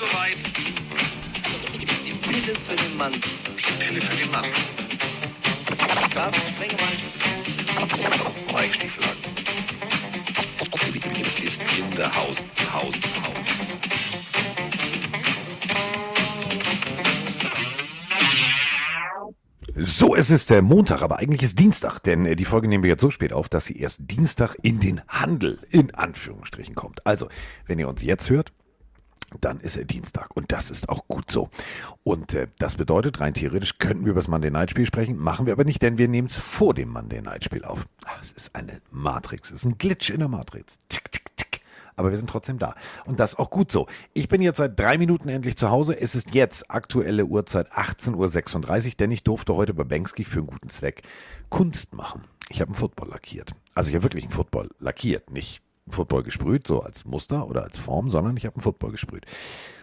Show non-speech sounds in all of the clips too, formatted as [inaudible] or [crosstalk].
soweit. Die Pille für den Mann. Die Pille für den Mann. Carsten Sprengemann. Mike Stieflagen. Ist in der Haus. Haus. Haus. So, es ist äh, Montag, aber eigentlich ist Dienstag, denn äh, die Folge nehmen wir jetzt so spät auf, dass sie erst Dienstag in den Handel in Anführungsstrichen kommt. Also, wenn ihr uns jetzt hört, dann ist er Dienstag und das ist auch gut so. Und äh, das bedeutet, rein theoretisch könnten wir über das Monday Night Spiel sprechen, machen wir aber nicht, denn wir nehmen es vor dem Monday Night Spiel auf. Es ist eine Matrix, es ist ein Glitch in der Matrix. Tick, tick, tick. Aber wir sind trotzdem da. Und das auch gut so. Ich bin jetzt seit drei Minuten endlich zu Hause. Es ist jetzt aktuelle Uhrzeit 18.36 Uhr, denn ich durfte heute bei Banksy für einen guten Zweck Kunst machen. Ich habe einen Football lackiert. Also ich habe wirklich einen Football lackiert, nicht Football gesprüht, so als Muster oder als Form, sondern ich habe einen Football gesprüht.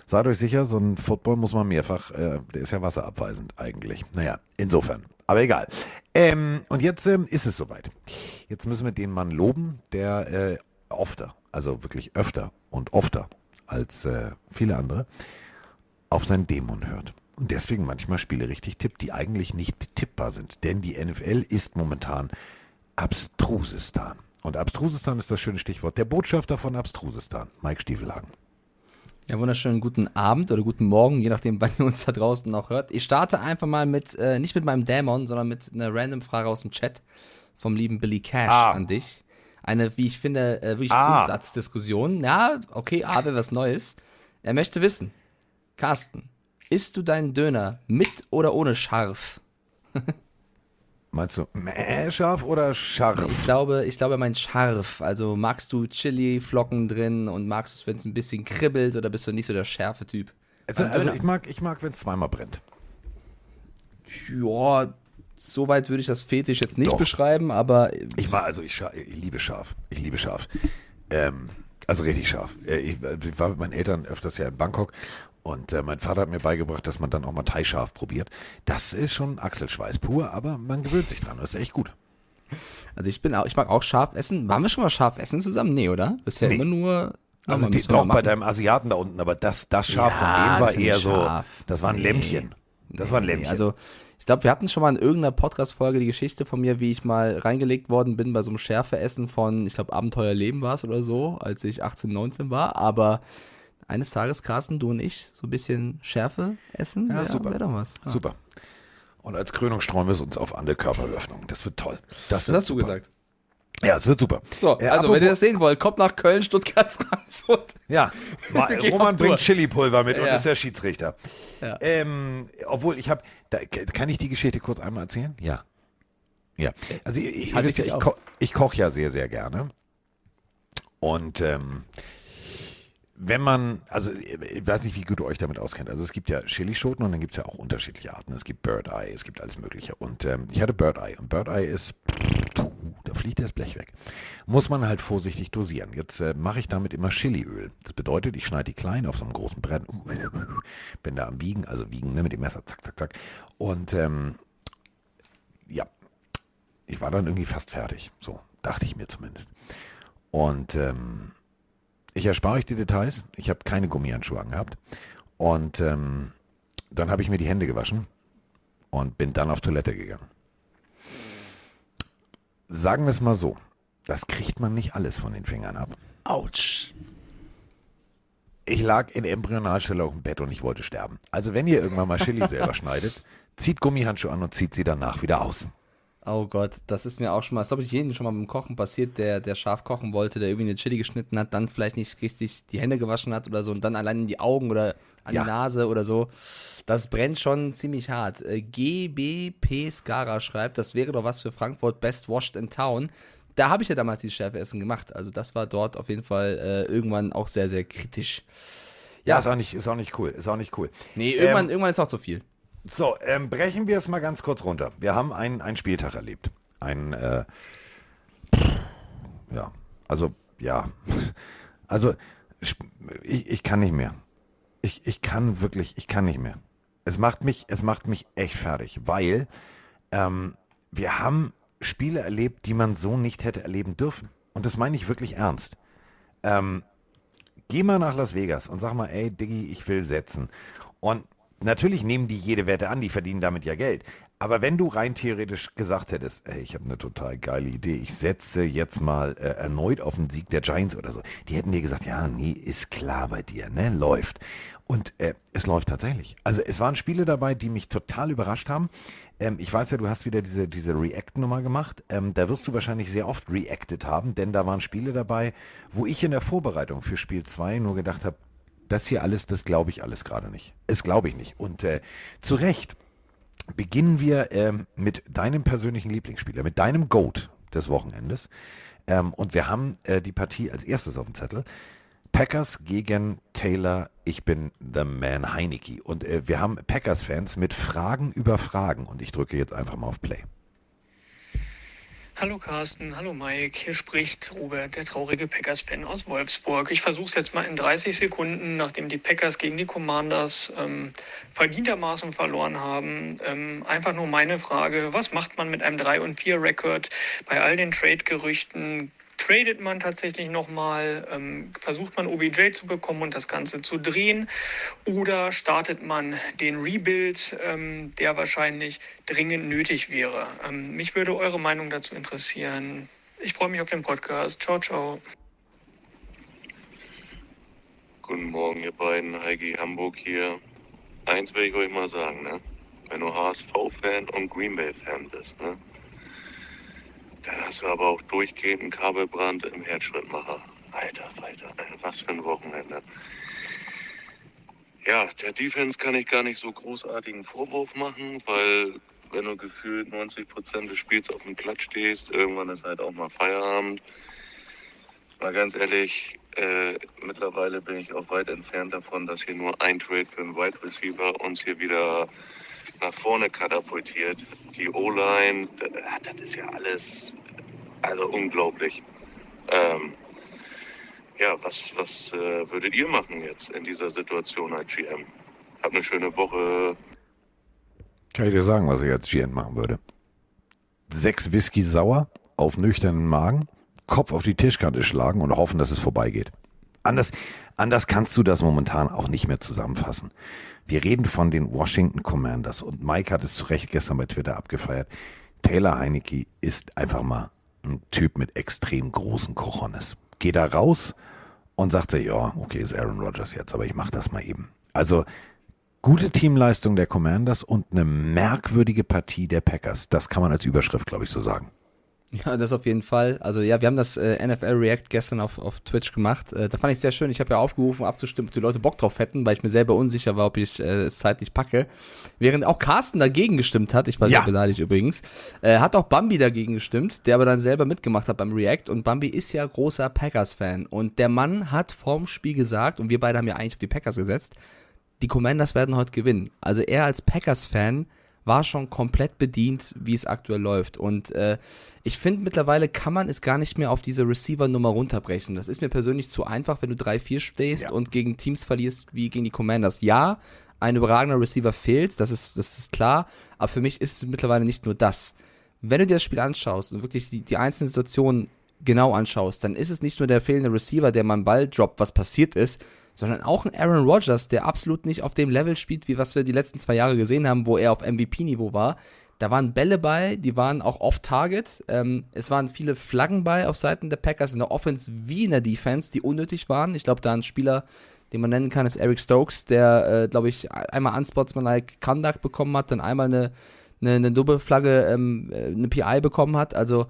Seid euch sicher, so ein Football muss man mehrfach, äh, der ist ja wasserabweisend eigentlich. Naja, insofern. Aber egal. Ähm, und jetzt ähm, ist es soweit. Jetzt müssen wir den Mann loben, der äh, öfter, also wirklich öfter und öfter als äh, viele andere, auf seinen Dämon hört. Und deswegen manchmal Spiele richtig tippt, die eigentlich nicht tippbar sind. Denn die NFL ist momentan Abstrusistan. Und Abstrusistan ist das schöne Stichwort. Der Botschafter von Abstrusistan, Mike Stiefelhagen. Ja, wunderschönen guten Abend oder guten Morgen, je nachdem, [laughs] wann ihr uns da draußen noch hört. Ich starte einfach mal mit, äh, nicht mit meinem Dämon, sondern mit einer random Frage aus dem Chat vom lieben Billy Cash Ah. an dich. Eine, wie ich finde, äh, wirklich Ah. Grundsatzdiskussion. Ja, okay, A wäre was Neues. Er möchte wissen, Carsten, isst du deinen Döner mit oder ohne Scharf? [laughs] Meinst du mäh scharf oder Ich scharf? glaube, ich glaube, er meint scharf. Also magst du Chili-Flocken drin und magst du es, wenn es ein bisschen kribbelt oder bist du nicht so der schärfe Typ? Also, also ich mag, ich mag wenn es zweimal brennt. Ja, so weit würde ich das Fetisch jetzt nicht Doch. beschreiben, aber Ich war, also ich, ich liebe scharf. Ich liebe scharf. Ähm, also richtig scharf. Äh, Ich, ich war mit meinen Eltern öfters ja in Bangkok und äh, mein Vater hat mir beigebracht, dass man dann auch mal Thai-scharf probiert. Das ist schon Achselschweiß pur, aber man gewöhnt sich dran. Das ist echt gut. also ich bin auch, ich mag auch scharf essen. Waren wir schon mal scharf essen zusammen? Nee, oder? Bisher Nee. immer nur. Also die, doch bei deinem Asiaten da unten, aber das, das Schaf Ja, von das war eher nicht so, scharf. das war ein Nee. Lämmchen. Das war ein Lämmchen. Also, ich glaube, wir hatten schon mal in irgendeiner Podcast-Folge die Geschichte von mir, wie ich mal reingelegt worden bin bei so einem Schärfeessen von, ich glaube, Abenteuerleben war es oder so, als ich 18, 19 war. Aber eines Tages, Carsten, du und ich, so ein bisschen Schärfe essen, Ja, wär, super. wär doch was. Ja. Super. Und als Krönung streuen wir es uns auf andere Körperöffnungen. Das wird toll. Das, Das hast du gesagt. Ja, es wird super. So, Äh, also, wenn ihr apropos- das sehen wollt, kommt nach Köln, Stuttgart, [laughs] Frankfurt. Ja, [laughs] Roman bringt Chili-Pulver mit und Ja. ist der Schiedsrichter. Ja. Ähm, obwohl ich habe, kann ich die Geschichte kurz einmal erzählen? Ja. Ja. Also ich, ich, ich, ko ich koche ja sehr, sehr gerne. Und ähm, wenn man, also ich weiß nicht, wie gut ihr euch damit auskennt. Also es gibt ja Chilischoten und dann gibt es ja auch unterschiedliche Arten. Es gibt Bird Eye, es gibt alles Mögliche. Und ähm, ich hatte Bird Eye und Bird Eye ist, da fliegt das Blech weg. Muss man halt vorsichtig dosieren. Jetzt äh, mache ich damit immer Chiliöl. Das bedeutet, ich schneide die klein auf so einem großen Brett, [laughs] bin da am Wiegen, also Wiegen ne, mit dem Messer, zack, zack, zack. Und ähm, ja, ich war dann irgendwie fast fertig. So, dachte ich mir zumindest. Und ähm, ich erspare euch die Details. Ich habe keine Gummihandschuhe angehabt. Und ähm, dann habe ich mir die Hände gewaschen und bin dann auf Toilette gegangen. Sagen wir es mal so. Das kriegt man nicht alles von den Fingern ab. Autsch. Ich lag in Embryonalstelle auf dem Bett und ich wollte sterben. Also wenn ihr irgendwann mal Chili selber [laughs] schneidet, zieht Gummihandschuhe an und zieht sie danach wieder aus. Oh Gott, das ist mir auch schon mal, das glaube ich jedem schon mal beim Kochen passiert, der, der scharf kochen wollte, der irgendwie eine Chili geschnitten hat, dann vielleicht nicht richtig die Hände gewaschen hat oder so und dann allein in die Augen oder an Ja. die Nase oder so. Das brennt schon ziemlich hart. Äh, GBP Skara schreibt, das wäre doch was für Frankfurt, Best Washed in Town. Da habe ich ja damals dieses Schärfeessen gemacht. Also das war dort auf jeden Fall äh, irgendwann auch sehr, sehr kritisch. Ja, Ja. ist auch nicht, ist auch nicht cool. Ist auch nicht cool. Nee, irgendwann, Ähm, irgendwann ist auch zu viel. So, ähm, brechen wir es mal ganz kurz runter. Wir haben einen, Spieltag erlebt. Ein, äh, ja, also, ja. [laughs] Also, ich, ich kann nicht mehr. Ich, ich kann wirklich, ich kann nicht mehr. Es macht mich, es macht mich echt fertig, weil ähm, wir haben Spiele erlebt, die man so nicht hätte erleben dürfen. Und das meine ich wirklich ernst. Ähm, Geh mal nach Las Vegas und sag mal, ey, Diggi, ich will setzen. Und natürlich nehmen die jede Wette an, die verdienen damit ja Geld. Aber wenn du rein theoretisch gesagt hättest, ey, ich habe eine total geile Idee, ich setze jetzt mal äh, erneut auf den Sieg der Giants oder so, die hätten dir gesagt, ja, nee, ist klar bei dir, ne, läuft. Und äh, es läuft tatsächlich. Also es waren Spiele dabei, die mich total überrascht haben. Ähm, ich weiß ja, du hast wieder diese, diese React-Nummer gemacht. Ähm, da wirst du wahrscheinlich sehr oft reacted haben, denn da waren Spiele dabei, wo ich in der Vorbereitung für Spiel 2 nur gedacht habe, das hier alles, das glaube ich alles gerade nicht. Es glaube ich nicht. Und äh, zu Recht beginnen wir ähm, mit deinem persönlichen Lieblingsspieler, mit deinem Goat des Wochenendes. Ähm, und wir haben äh, die Partie als erstes auf dem Zettel. Packers gegen Taylor, ich bin the man Heineke. Und äh, wir haben Packers-Fans mit Fragen über Fragen. Und ich drücke jetzt einfach mal auf Play. Hallo Carsten, hallo Mike, hier spricht Robert, der traurige Packers-Fan aus Wolfsburg. Ich versuche es jetzt mal in 30 Sekunden, nachdem die Packers gegen die Commanders ähm, verdientermaßen verloren haben. Ähm, einfach nur meine Frage, was macht man mit einem 3 und 4 Rekord bei all den Trade-Gerüchten? Tradet man tatsächlich nochmal, ähm, versucht man OBJ zu bekommen und das Ganze zu drehen oder startet man den Rebuild, ähm, der wahrscheinlich dringend nötig wäre. Ähm, mich würde eure Meinung dazu interessieren. Ich freue mich auf den Podcast. Ciao, ciao. Guten Morgen, ihr beiden. Heigi Hamburg hier. Eins will ich euch mal sagen, ne? Wenn du HSV-Fan und Green Bay-Fan bist, ne? Dann hast du aber auch durchgehend einen Kabelbrand im Herzschrittmacher. Alter, Falter, was für ein Wochenende. Ja, der Defense kann ich gar nicht so großartigen Vorwurf machen, weil wenn du gefühlt 90 Prozent des Spiels auf dem Platz stehst, irgendwann ist halt auch mal Feierabend. Mal ganz ehrlich, äh, mittlerweile bin ich auch weit entfernt davon, dass hier nur ein Trade für einen Wide Receiver uns hier wieder nach vorne katapultiert. Die O-Line, das ist ja alles also unglaublich. Ähm, ja, was, was äh, würdet ihr machen jetzt in dieser Situation als GM? Habt eine schöne Woche. Kann ich dir sagen, was ich als GM machen würde? Sechs Whisky sauer auf nüchternen Magen, Kopf auf die Tischkante schlagen und hoffen, dass es vorbeigeht. Anders, anders kannst du das momentan auch nicht mehr zusammenfassen. Wir reden von den Washington Commanders und Mike hat es zu Recht gestern bei Twitter abgefeiert. Taylor Heinecke ist einfach mal ein Typ mit extrem großen Cojones. Geht da raus und sagt sich, ja, okay, ist Aaron Rodgers jetzt, aber ich mach das mal eben. Also gute Teamleistung der Commanders und eine merkwürdige Partie der Packers. Das kann man als Überschrift, glaube ich, so sagen. Ja, das auf jeden Fall. Also ja, wir haben das äh, NFL React gestern auf, auf Twitch gemacht. Äh, da fand ich sehr schön. Ich habe ja aufgerufen, abzustimmen, ob die Leute Bock drauf hätten, weil ich mir selber unsicher war, ob ich äh, es zeitlich packe. Während auch Carsten dagegen gestimmt hat, ich war ja. sehr beleidigt übrigens, äh, hat auch Bambi dagegen gestimmt, der aber dann selber mitgemacht hat beim React. Und Bambi ist ja großer Packers-Fan. Und der Mann hat vorm Spiel gesagt, und wir beide haben ja eigentlich auf die Packers gesetzt, die Commanders werden heute gewinnen. Also er als Packers-Fan war schon komplett bedient, wie es aktuell läuft. Und äh, ich finde, mittlerweile kann man es gar nicht mehr auf diese Receiver-Nummer runterbrechen. Das ist mir persönlich zu einfach, wenn du 3-4 stehst ja. und gegen Teams verlierst wie gegen die Commanders. Ja, ein überragender Receiver fehlt, das ist, das ist klar, aber für mich ist es mittlerweile nicht nur das. Wenn du dir das Spiel anschaust und wirklich die, die einzelnen Situationen genau anschaust, dann ist es nicht nur der fehlende Receiver, der mal einen Ball droppt, was passiert ist, sondern auch ein Aaron Rodgers, der absolut nicht auf dem Level spielt, wie was wir die letzten zwei Jahre gesehen haben, wo er auf MVP-Niveau war. Da waren Bälle bei, die waren auch off-target. Ähm, es waren viele Flaggen bei auf Seiten der Packers in der Offense wie in der Defense, die unnötig waren. Ich glaube, da ein Spieler, den man nennen kann, ist Eric Stokes, der, äh, glaube ich, einmal Unsportsmanlike Conduct bekommen hat, dann einmal eine, eine, eine Doppelflagge, ähm, äh, eine PI bekommen hat. Also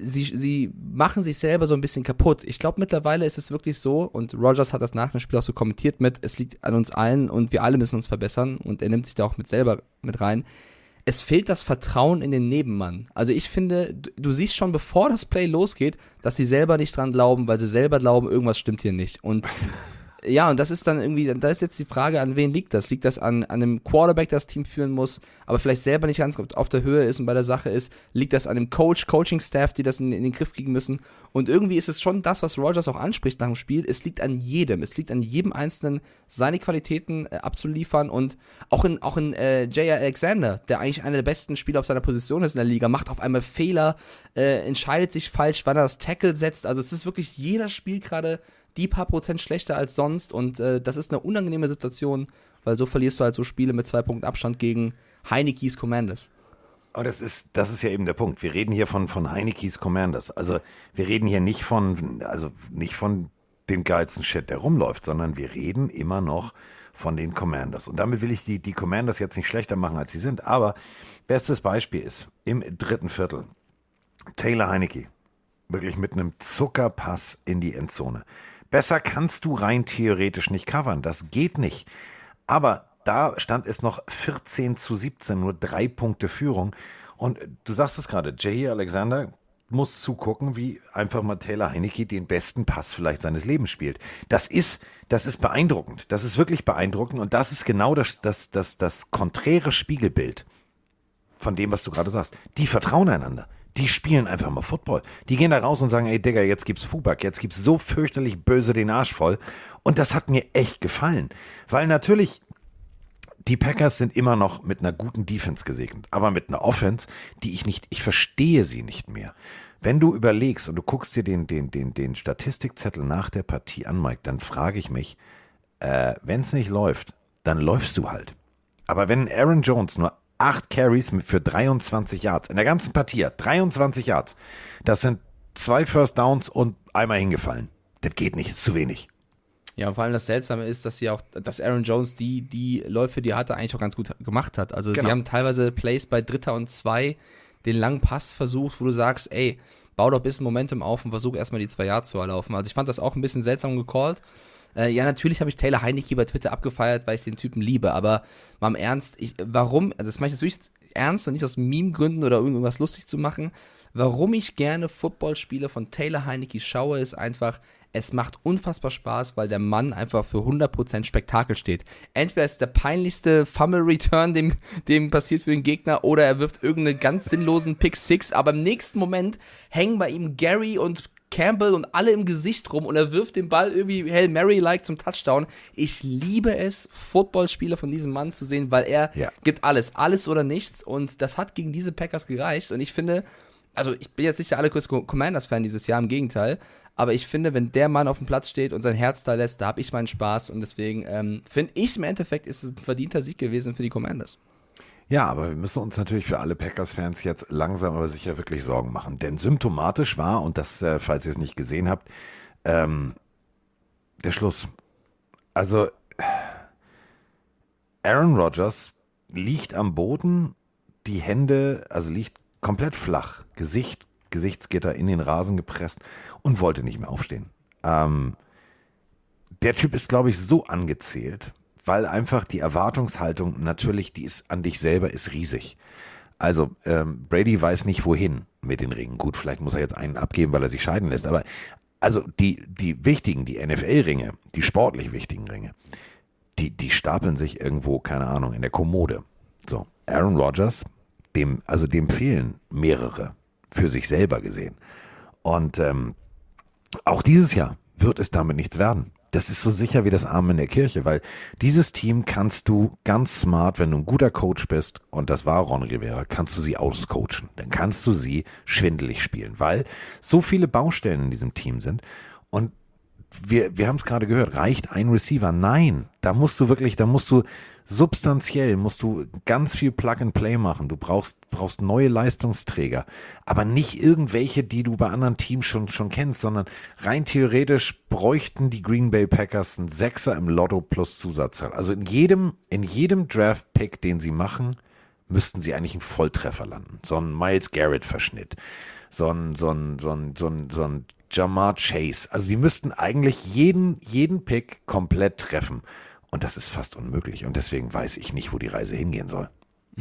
sie, sie machen sich selber so ein bisschen kaputt. Ich glaube, mittlerweile ist es wirklich so, und Rogers hat das nach dem Spiel auch so kommentiert mit, es liegt an uns allen und wir alle müssen uns verbessern und er nimmt sich da auch mit selber mit rein. Es fehlt das Vertrauen in den Nebenmann. Also ich finde, du, du siehst schon, bevor das Play losgeht, dass sie selber nicht dran glauben, weil sie selber glauben, irgendwas stimmt hier nicht. Und [laughs] ja, und das ist dann irgendwie, da ist jetzt die Frage, an wen liegt das? Liegt das an, an einem Quarterback, das Team führen muss, aber vielleicht selber nicht ganz auf der Höhe ist und bei der Sache ist? Liegt das an dem Coach, Coaching-Staff, die das in, in, den Griff kriegen müssen? Und irgendwie ist es schon das, was Rogers auch anspricht nach dem Spiel. Es liegt an jedem. Es liegt an jedem Einzelnen, seine Qualitäten äh, abzuliefern und auch in, auch in äh, J.R. Alexander, der eigentlich einer der besten Spieler auf seiner Position ist in der Liga, macht auf einmal Fehler, äh, entscheidet sich falsch, wann er das Tackle setzt. Also es ist wirklich jeder Spiel gerade die paar Prozent schlechter als sonst und äh, das ist eine unangenehme Situation, weil so verlierst du halt so Spiele mit zwei Punkten Abstand gegen Heinekes Commanders. Aber das ist, das ist ja eben der Punkt. Wir reden hier von, von Heinekes Commanders. Also wir reden hier nicht von, also nicht von dem geilsten Shit, der rumläuft, sondern wir reden immer noch von den Commanders. Und damit will ich die, die Commanders jetzt nicht schlechter machen, als sie sind. Aber bestes Beispiel ist im dritten Viertel Taylor Heineke. Wirklich mit einem Zuckerpass in die Endzone. Besser kannst du rein theoretisch nicht covern. Das geht nicht. Aber da stand es noch 14 zu 17, nur drei Punkte Führung. Und du sagst es gerade, Jay Alexander muss zugucken, wie einfach mal Taylor Heineke den besten Pass vielleicht seines Lebens spielt. Das ist, das ist beeindruckend. Das ist wirklich beeindruckend. Und das ist genau das, das, das, das konträre Spiegelbild von dem, was du gerade sagst. Die vertrauen einander. Die spielen einfach mal Football. Die gehen da raus und sagen, ey Digga, jetzt gibt's Fubak, jetzt gibt's so fürchterlich böse den Arsch voll. Und das hat mir echt gefallen. Weil natürlich die Packers sind immer noch mit einer guten Defense gesegnet, aber mit einer Offense, die ich nicht, ich verstehe sie nicht mehr. Wenn du überlegst und du guckst dir den, den, den, den Statistikzettel nach der Partie an, Mike, dann frage ich mich, äh, wenn es nicht läuft, dann läufst du halt. Aber wenn Aaron Jones nur acht Carries für 23 Yards in der ganzen Partie hat, 23 Yards, das sind zwei First Downs und einmal hingefallen. Das geht nicht, ist zu wenig. Ja, und vor allem das Seltsame ist, dass sie auch, dass Aaron Jones die, die Läufe, die er hatte, eigentlich auch ganz gut gemacht hat. Also Genau. sie haben teilweise Plays bei Dritter und Zwei den langen Pass versucht, wo du sagst, ey, bau doch ein bisschen Momentum auf und versuch erstmal die zwei Yards zu erlaufen. Also ich fand das auch ein bisschen seltsam gecallt. Äh, ja, natürlich habe ich Taylor Heineke bei Twitter abgefeiert, weil ich den Typen liebe, aber mal im Ernst, ich, warum, also das mache ich jetzt wirklich ernst und nicht aus Meme-Gründen oder irgendwas lustig zu machen. Warum ich gerne Footballspiele von Taylor Heineke schaue, ist einfach, es macht unfassbar Spaß, weil der Mann einfach für 100% Spektakel steht. Entweder ist der peinlichste Fumble-Return, dem, dem passiert für den Gegner, oder er wirft irgendeinen ganz sinnlosen Pick-Six, aber im nächsten Moment hängen bei ihm Gary und Campbell und alle im Gesicht rum und er wirft den Ball irgendwie Hail Mary-like zum Touchdown. Ich liebe es, Footballspiele von diesem Mann zu sehen, weil er Ja. gibt alles, alles oder nichts und das hat gegen diese Packers gereicht und ich finde, also ich bin jetzt nicht der allergrößte Co- Commanders-Fan dieses Jahr, im Gegenteil, aber ich finde, wenn der Mann auf dem Platz steht und sein Herz da lässt, da habe ich meinen Spaß und deswegen ähm, finde ich im Endeffekt ist es ein verdienter Sieg gewesen für die Commanders. Ja, aber wir müssen uns natürlich für alle Packers-Fans jetzt langsam aber sicher wirklich Sorgen machen. Denn symptomatisch war, und das, äh, falls ihr es nicht gesehen habt, ähm, der Schluss. Also, Aaron Rodgers liegt am Boden, die Hände, also liegt komplett flach, Gesicht, Gesichtsgitter in den Rasen gepresst und wollte nicht mehr aufstehen. Ähm, der Typ ist, glaube ich, so angezählt, weil einfach die Erwartungshaltung natürlich, die ist an dich selber, ist riesig. Also ähm, Brady weiß nicht wohin mit den Ringen. Gut, vielleicht muss er jetzt einen abgeben, weil er sich scheiden lässt. Aber also die die wichtigen, die NFL-Ringe, die sportlich wichtigen Ringe, die die stapeln sich irgendwo, keine Ahnung, in der Kommode. So Aaron Rodgers, dem also dem fehlen mehrere für sich selber gesehen. Und ähm, auch dieses Jahr wird es damit nichts werden. Das ist so sicher wie das Arm in der Kirche, weil dieses Team kannst du ganz smart, wenn du ein guter Coach bist, und das war Ron Rivera, kannst du sie auscoachen. Dann kannst du sie schwindelig spielen, weil so viele Baustellen in diesem Team sind. Und wir, wir haben es gerade gehört, reicht ein Receiver? Nein, da musst du wirklich, da musst du substanziell, musst du ganz viel Plug and Play machen. Du brauchst, brauchst neue Leistungsträger, aber nicht irgendwelche, die du bei anderen Teams schon, schon kennst, sondern rein theoretisch bräuchten die Green Bay Packers einen Sechser im Lotto plus Zusatzzahl. Also in jedem, in jedem Draft-Pick, den sie machen, müssten sie eigentlich einen Volltreffer landen. So ein Miles Garrett-Verschnitt. So ein, so ein, so ein, so ein, so ein Jamar Chase. Also sie müssten eigentlich jeden, jeden Pick komplett treffen. Und das ist fast unmöglich. Und deswegen weiß ich nicht, wo die Reise hingehen soll.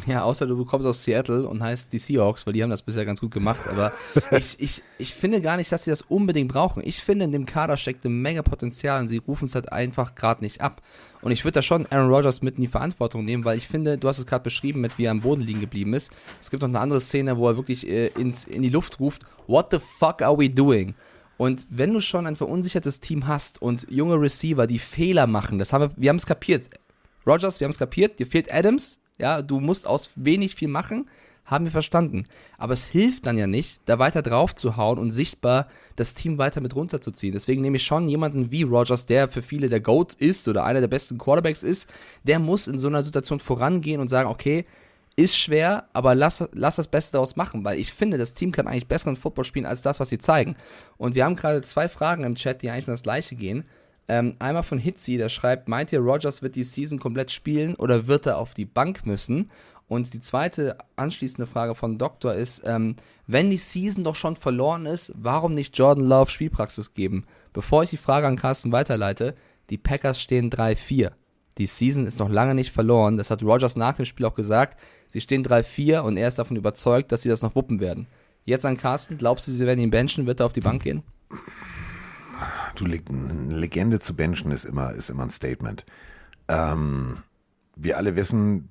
Ja, außer du bekommst aus Seattle und heißt die Seahawks, weil die haben das bisher ganz gut gemacht. Aber [laughs] ich, ich, ich finde gar nicht, dass sie das unbedingt brauchen. Ich finde, in dem Kader steckt eine Menge Potenzial und sie rufen es halt einfach gerade nicht ab. Und ich würde da schon Aaron Rodgers mit in die Verantwortung nehmen, weil ich finde, du hast es gerade beschrieben, mit wie er am Boden liegen geblieben ist. Es gibt noch eine andere Szene, wo er wirklich äh, ins, in die Luft ruft, What the fuck are we doing? Und wenn du schon ein verunsichertes Team hast und junge Receiver, die Fehler machen, das haben wir, wir haben es kapiert. Rogers, wir haben es kapiert, dir fehlt Adams, ja, du musst aus wenig viel machen. haben wir verstanden. Aber es hilft dann ja nicht, da weiter drauf zu hauen und sichtbar das Team weiter mit runterzuziehen. Deswegen nehme ich schon jemanden wie Rogers, der für viele der GOAT ist oder einer der besten Quarterbacks ist, der muss in so einer Situation vorangehen und sagen, okay, ist schwer, aber lass, lass das Beste daraus machen, weil ich finde, das Team kann eigentlich besseren Football spielen als das, was sie zeigen. Und wir haben gerade zwei Fragen im Chat, die eigentlich um das gleiche gehen. Ähm, einmal von Hitzi, der schreibt, meint ihr, Rogers wird die Season komplett spielen oder wird er auf die Bank müssen? Und die zweite anschließende Frage von Doktor ist, ähm, wenn die Season doch schon verloren ist, warum nicht Jordan Love Spielpraxis geben? Bevor ich die Frage an Carsten weiterleite, die Packers stehen 3-4. Die Season ist noch lange nicht verloren. Das hat Rogers nach dem Spiel auch gesagt. Sie stehen 3-4 und er ist davon überzeugt, dass sie das noch wuppen werden. Jetzt an Carsten, glaubst du, sie werden ihn benchen? Wird er auf die Bank gehen? Du, eine Legende zu benchen ist immer, ist immer ein Statement. Ähm, wir alle wissen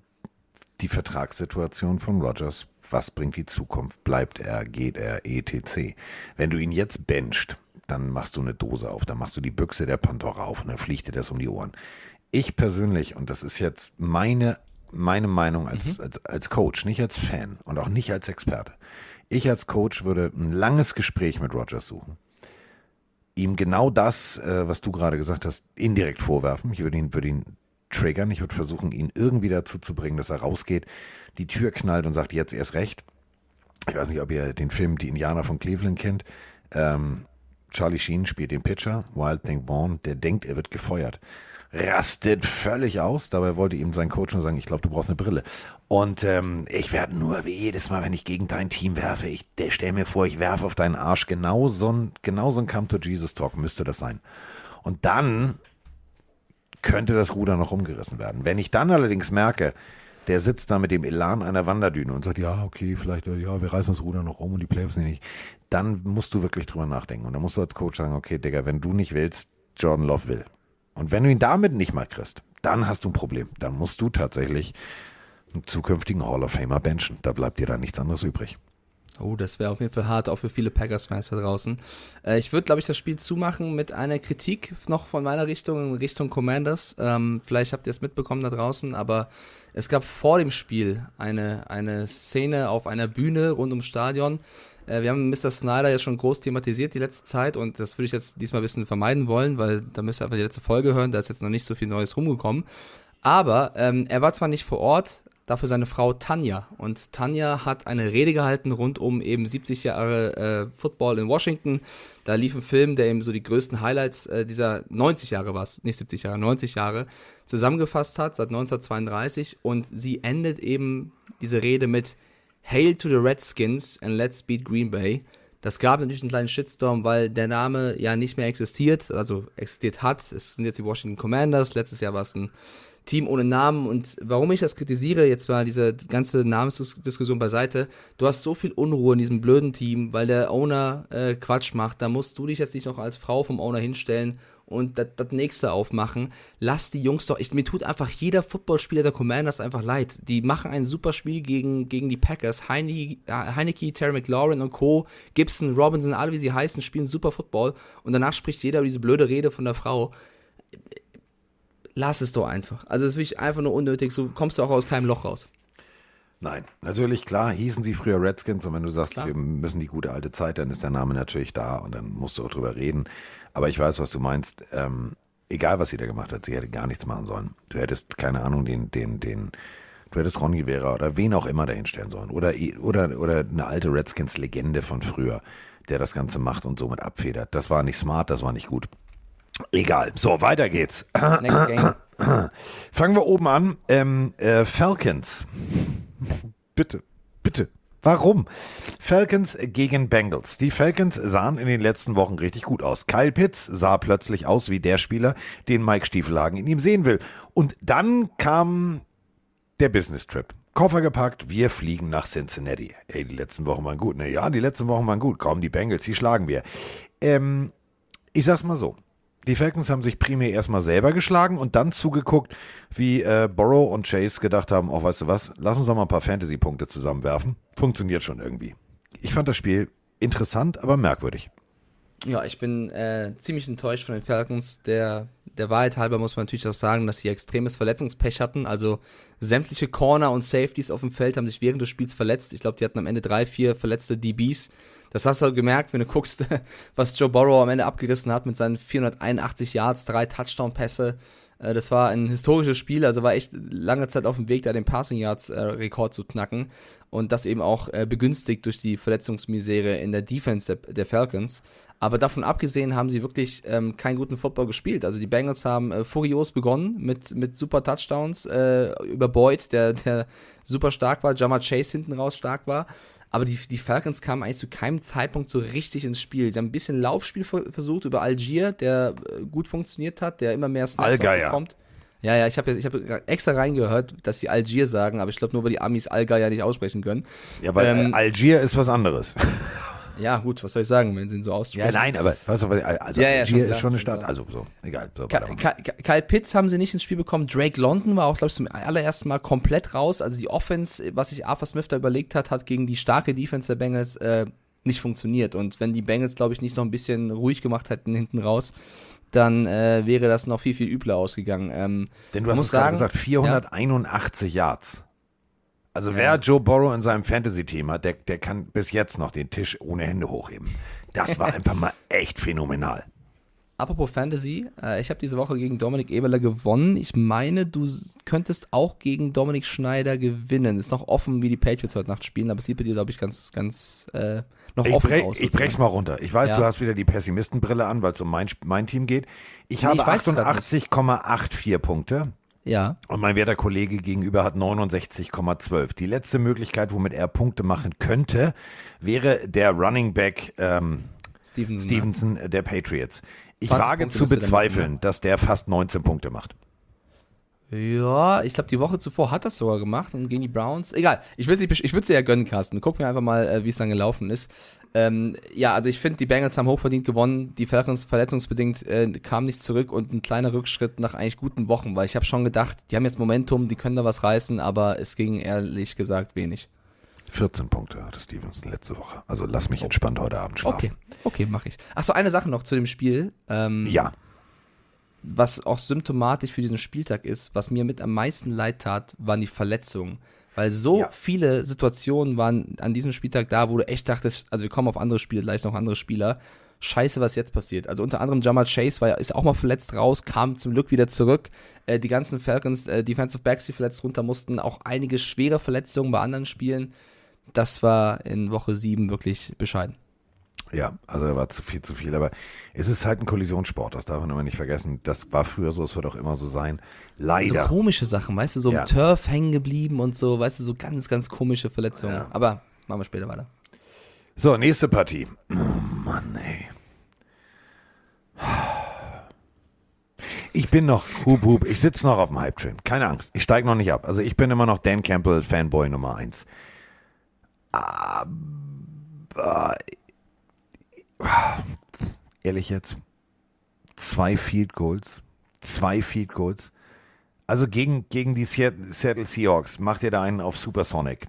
die Vertragssituation von Rogers. Was bringt die Zukunft? Bleibt er, geht er, etc. Wenn du ihn jetzt bencht, dann machst du eine Dose auf, dann machst du die Büchse der Pandora auf und dann fliegt dir das um die Ohren. Ich persönlich, und das ist jetzt meine, meine Meinung als, mhm. als, als Coach, nicht als Fan und auch nicht als Experte. Ich als Coach würde ein langes Gespräch mit Rogers suchen ihm genau das, äh, was du gerade gesagt hast, indirekt vorwerfen. Ich würde ihn, würde ihn triggern. Ich würde versuchen, ihn irgendwie dazu zu bringen, dass er rausgeht, die Tür knallt und sagt, jetzt erst recht. Ich weiß nicht, ob ihr den Film Die Indianer von Cleveland kennt. Ähm, Charlie Sheen spielt den Pitcher, Wild Thing Vaughn, der denkt, er wird gefeuert rastet völlig aus. Dabei wollte ihm sein Coach nur sagen, ich glaube, du brauchst eine Brille. Und ähm, ich werde nur wie jedes Mal, wenn ich gegen dein Team werfe, ich stell mir vor, ich werfe auf deinen Arsch. Genau so ein, genau so ein Come to Jesus Talk müsste das sein. Und dann könnte das Ruder noch umgerissen werden. Wenn ich dann allerdings merke, der sitzt da mit dem Elan einer Wanderdüne und sagt, ja, okay, vielleicht, ja, wir reißen das Ruder noch um und die Playoffs nicht. Dann musst du wirklich drüber nachdenken. Und dann musst du als Coach sagen, okay, Digga, wenn du nicht willst, Jordan Love will. Und wenn du ihn damit nicht mal kriegst, dann hast du ein Problem. Dann musst du tatsächlich einen zukünftigen Hall of Famer benchen. Da bleibt dir dann nichts anderes übrig. Oh, das wäre auf jeden Fall hart, auch für viele Packers-Fans da draußen. Äh, ich würde, glaube ich, das Spiel zumachen mit einer Kritik noch von meiner Richtung in Richtung Commanders. Ähm, vielleicht habt ihr es mitbekommen da draußen, aber es gab vor dem Spiel eine, eine Szene auf einer Bühne rund ums Stadion, wir haben Mr. Snyder ja schon groß thematisiert die letzte Zeit und das würde ich jetzt diesmal ein bisschen vermeiden wollen, weil da müsst ihr einfach die letzte Folge hören, da ist jetzt noch nicht so viel Neues rumgekommen. Aber ähm, er war zwar nicht vor Ort, dafür seine Frau Tanja. Und Tanja hat eine Rede gehalten rund um eben 70 Jahre äh, Football in Washington. Da lief ein Film, der eben so die größten Highlights äh, dieser 90 Jahre war nicht 70 Jahre, 90 Jahre zusammengefasst hat, seit 1932. Und sie endet eben diese Rede mit Hail to the Redskins and Let's Beat Green Bay. Das gab natürlich einen kleinen Shitstorm, weil der Name ja nicht mehr existiert, also existiert hat. Es sind jetzt die Washington Commanders. Letztes Jahr war es ein Team ohne Namen. Und warum ich das kritisiere, jetzt mal diese ganze Namensdiskussion beiseite, du hast so viel Unruhe in diesem blöden Team, weil der Owner äh, Quatsch macht. Da musst du dich jetzt nicht noch als Frau vom Owner hinstellen und das, nächste aufmachen. Lass die Jungs doch. Ich, mir tut einfach jeder Footballspieler der Commanders einfach leid. Die machen ein super Spiel gegen, gegen die Packers. Heine, Heineke, Terry McLaurin und Co., Gibson, Robinson, alle wie sie heißen, spielen super Football. Und danach spricht jeder diese blöde Rede von der Frau. Lass es doch einfach. Also, es ist wirklich einfach nur unnötig. So kommst du auch aus keinem Loch raus. Nein, natürlich, klar, hießen sie früher Redskins und wenn du sagst, klar. wir müssen die gute alte Zeit, dann ist der Name natürlich da und dann musst du auch drüber reden. Aber ich weiß, was du meinst. Ähm, egal, was sie da gemacht hat, sie hätte gar nichts machen sollen. Du hättest, keine Ahnung, den, den, den, du hättest Ron Rivera oder wen auch immer dahinstellen sollen. Oder, oder, oder eine alte Redskins-Legende von früher, der das Ganze macht und somit abfedert. Das war nicht smart, das war nicht gut. Egal. So, weiter geht's. [clears throat] Next game. Fangen wir oben an. Ähm, äh, Falcons. bitte, bitte. Warum? Falcons gegen Bengals. Die Falcons sahen in den letzten Wochen richtig gut aus. Kyle Pitts sah plötzlich aus wie der Spieler, den Mike Stiefelhagen in ihm sehen will. Und dann kam der Business Trip. Koffer gepackt, wir fliegen nach Cincinnati. Ey, die letzten Wochen waren gut. Ne, ja, die letzten Wochen waren gut. Kaum die Bengals, die schlagen wir. Ähm, ich sag's mal so. Die Falcons haben sich primär erstmal selber geschlagen und dann zugeguckt, wie äh, Borrow und Chase gedacht haben, oh, weißt du was, lass uns doch mal ein paar Fantasy-Punkte zusammenwerfen. Funktioniert schon irgendwie. Ich fand das Spiel interessant, aber merkwürdig. Ja, ich bin äh, ziemlich enttäuscht von den Falcons. Der, der Wahrheit halber muss man natürlich auch sagen, dass sie extremes Verletzungspech hatten. Also sämtliche Corner und Safeties auf dem Feld haben sich während des Spiels verletzt. Ich glaube, die hatten am Ende drei, vier verletzte DBs. Das hast du halt gemerkt, wenn du guckst, [laughs] was Joe Burrow am Ende abgerissen hat mit seinen 481 Yards, drei Touchdown-Pässe. Äh, das war ein historisches Spiel, also war echt lange Zeit auf dem Weg, da den Passing Yards Rekord zu knacken und das eben auch äh, begünstigt durch die Verletzungsmisere in der Defense der, der Falcons. Aber davon abgesehen haben sie wirklich ähm, keinen guten Football gespielt. Also die Bengals haben äh, furios begonnen mit, mit super Touchdowns äh, über Boyd, der, der super stark war, Jammer Chase hinten raus stark war. Aber die, die Falcons kamen eigentlich zu keinem Zeitpunkt so richtig ins Spiel. Sie haben ein bisschen Laufspiel versucht über Algier, der äh, gut funktioniert hat, der immer mehr Snaps Allgeier. bekommt. Ja, ja, ich habe ich hab extra reingehört, dass sie Algier sagen, aber ich glaube nur, weil die Amis Allgeier nicht aussprechen können. Ja, weil Ähm, äh, Algier ist was anderes. [laughs] Ja, gut, was soll ich sagen, wenn sie ihn so aussprechen? Ja, nein, aber was, aber also Ja, ja, schon ist klar, schon eine Stadt. klar. Also so, egal. So, Ka-. Ka- Kyle Pitts haben sie nicht ins Spiel bekommen. Drake London war auch, glaube ich, zum allerersten Mal komplett raus. Also die Offense, was sich Arthur Smith da überlegt hat, hat gegen die starke Defense der Bengals äh, nicht funktioniert. Und wenn die Bengals, glaube ich, nicht noch ein bisschen ruhig gemacht hätten hinten raus, dann äh, wäre das noch viel, viel übler ausgegangen. Ähm, Denn du hast es gerade gesagt, 481 Yards. Also wer Joe Burrow in seinem Fantasy-Team hat, der, der kann bis jetzt noch den Tisch ohne Hände hochheben. Das war [laughs] einfach mal echt phänomenal. Apropos Fantasy, äh, ich habe diese Woche gegen Dominik Eberler gewonnen. Ich meine, du könntest auch gegen Dominik Schneider gewinnen. Ist noch offen, wie die Patriots heute Nacht spielen, aber es sieht bei dir, glaube ich, ganz, ganz äh, noch Ich, offen brech, aus. ich brech's mal runter. Ich weiß, Ja. du hast wieder die Pessimistenbrille an, weil es um mein, mein Team geht. Ich Nee, habe ich weiß es grad nicht. 88,84 Punkte Ja, und mein werter Kollege gegenüber hat 69,12. Die letzte Möglichkeit, womit er Punkte machen könnte, wäre der Running Back ähm, Steven. Stevenson äh, der Patriots. Ich 20 wage Punkte zu bezweifeln, machen, dass der fast 19 Punkte macht. Ja, ich glaube, die Woche zuvor hat das sogar gemacht und gegen die Browns. Egal, ich würde dir ja gönnen, Carsten. Guck mir einfach mal, äh, wie es dann gelaufen ist. Ähm, ja, also ich finde, die Bengals haben hochverdient gewonnen. Die Falcons verletzungsbedingt äh, kamen nicht zurück und ein kleiner Rückschritt nach eigentlich guten Wochen, weil ich habe schon gedacht, die haben jetzt Momentum, die können da was reißen, aber es ging ehrlich gesagt wenig. 14 Punkte hatte Stevenson letzte Woche. Also lass mich entspannt heute Abend schlafen. Okay, okay, mache ich. Achso, eine Sache noch zu dem Spiel. Ähm, Ja, was auch symptomatisch für diesen Spieltag ist, was mir mit am meisten leid tat, waren die Verletzungen. Weil so Ja. viele Situationen waren an diesem Spieltag da, wo du echt dachtest, also wir kommen auf andere Spiele, gleich noch andere Spieler. Scheiße, was jetzt passiert. Also unter anderem Jamal Chase war, ja- ist auch mal verletzt raus, kam zum Glück wieder zurück. Äh, die ganzen Falcons, äh, Defensive Backs, die verletzt runter mussten, auch einige schwere Verletzungen bei anderen Spielen. Das war in Woche 7 wirklich bescheiden. Ja, also er war zu viel, zu viel. Aber es ist halt ein Kollisionssport, das darf man immer nicht vergessen. Das war früher so, es wird auch immer so sein. So Leider. komische Sachen, weißt du, so Ja. im Turf hängen geblieben und so, weißt du, so ganz, ganz komische Verletzungen. Ja. Aber machen wir später weiter. So, nächste Partie. Oh Mann, ey. Ich bin noch, hub, hub, ich sitze noch auf dem Hype-Train. Keine Angst, ich steige noch nicht ab. Also ich bin immer noch Dan Campbell Fanboy Nummer eins. Aber, ehrlich jetzt, zwei Field Goals, zwei Field Goals. Also gegen, gegen die Seattle Seahawks macht ihr da einen auf Supersonic.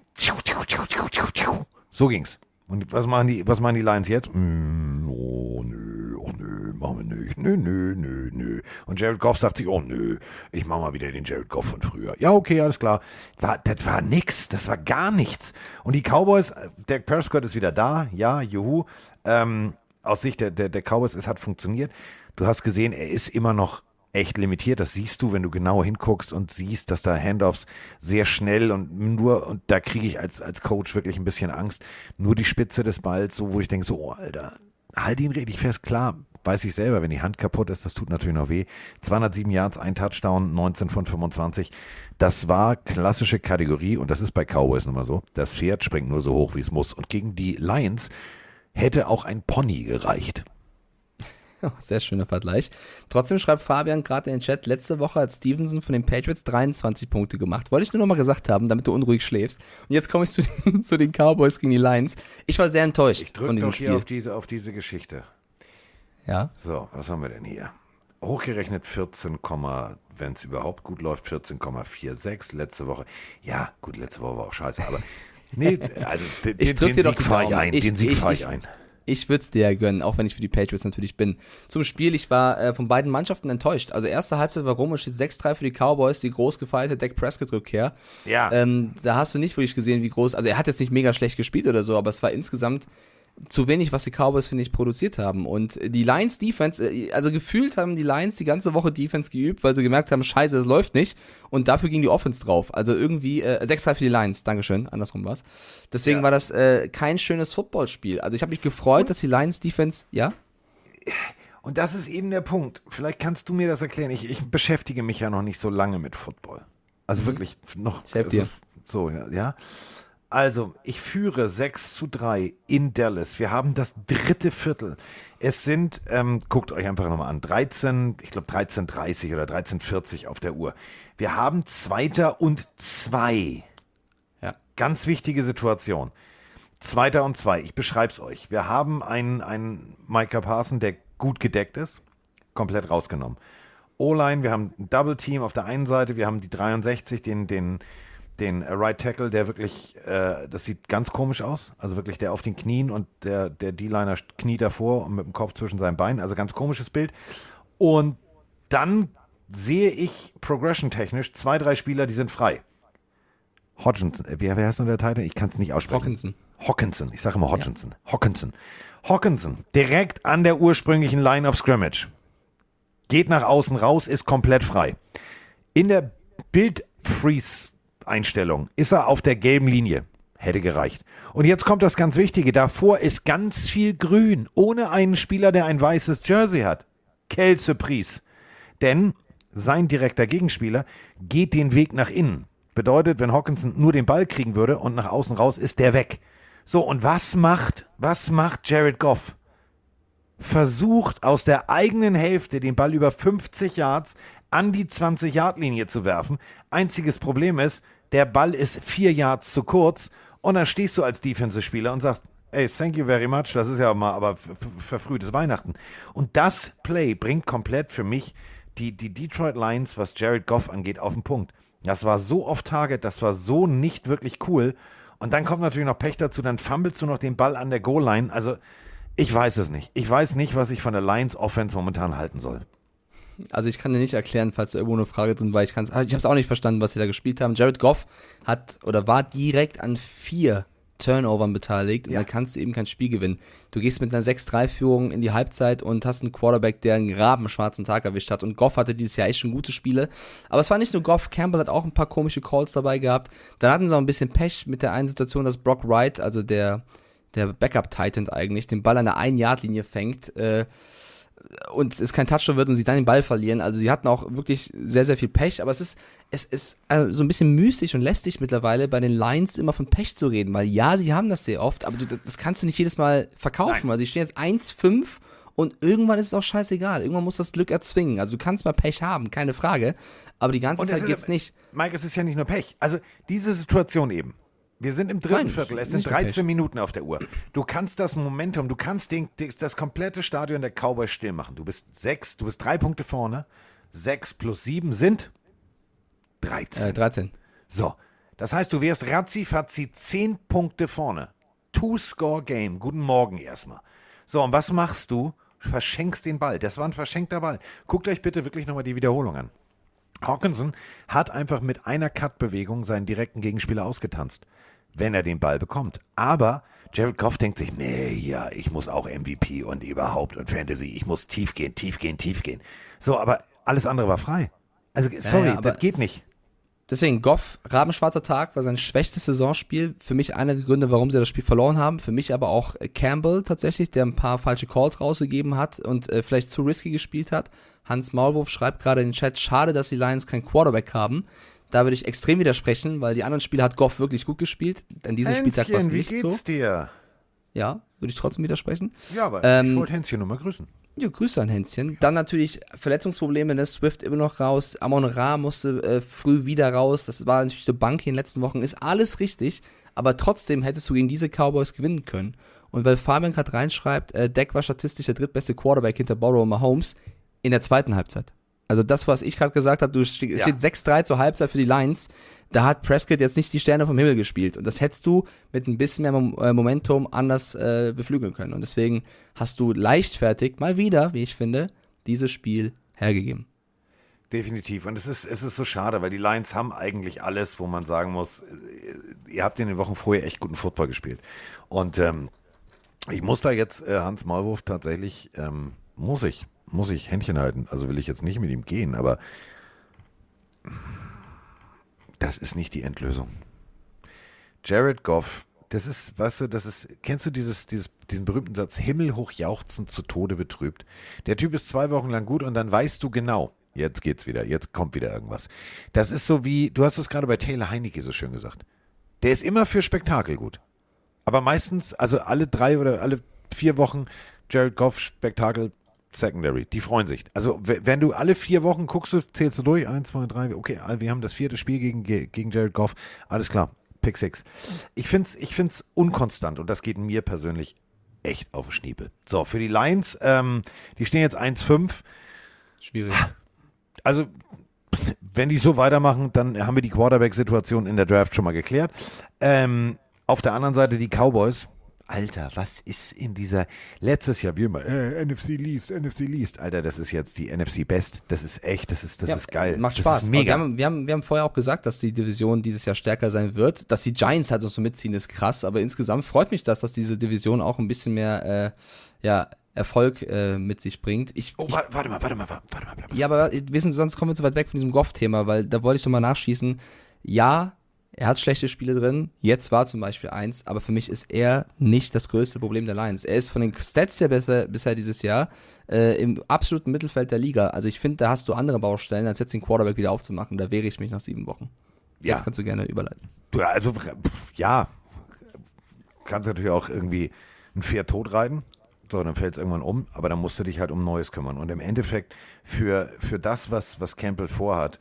So ging's. Und was machen die, was machen die Lions jetzt? Mm, oh nö, oh nö, machen wir nicht. Nö, nö, nö, nö. Und Jared Goff sagt sich, oh nö, ich mach mal wieder den Jared Goff von früher. Ja, okay, alles klar. War, das war nix, das war gar nichts. Und die Cowboys, äh, der Prescott ist wieder da, ja, juhu. Ähm, aus Sicht der, der, der Cowboys, es hat funktioniert. Du hast gesehen, er ist immer noch echt limitiert. Das siehst du, wenn du genau hinguckst und siehst, dass da Handoffs sehr schnell und nur, und da kriege ich als, als Coach wirklich ein bisschen Angst, nur die Spitze des Balls, so wo ich denke, so, oh, Alter, halt ihn richtig fest, klar. Weiß ich selber, wenn die Hand kaputt ist, das tut natürlich noch weh. 207 Yards, ein Touchdown, 19 von 25. Das war klassische Kategorie und das ist bei Cowboys nun mal so. Das Pferd springt nur so hoch, wie es muss. Und gegen die Lions hätte auch ein Pony gereicht. [laughs] Sehr schöner Vergleich. Trotzdem schreibt Fabian gerade in den Chat, letzte Woche hat Stevenson von den Patriots 23 Punkte gemacht. Wollte ich nur noch mal gesagt haben, damit du unruhig schläfst. Und jetzt komme ich zu den, [laughs] zu den Cowboys gegen die Lions. Ich war sehr enttäuscht Ich von drücke diesem doch hier Spiel. auf diese, auf diese Geschichte. Ja, So, was haben wir denn hier? Hochgerechnet 14, wenn es überhaupt gut läuft, 14,46 letzte Woche. Ja, gut, letzte Woche war auch scheiße, aber [laughs] nee, also den, Ich den, den dir doch Sieg fahre ich ein, Ich- den Sieg ich- fahre ich ich- ein. Ich würde es dir ja gönnen, auch wenn ich für die Patriots natürlich bin. Zum Spiel, ich war äh, von beiden Mannschaften enttäuscht. Also erste Halbzeit war rum, es steht 6-3 für die Cowboys, die groß gefeierte Dak Prescott-Rückkehr. Ja. Ähm, da hast du nicht wirklich gesehen, wie groß, also er hat jetzt nicht mega schlecht gespielt oder so, aber es war insgesamt zu wenig, was die Cowboys, finde ich, produziert haben. Und die Lions Defense, äh, also gefühlt haben die Lions die ganze Woche Defense geübt, weil sie gemerkt haben, scheiße, es läuft nicht. Und dafür ging die Offense drauf. Also irgendwie, äh, 6-3 für die Lions, Dankeschön, andersrum war's. Deswegen Ja. war das äh, kein schönes Footballspiel. Also ich habe mich gefreut, dass die Lions Defense, ja? Und das ist eben der Punkt. Vielleicht kannst du mir das erklären. Ich, ich beschäftige mich ja noch nicht so lange mit Football. Also wirklich noch. Mhm. Ich helf dir. also So, ja, ja. Also, ich führe 6 zu 3 in Dallas. Wir haben das dritte Viertel. Es sind, ähm, guckt euch einfach nochmal an, 13, ich glaube 13.30 oder 13.40 auf der Uhr. Wir haben Zweiter und zwei. Ja. Ganz wichtige Situation. Zweiter und zwei. Ich beschreib's euch. Wir haben einen, einen Micah Parson, der gut gedeckt ist. Komplett rausgenommen. O-Line, wir haben ein Double Team auf der einen Seite, wir haben die 63, den, den, den Right Tackle, der wirklich, äh, das sieht ganz komisch aus. Also wirklich der auf den Knien und der, der D-Liner kniet davor und mit dem Kopf zwischen seinen Beinen. Also ganz komisches Bild. Und dann sehe ich progression-technisch zwei, drei Spieler, die sind frei. Hodgkinson, äh, wer, wer heißt noch der Titan? Ich kann es nicht aussprechen. Hawkinson. Hawkinson, ich sage immer Hodgkinson. Hawkinson. Hawkinson, direkt an der ursprünglichen Line of Scrimmage. Geht nach außen raus, ist komplett frei. In der Bild-Freeze-Einstellung ist er auf der gelben Linie. Hätte gereicht. Und jetzt kommt das ganz Wichtige. Davor ist ganz viel Grün, ohne einen Spieler, der ein weißes Jersey hat. Quelle Surprise. Denn sein direkter Gegenspieler geht den Weg nach innen. Bedeutet, wenn Hawkinson nur den Ball kriegen würde und nach außen raus, ist der weg. So, und was macht, was macht Jared Goff? Versucht aus der eigenen Hälfte den Ball über 50 Yards an die 20-Yard-Linie zu werfen. Einziges Problem ist, der Ball ist vier Yards zu kurz und dann stehst du als Defensive-Spieler und sagst, ey, thank you very much, das ist ja mal aber verfrühtes Weihnachten. Und das Play bringt komplett für mich die, die Detroit Lions, was Jared Goff angeht, auf den Punkt. Das war so off-target, das war so nicht wirklich cool. Und dann kommt natürlich noch Pech dazu, dann fummelst du noch den Ball an der Goal-Line. Also, ich weiß es nicht. Ich weiß nicht, was ich von der Lions Offense momentan halten soll. Also ich kann dir nicht erklären, falls da irgendwo eine Frage drin war. Ich, kann's- ich habe es auch nicht verstanden, was sie da gespielt haben. Jared Goff hat oder war direkt an vier Turnovern beteiligt und Ja. da kannst du eben kein Spiel gewinnen. Du gehst mit einer 6-3-Führung in die Halbzeit und hast einen Quarterback, der einen rabenschwarzen Tag erwischt hat. Und Goff hatte dieses Jahr echt schon gute Spiele. Aber es war nicht nur Goff, Campbell hat auch ein paar komische Calls dabei gehabt. Dann hatten sie auch ein bisschen Pech mit der einen Situation, dass Brock Wright, also der, der Backup-Titan eigentlich, den Ball an der 1-Yard-Linie fängt. Äh, und es kein Touchdown wird und sie dann den Ball verlieren. Also sie hatten auch wirklich sehr, sehr viel Pech, aber es ist, es ist äh, so ein bisschen müßig und lästig mittlerweile bei den Lions immer von Pech zu reden, weil ja, sie haben das sehr oft, aber du, das, das kannst du nicht jedes Mal verkaufen. Also sie stehen jetzt 1-5 und irgendwann ist es auch scheißegal. Irgendwann muss das Glück erzwingen. Also du kannst mal Pech haben, keine Frage, aber die ganze Zeit ist geht's nicht. Mike, es ist ja nicht nur Pech. Also diese Situation eben. Wir sind im dritten Nein, Viertel. Es sind nicht nur 13 Pech. Minuten auf der Uhr. Du kannst das Momentum, du kannst den, das komplette Stadion der Cowboys still machen. Du bist sechs, du bist drei Punkte vorne. Sechs plus sieben sind 13. Äh, 13. So, das heißt, du wärst ratzi-fatzi 10 Punkte vorne. Two-Score-Game. Guten Morgen erstmal. So, und was machst du? Verschenkst den Ball. Das war ein verschenkter Ball. Guckt euch bitte wirklich nochmal die Wiederholung an. Hawkinson hat einfach mit einer Cut-Bewegung seinen direkten Gegenspieler ausgetanzt, wenn er den Ball bekommt. Aber Jared Goff denkt sich, nee, ja, ich muss auch MVP und überhaupt und Fantasy, ich muss tief gehen, tief gehen, tief gehen. So, aber alles andere war frei. Also, sorry, ja, aber- das geht nicht. Deswegen, Goff, Rabenschwarzer Tag war sein schwächstes Saisonspiel. Für mich einer der Gründe, warum sie das Spiel verloren haben. Für mich aber auch äh, Campbell tatsächlich, der ein paar falsche Calls rausgegeben hat und äh, vielleicht zu risky gespielt hat. Hans Maulwurf schreibt gerade in den Chat, schade, dass die Lions keinen Quarterback haben. Da würde ich extrem widersprechen, weil die anderen Spiele hat Goff wirklich gut gespielt. An diesem Spieltag war es Hänschen, wie nicht geht's so. dir? Ja, würde ich trotzdem widersprechen. Ja, aber Ähm, ich wollte Hänschen nur mal grüßen. Ja, Grüße an Hänschen. Dann natürlich Verletzungsprobleme, ne? Swift immer noch raus. Amon Ra musste äh, früh wieder raus. Das war natürlich eine Bank in den letzten Wochen. Ist alles richtig. Aber trotzdem hättest du gegen diese Cowboys gewinnen können. Und weil Fabian gerade reinschreibt, äh, Deck war statistisch der drittbeste Quarterback hinter Borrow Mahomes in der zweiten Halbzeit. Also das, was ich gerade gesagt habe, du ste- es Ja. steht 6-3 zur Halbzeit für die Lions. Da hat Prescott jetzt nicht die Sterne vom Himmel gespielt. Und das hättest du mit ein bisschen mehr Mom äh, Momentum anders äh, beflügeln können. Und deswegen hast du leichtfertig, mal wieder, wie ich finde, dieses Spiel hergegeben. Definitiv. Und es ist, es ist so schade, weil die Lions haben eigentlich alles, wo man sagen muss, äh, ihr habt in den Wochen vorher echt guten Football gespielt. Und ähm, ich muss da jetzt äh, Hans Maulwurf tatsächlich, ähm, muss ich, muss ich Händchen halten. Also will ich jetzt nicht mit ihm gehen, aber das ist nicht die Endlösung. Jared Goff, das ist, weißt du, das ist, kennst du dieses, dieses, diesen berühmten Satz, himmelhoch jauchzend zu Tode betrübt? Der Typ ist zwei Wochen lang gut und dann weißt du genau, jetzt geht's wieder, jetzt kommt wieder irgendwas. Das ist so wie, du hast es gerade bei Taylor Heinecke so schön gesagt. Der ist immer für Spektakel gut. Aber meistens, also alle drei oder alle vier Wochen, Jared Goff, Spektakel, Secondary. Die freuen sich. Also, wenn du alle vier Wochen guckst, zählst du durch. Eins, zwei, drei. Okay, wir haben das vierte Spiel gegen, gegen Jared Goff. Alles klar. Pick Six. Ich finde es ich find's unkonstant und das geht mir persönlich echt auf den Schniepel. So, für die Lions, ähm, die stehen jetzt 1-5. Schwierig. Also, wenn die so weitermachen, dann haben wir die Quarterback-Situation in der Draft schon mal geklärt. Ähm, auf der anderen Seite die Cowboys. Alter, was ist in dieser letztes Jahr wie immer äh, NFC Least, NFC Least. Alter, das ist jetzt die NFC Best. Das ist echt, das ist das Ja, ist geil. Macht das Spaß. Aber Wir mega. haben, wir, haben, wir haben vorher auch gesagt, dass die Division dieses Jahr stärker sein wird. Dass die Giants halt uns so mitziehen, ist krass. Aber insgesamt freut mich das, dass diese Division auch ein bisschen mehr äh, ja, Erfolg äh, mit sich bringt. Ich, Oh, warte, warte mal, warte mal, warte mal. Bleib mal. ja, aber wir sind, sonst kommen wir zu weit weg von diesem Goff-Thema, weil da wollte ich nochmal nachschießen. Ja, er hat schlechte Spiele drin. Jetzt war zum Beispiel eins, aber für mich ist er nicht das größte Problem der Lions. Er ist von den Stats her besser, bisher dieses Jahr äh, im absoluten Mittelfeld der Liga. Also ich finde, da hast du andere Baustellen, als jetzt den Quarterback wieder aufzumachen. Da wehre ich mich nach sieben Wochen. Ja. Jetzt kannst du gerne überleiten. Also, ja, kannst natürlich auch irgendwie ein Pferd tot reiten. So, dann fällt es irgendwann um, aber dann musst du dich halt um Neues kümmern. Und im Endeffekt für, für das, was, was Campbell vorhat,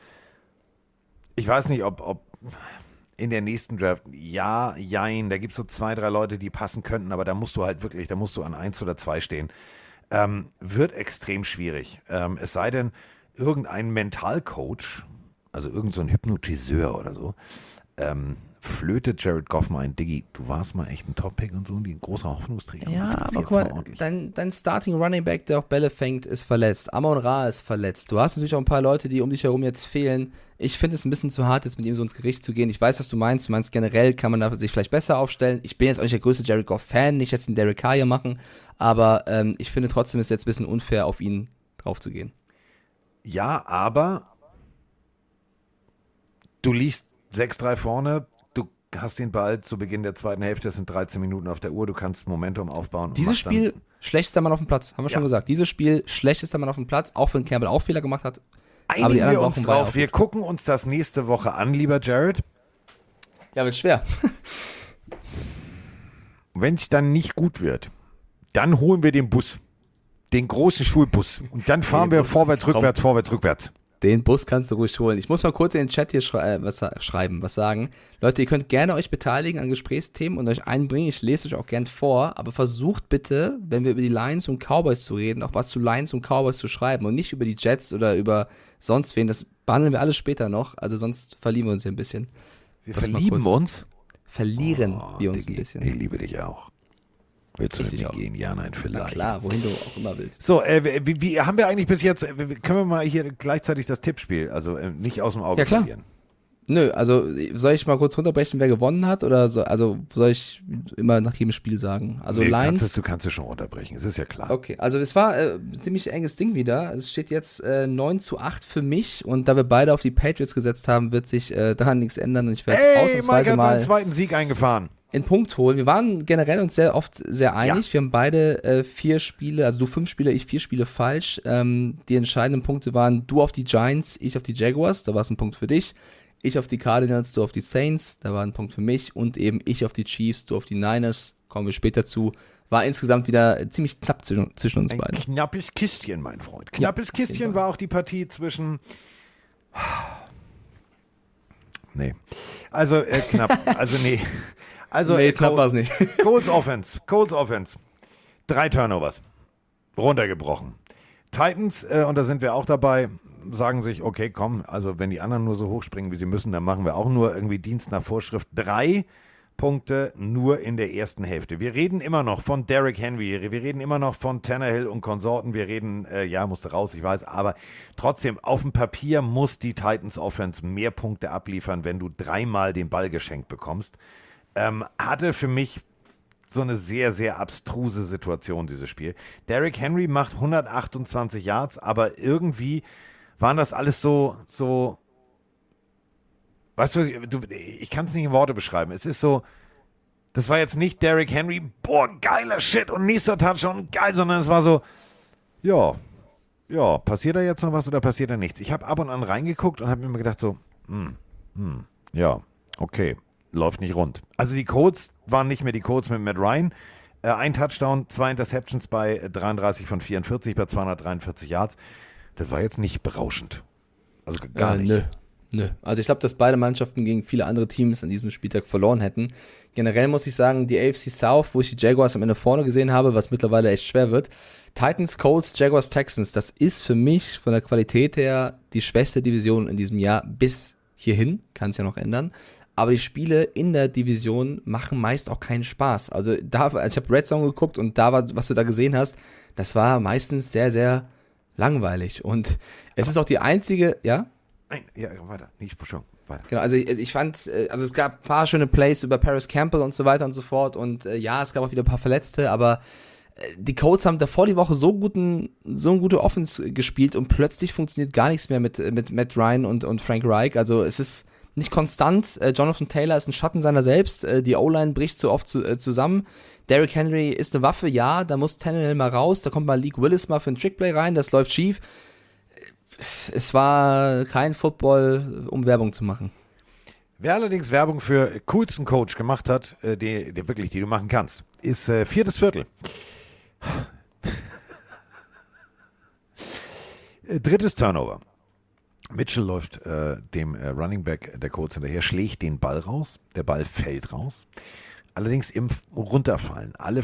ich weiß nicht, ob, ob in der nächsten Draft, ja, jein, da gibt es so zwei, drei Leute, die passen könnten, aber da musst du halt wirklich, da musst du an eins oder zwei stehen. Ähm, wird extrem schwierig. Ähm, es sei denn, irgendein Mentalcoach, also irgendein so Hypnotiseur oder so, ähm, flötet Jared Goff mal ein Diggi, du warst mal echt ein Top-Pick und so, die ein großer Hoffnungsträger. Ja, aber guck mal dein, dein Starting Running Back, der auch Bälle fängt, ist verletzt. Amon Ra ist verletzt. Du hast natürlich auch ein paar Leute, die um dich herum jetzt fehlen. Ich finde es ein bisschen zu hart, jetzt mit ihm so ins Gericht zu gehen. Ich weiß, was du meinst. Du meinst, generell kann man da sich vielleicht besser aufstellen. Ich bin jetzt auch nicht der größte Jared Goff-Fan, nicht jetzt den Derek Carr hier machen, aber ähm, ich finde trotzdem ist es jetzt ein bisschen unfair, auf ihn drauf zu gehen. Ja, aber du liegst 6-3 vorne, hast den Ball zu Beginn der zweiten Hälfte, es sind 13 Minuten auf der Uhr, du kannst Momentum aufbauen. Dieses Spiel, schlechtester Mann auf dem Platz, haben wir schon Ja. gesagt. Dieses Spiel, schlechtester Mann auf dem Platz, auch wenn Campbell auch Fehler gemacht hat. Einigen wir uns drauf. Wir gucken uns das nächste Woche an, lieber Jared. Ja, wird schwer. [laughs] Wenn es dann nicht gut wird, dann holen wir den Bus. Den großen Schulbus. Und dann fahren wir vorwärts, rückwärts, vorwärts, rückwärts. Den Bus kannst du ruhig holen. Ich muss mal kurz in den Chat hier schrei äh, was schreiben, was sagen. Leute, ihr könnt gerne euch beteiligen an Gesprächsthemen und euch einbringen. Ich lese euch auch gern vor, aber versucht bitte, wenn wir über die Lions und Cowboys zu reden, auch was zu Lions und Cowboys zu schreiben und nicht über die Jets oder über sonst wen. Das behandeln wir alles später noch, also sonst verlieren wir uns hier ein bisschen. Wir Das verlieben uns. Verlieren Oh, wir uns Diggi, ein bisschen. Ich liebe dich auch. Willst du mit? Ja, nein, Na vielleicht. klar, wohin du auch immer willst. So, äh, wie, wie haben wir eigentlich bis jetzt, können wir mal hier gleichzeitig das Tippspiel, also äh, nicht aus dem Auge Ja, klar. verlieren? Nö, also soll ich mal kurz runterbrechen, wer gewonnen hat? Oder so, also soll ich immer nach jedem Spiel sagen? Also Nee, Lions. kannst es, du kannst es schon unterbrechen, es ist ja klar. Okay, also es war äh, ein ziemlich enges Ding wieder. Es steht jetzt äh, 9 zu 8 für mich und da wir beide auf die Patriots gesetzt haben, wird sich äh, daran nichts ändern und ich werde Ey, Mike ausnahmsweise hat mal seinen zweiten Sieg eingefahren. In Punkt holen. Wir waren generell uns sehr oft sehr einig. Wir haben beide äh, vier Spiele, also du fünf Spiele, ich vier Spiele falsch. Ähm, die entscheidenden Punkte waren du auf die Giants, ich auf die Jaguars, da war es ein Punkt für dich. Ich auf die Cardinals, du auf die Saints, da war ein Punkt für mich. Und eben ich auf die Chiefs, du auf die Niners, kommen wir später zu. War insgesamt wieder ziemlich knapp zwischen, zwischen uns Ein beiden. knappes Kistchen, mein Freund. Knappes jeden Kistchen war auch die Partie zwischen. Nee. Also äh, knapp. [laughs] Also nee. Also nee, äh, knapp war es nicht. [laughs] Colts Offense. Colts Offense. Drei Turnovers. Runtergebrochen. Titans, äh, und da sind wir auch dabei, sagen sich, okay, komm, also wenn die anderen nur so hochspringen, wie sie müssen, dann machen wir auch nur irgendwie Dienst nach Vorschrift. Drei Punkte nur in der ersten Hälfte. Wir reden immer noch von Derrick Henry, wir reden immer noch von Tannehill und Konsorten. Wir reden, äh, ja, musste raus, ich weiß, aber trotzdem, auf dem Papier muss die Titans Offense mehr Punkte abliefern, wenn du dreimal den Ball geschenkt bekommst. Ähm, hatte für mich so eine sehr, sehr abstruse Situation, dieses Spiel. Derrick Henry macht 128 Yards, aber irgendwie waren das alles so, so Weißt du, du ich kann es nicht in Worte beschreiben. Es ist so, das war jetzt nicht Derrick Henry, boah, geiler Shit und nächster Touchdown, geil, sondern es war so, ja, ja, passiert da jetzt noch was oder passiert da nichts? Ich habe ab und an reingeguckt und habe mir immer gedacht so, hm, hm, ja, okay, läuft nicht rund. Also die Codes waren nicht mehr die Codes mit Matt Ryan. Äh, ein Touchdown, zwei Interceptions bei 33 von 44 bei 243 Yards. Das war jetzt nicht berauschend. Also gar Äh, nicht. Nö. Nö. Also ich glaube, dass beide Mannschaften gegen viele andere Teams an diesem Spieltag verloren hätten. Generell muss ich sagen, die AFC South, wo ich die Jaguars am Ende vorne gesehen habe, was mittlerweile echt schwer wird. Titans, Colts, Jaguars, Texans, das ist für mich von der Qualität her die schwächste Division in diesem Jahr bis hierhin. Kann es ja noch ändern. Aber die Spiele in der Division machen meist auch keinen Spaß. Also da, also ich habe Red Zone geguckt und da war, was du da gesehen hast, das war meistens sehr, sehr langweilig. Und es ist auch die einzige, ja? Nein, ja, weiter. Nicht schon. Weiter. Genau, also ich, ich fand, äh, also es gab ein paar schöne Plays über Paris Campbell und so weiter und so fort und äh, ja, es gab auch wieder ein paar Verletzte, aber äh, die Colts haben davor die Woche so guten, so eine gute Offense gespielt und plötzlich funktioniert gar nichts mehr mit, mit Matt Ryan und, und Frank Reich. Also es ist nicht konstant. Äh, Jonathan Taylor ist ein Schatten seiner selbst. Äh, die O-Line bricht zu oft zu, äh, zusammen. Derrick Henry ist eine Waffe, ja, da muss Tannehill mal raus, da kommt mal League Willis mal für ein Trickplay rein, das läuft schief. Es war kein Football, um Werbung zu machen. Wer allerdings Werbung für coolsten Coach gemacht hat, äh, die, die wirklich, die du machen kannst, ist äh, viertes Viertel. [laughs] Äh, Drittes Turnover. Mitchell läuft äh, dem äh, Running Back der Colts hinterher, schlägt den Ball raus. Der Ball fällt raus. Allerdings im Runterfallen. Alle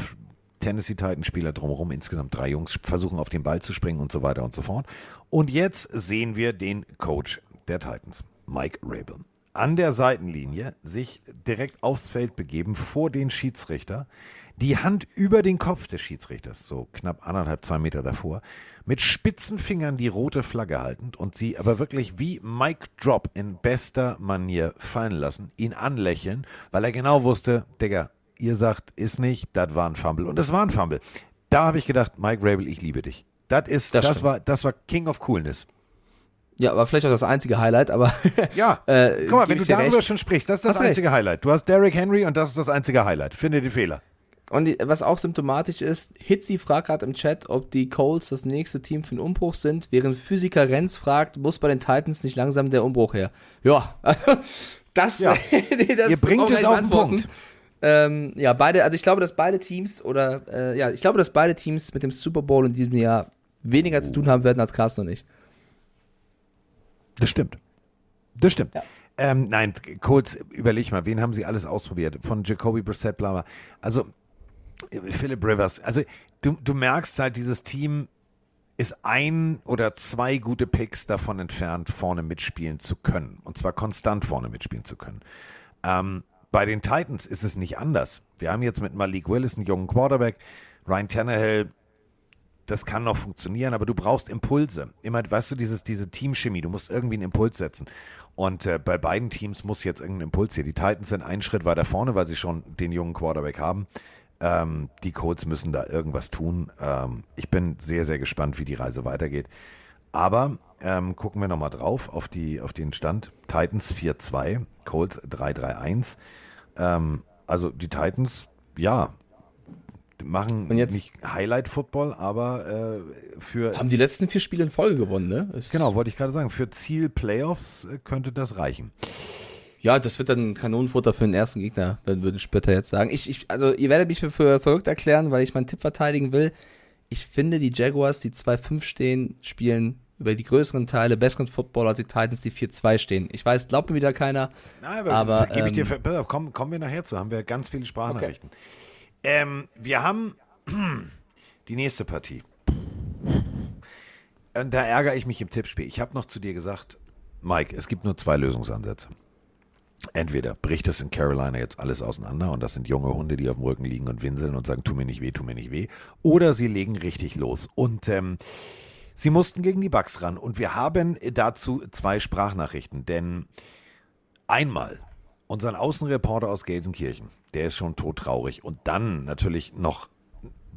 Tennessee Titans Spieler drumherum, insgesamt drei Jungs, versuchen auf den Ball zu springen und so weiter und so fort. Und jetzt sehen wir den Coach der Titans, Mike Rabel, an der Seitenlinie sich direkt aufs Feld begeben vor den Schiedsrichter, die Hand über den Kopf des Schiedsrichters, so knapp anderthalb, zwei Meter davor, mit spitzen Fingern die rote Flagge haltend und sie aber wirklich wie Mike Drop in bester Manier fallen lassen, ihn anlächeln, weil er genau wusste, Digga, ihr sagt, ist nicht, das war ein Fumble. Und es war ein Fumble. Da habe ich gedacht, Mike Rabel, ich liebe dich. Das ist, Das das, war, das war King of Coolness. Ja, aber vielleicht auch das einzige Highlight, aber [laughs] Ja, [laughs] Äh, guck mal, wenn du darüber recht. schon sprichst, das ist das Hast recht. einzige Highlight. Du hast Derrick Henry und das ist das einzige Highlight. Finde die Fehler. Und die, was auch symptomatisch ist, Hitzi fragt gerade im Chat, ob die Colts das nächste Team für den Umbruch sind, während Physiker Renz fragt, muss bei den Titans nicht langsam der Umbruch her? Ja, also [laughs] das, Ja. das Ihr bringt es auf den. Punkt. Ähm, ja, beide, also ich glaube, dass beide Teams oder äh, ja, ich glaube, dass beide Teams mit dem Super Bowl in diesem Jahr weniger zu tun haben werden als Carsten und ich. Das stimmt. Das stimmt. Ja. Ähm, nein, kurz überleg mal, wen haben sie alles ausprobiert? Von Jacoby Brissett, bla bla. Also, äh, Philip Rivers. Also, du, du merkst halt, dieses Team ist ein oder zwei gute Picks davon entfernt, vorne mitspielen zu können. Und zwar konstant vorne mitspielen zu können. Ähm, bei den Titans ist es nicht anders. Wir haben jetzt mit Malik Willis einen jungen Quarterback. Ryan Tannehill, das kann noch funktionieren, aber du brauchst Impulse. Immer, weißt du, dieses, diese Teamchemie, du musst irgendwie einen Impuls setzen. Und äh, bei beiden Teams muss jetzt irgendein Impuls hier. Die Titans sind einen Schritt weiter vorne, weil sie schon den jungen Quarterback haben. Ähm, die Colts müssen da irgendwas tun. Ähm, ich bin sehr, sehr gespannt, wie die Reise weitergeht. Aber ähm, gucken wir nochmal drauf auf, die, auf den Stand. Titans 4-2, Colts 3-3-1. Ähm, also die Titans, ja, machen Und jetzt- nicht Highlight-Football, aber äh, für, Haben die letzten vier Spiele in Folge gewonnen, ne? Ist- genau, wollte ich gerade sagen, für Ziel Playoffs äh, könnte das reichen. Ja, das wird dann Kanonenfutter für den ersten Gegner, würde später jetzt sagen. Ich, ich, also ihr werdet mich für, verrückt erklären, weil ich meinen Tipp verteidigen will. Ich finde, die Jaguars, die 2-5 stehen, spielen über die größeren Teile besseren Football als die Titans, die 4-2 stehen. Ich weiß, glaubt mir wieder keiner. Na, aber, Aber, gebe ich dir, ähm, komm, kommen wir nachher zu, haben wir ganz viele Sprachnachrichten. Ähm, wir haben [clears throat] die nächste Partie. äh, da ärgere ich mich im Tippspiel. Ich habe noch zu dir gesagt, Mike, es gibt nur zwei Lösungsansätze. Entweder bricht es in Carolina jetzt alles auseinander und das sind junge Hunde, die auf dem Rücken liegen und winseln und sagen, tu mir nicht weh, tu mir nicht weh. Oder sie legen richtig los. Und ähm, sie mussten gegen die Bucks ran. Und wir haben dazu zwei Sprachnachrichten. Denn einmal unseren Außenreporter aus Gelsenkirchen, der ist schon todtraurig. Und dann natürlich noch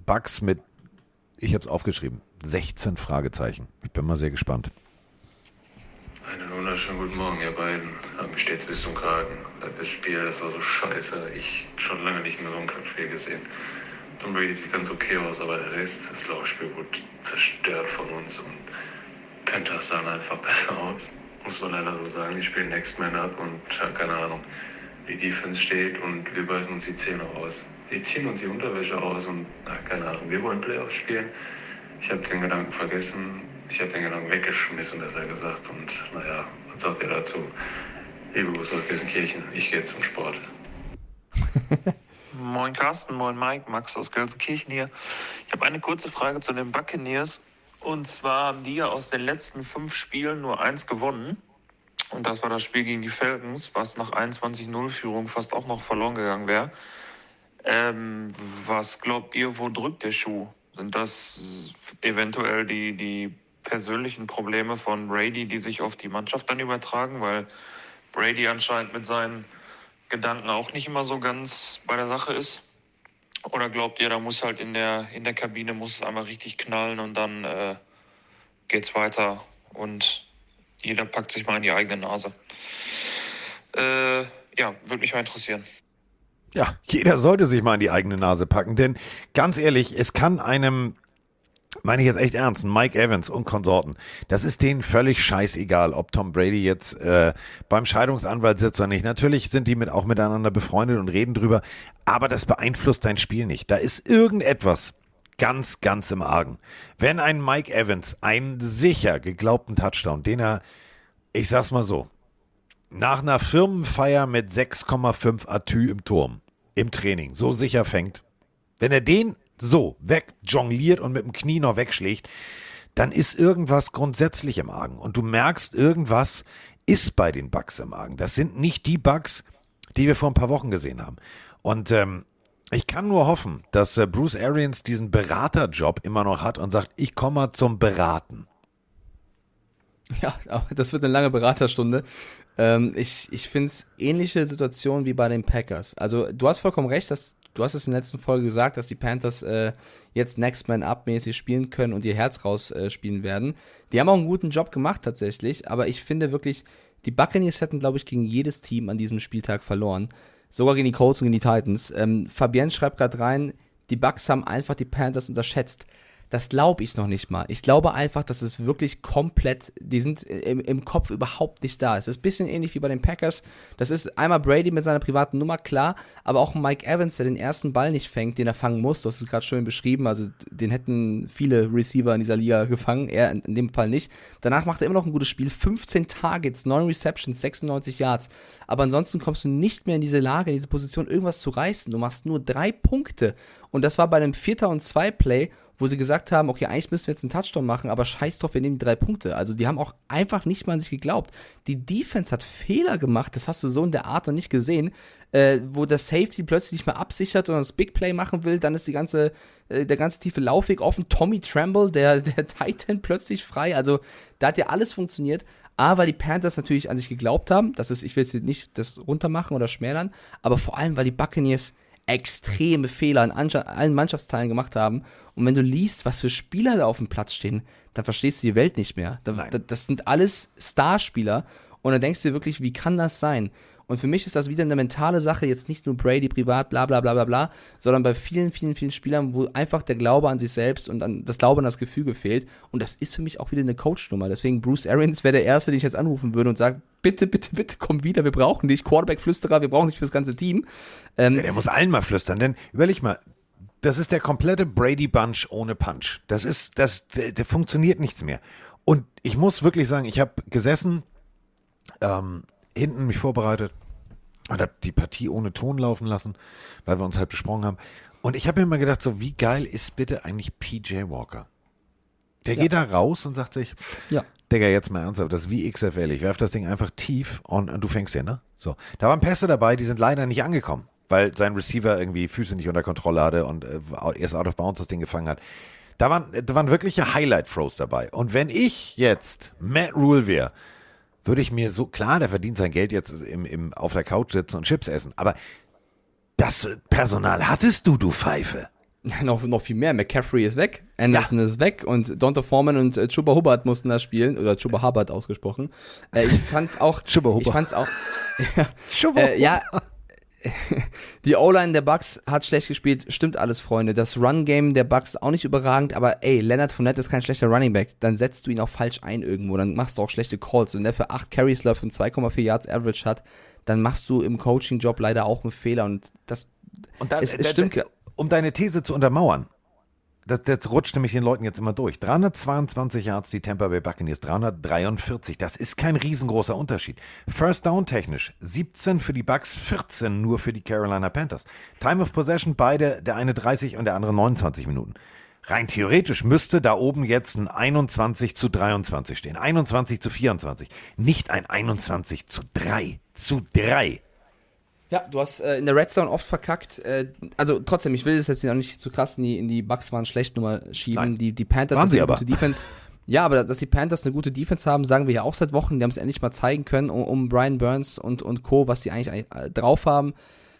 Bucks mit, ich habe es aufgeschrieben, 16 Fragezeichen. Ich bin mal sehr gespannt. Einen wunderschönen guten Morgen, ihr beiden. Hab mich stets bis zum Kragen. Das Spiel, das war so scheiße. Ich hab schon lange nicht mehr so ein Kackspiel gesehen. Tom Brady sieht ganz okay aus, aber der Rest, das Laufspiel wurde zerstört von uns und Panthers sahen einfach besser aus. Muss man leider so sagen. Die spielen Next Man Up und keine Ahnung. Die Defense steht und wir beißen uns die Zähne aus. Die ziehen uns die Unterwäsche aus und na, keine Ahnung. Wir wollen Playoffs spielen. Ich habe den Gedanken vergessen. Ich habe den Gedanken weggeschmissen, besser gesagt. Und naja, was sagt ihr dazu? Liebe Grüße aus Gelsenkirchen. Ich gehe zum Sport. [laughs] Moin Carsten, moin Mike, Max aus Gelsenkirchen hier. Ich habe eine kurze Frage zu den Buccaneers. Und zwar haben die ja aus den letzten fünf Spielen nur eins gewonnen. Und das war das Spiel gegen die Falcons, was nach 21-0-Führung fast auch noch verloren gegangen wäre. Ähm, was glaubt ihr, wo drückt der Schuh? Sind das eventuell die, die persönlichen Probleme von Brady, die sich auf die Mannschaft dann übertragen? Weil Brady anscheinend mit seinen Gedanken auch nicht immer so ganz bei der Sache ist. Oder glaubt ihr, da muss halt in der, in der Kabine muss es einmal richtig knallen und dann äh, geht's weiter und jeder packt sich mal in die eigene Nase? Äh, ja, würde mich mal interessieren. Ja, jeder sollte sich mal in die eigene Nase packen, denn ganz ehrlich, es kann einem, meine ich jetzt echt ernst, Mike Evans und Konsorten, das ist denen völlig scheißegal, ob Tom Brady jetzt äh, beim Scheidungsanwalt sitzt oder nicht. Natürlich sind die mit, auch miteinander befreundet und reden drüber, aber das beeinflusst dein Spiel nicht. Da ist irgendetwas ganz, ganz im Argen. Wenn ein Mike Evans einen sicher geglaubten Touchdown, den er, ich sag's mal so, nach einer Firmenfeier mit 6,5 Atü im Turm, im Training, so sicher fängt, wenn er den so wegjongliert und mit dem Knie noch wegschlägt, dann ist irgendwas grundsätzlich im Argen. Und du merkst, irgendwas ist bei den Bugs im Argen. Das sind nicht die Bugs, die wir vor ein paar Wochen gesehen haben. Und ähm, ich kann nur hoffen, dass äh, Bruce Arians diesen Beraterjob immer noch hat und sagt, ich komme mal zum Beraten. Ja, das wird eine lange Beraterstunde. Ähm, ich ich finde es ähnliche Situation wie bei den Packers. Also du hast vollkommen recht, dass du hast es in der letzten Folge gesagt, dass die Panthers äh, jetzt Next Man Up mäßig spielen können und ihr Herz rausspielen äh, werden. Die haben auch einen guten Job gemacht tatsächlich, aber ich finde wirklich, die Buccaneers hätten, glaube ich, gegen jedes Team an diesem Spieltag verloren. Sogar gegen die Colts und gegen die Titans. Ähm, Fabienne schreibt gerade rein, die Bucks haben einfach die Panthers unterschätzt. Das glaube ich noch nicht mal. Ich glaube einfach, dass es wirklich komplett, die sind im, im Kopf überhaupt nicht da. Es ist ein bisschen ähnlich wie bei den Packers. Das ist einmal Brady mit seiner privaten Nummer, klar, aber auch Mike Evans, der den ersten Ball nicht fängt, den er fangen muss. Du hast es gerade schön beschrieben. Also den hätten viele Receiver in dieser Liga gefangen, er in, in dem Fall nicht. Danach macht er immer noch ein gutes Spiel. 15 Targets, 9 Receptions, 96 Yards. Aber ansonsten kommst du nicht mehr in diese Lage, in diese Position, irgendwas zu reißen. Du machst nur drei Punkte. Und das war bei einem Vierter und zwei Play wo sie gesagt haben, okay, eigentlich müssten wir jetzt einen Touchdown machen, aber scheiß drauf, wir nehmen die drei Punkte. Also die haben auch einfach nicht mal an sich geglaubt. Die Defense hat Fehler gemacht, das hast du so in der Art noch nicht gesehen, äh, wo der Safety plötzlich nicht mehr absichert und das Big Play machen will, dann ist die ganze, äh, der ganze tiefe Laufweg offen. Tommy Tremble, der, [laughs] der Titan plötzlich frei. Also da hat ja alles funktioniert. A, weil die Panthers natürlich an sich geglaubt haben, das ist, ich will jetzt nicht das runtermachen oder schmälern, aber vor allem, weil die Buccaneers extreme Fehler in allen Mannschaftsteilen gemacht haben. Und wenn du liest, was für Spieler da auf dem Platz stehen, dann verstehst du die Welt nicht mehr. das sind alles Starspieler. Und dann denkst du dir wirklich, wie kann das sein? Und für mich ist das wieder eine mentale Sache, jetzt nicht nur Brady privat, bla bla bla bla bla, sondern bei vielen, vielen, vielen Spielern, wo einfach der Glaube an sich selbst und an das Glaube an das Gefüge fehlt. Und das ist für mich auch wieder eine Coach-Nummer. Deswegen Bruce Arians wäre der Erste, den ich jetzt anrufen würde und sage, bitte, bitte, bitte komm wieder, wir brauchen dich. Quarterback-Flüsterer, wir brauchen dich fürs ganze Team. Ähm, ja, der muss allen mal flüstern, denn überleg mal, das ist der komplette Brady Bunch ohne Punch. Das ist, das, der, der funktioniert nichts mehr. Und ich muss wirklich sagen, ich habe gesessen, ähm, hinten mich vorbereitet und habe die Partie ohne Ton laufen lassen, weil wir uns halt besprochen haben. Und ich habe mir immer gedacht, so wie geil ist bitte eigentlich PJ Walker? Der geht da raus und sagt sich, Ja. Digga, jetzt mal ernsthaft, das ist wie XFL. Ich werf das Ding einfach tief und, und du fängst den, ne? So. Da waren Pässe dabei, die sind leider nicht angekommen, weil sein Receiver irgendwie Füße nicht unter Kontrolle hatte und äh, erst out of bounds das Ding gefangen hat. Da waren, da waren wirkliche Highlight-Throws dabei. Und wenn ich jetzt Matt Rule wäre, würde ich mir so, klar, der verdient sein Geld jetzt im, im, auf der Couch sitzen und Chips essen, aber das Personal hattest du, du Pfeife. noch, noch viel mehr. McCaffrey ist weg, Anderson ist weg und Donta Foreman und äh, Chuba Hubbard mussten da spielen, oder Chuba Hubbard ausgesprochen. Äh, ich fand's auch, [laughs] Chuba ich Hubbard. fand's auch, [laughs] [laughs] äh, ja, die O-Line der Bucks hat schlecht gespielt, stimmt alles, Freunde. Das Run-Game der Bucks auch nicht überragend, aber ey, Leonard Fournette ist kein schlechter Running Back. Dann setzt du ihn auch falsch ein irgendwo, dann machst du auch schlechte Calls. Wenn der für 8 Carries läuft und 2,4 Yards Average hat, dann machst du im Coaching-Job leider auch einen Fehler und das Und dann, Es- es stimmt um deine These zu untermauern, das, das rutscht nämlich den Leuten jetzt immer durch. 322 Yards die Tampa Bay Buccaneers, 343. Das ist kein riesengroßer Unterschied. First Down technisch 17 für die Bucks, 14 nur für die Carolina Panthers. Time of Possession beide, der eine 30 und der andere 29 Minuten. Rein theoretisch müsste da oben jetzt ein 21 zu 23 stehen. 21 zu 24. Nicht ein 21 zu 3. Zu 3. Ja, du hast äh, in der Red Zone oft verkackt. Äh, also trotzdem, ich will das jetzt auch nicht zu krass in die, in die Bucks waren schlecht Nummer schieben. Nein. Die, die Panthers sie eine aber. gute Defense. Ja, aber dass die Panthers eine gute Defense haben, sagen wir ja auch seit Wochen. Die haben es endlich mal zeigen können, um, um Brian Burns und, und Co., was die eigentlich, eigentlich äh, drauf haben.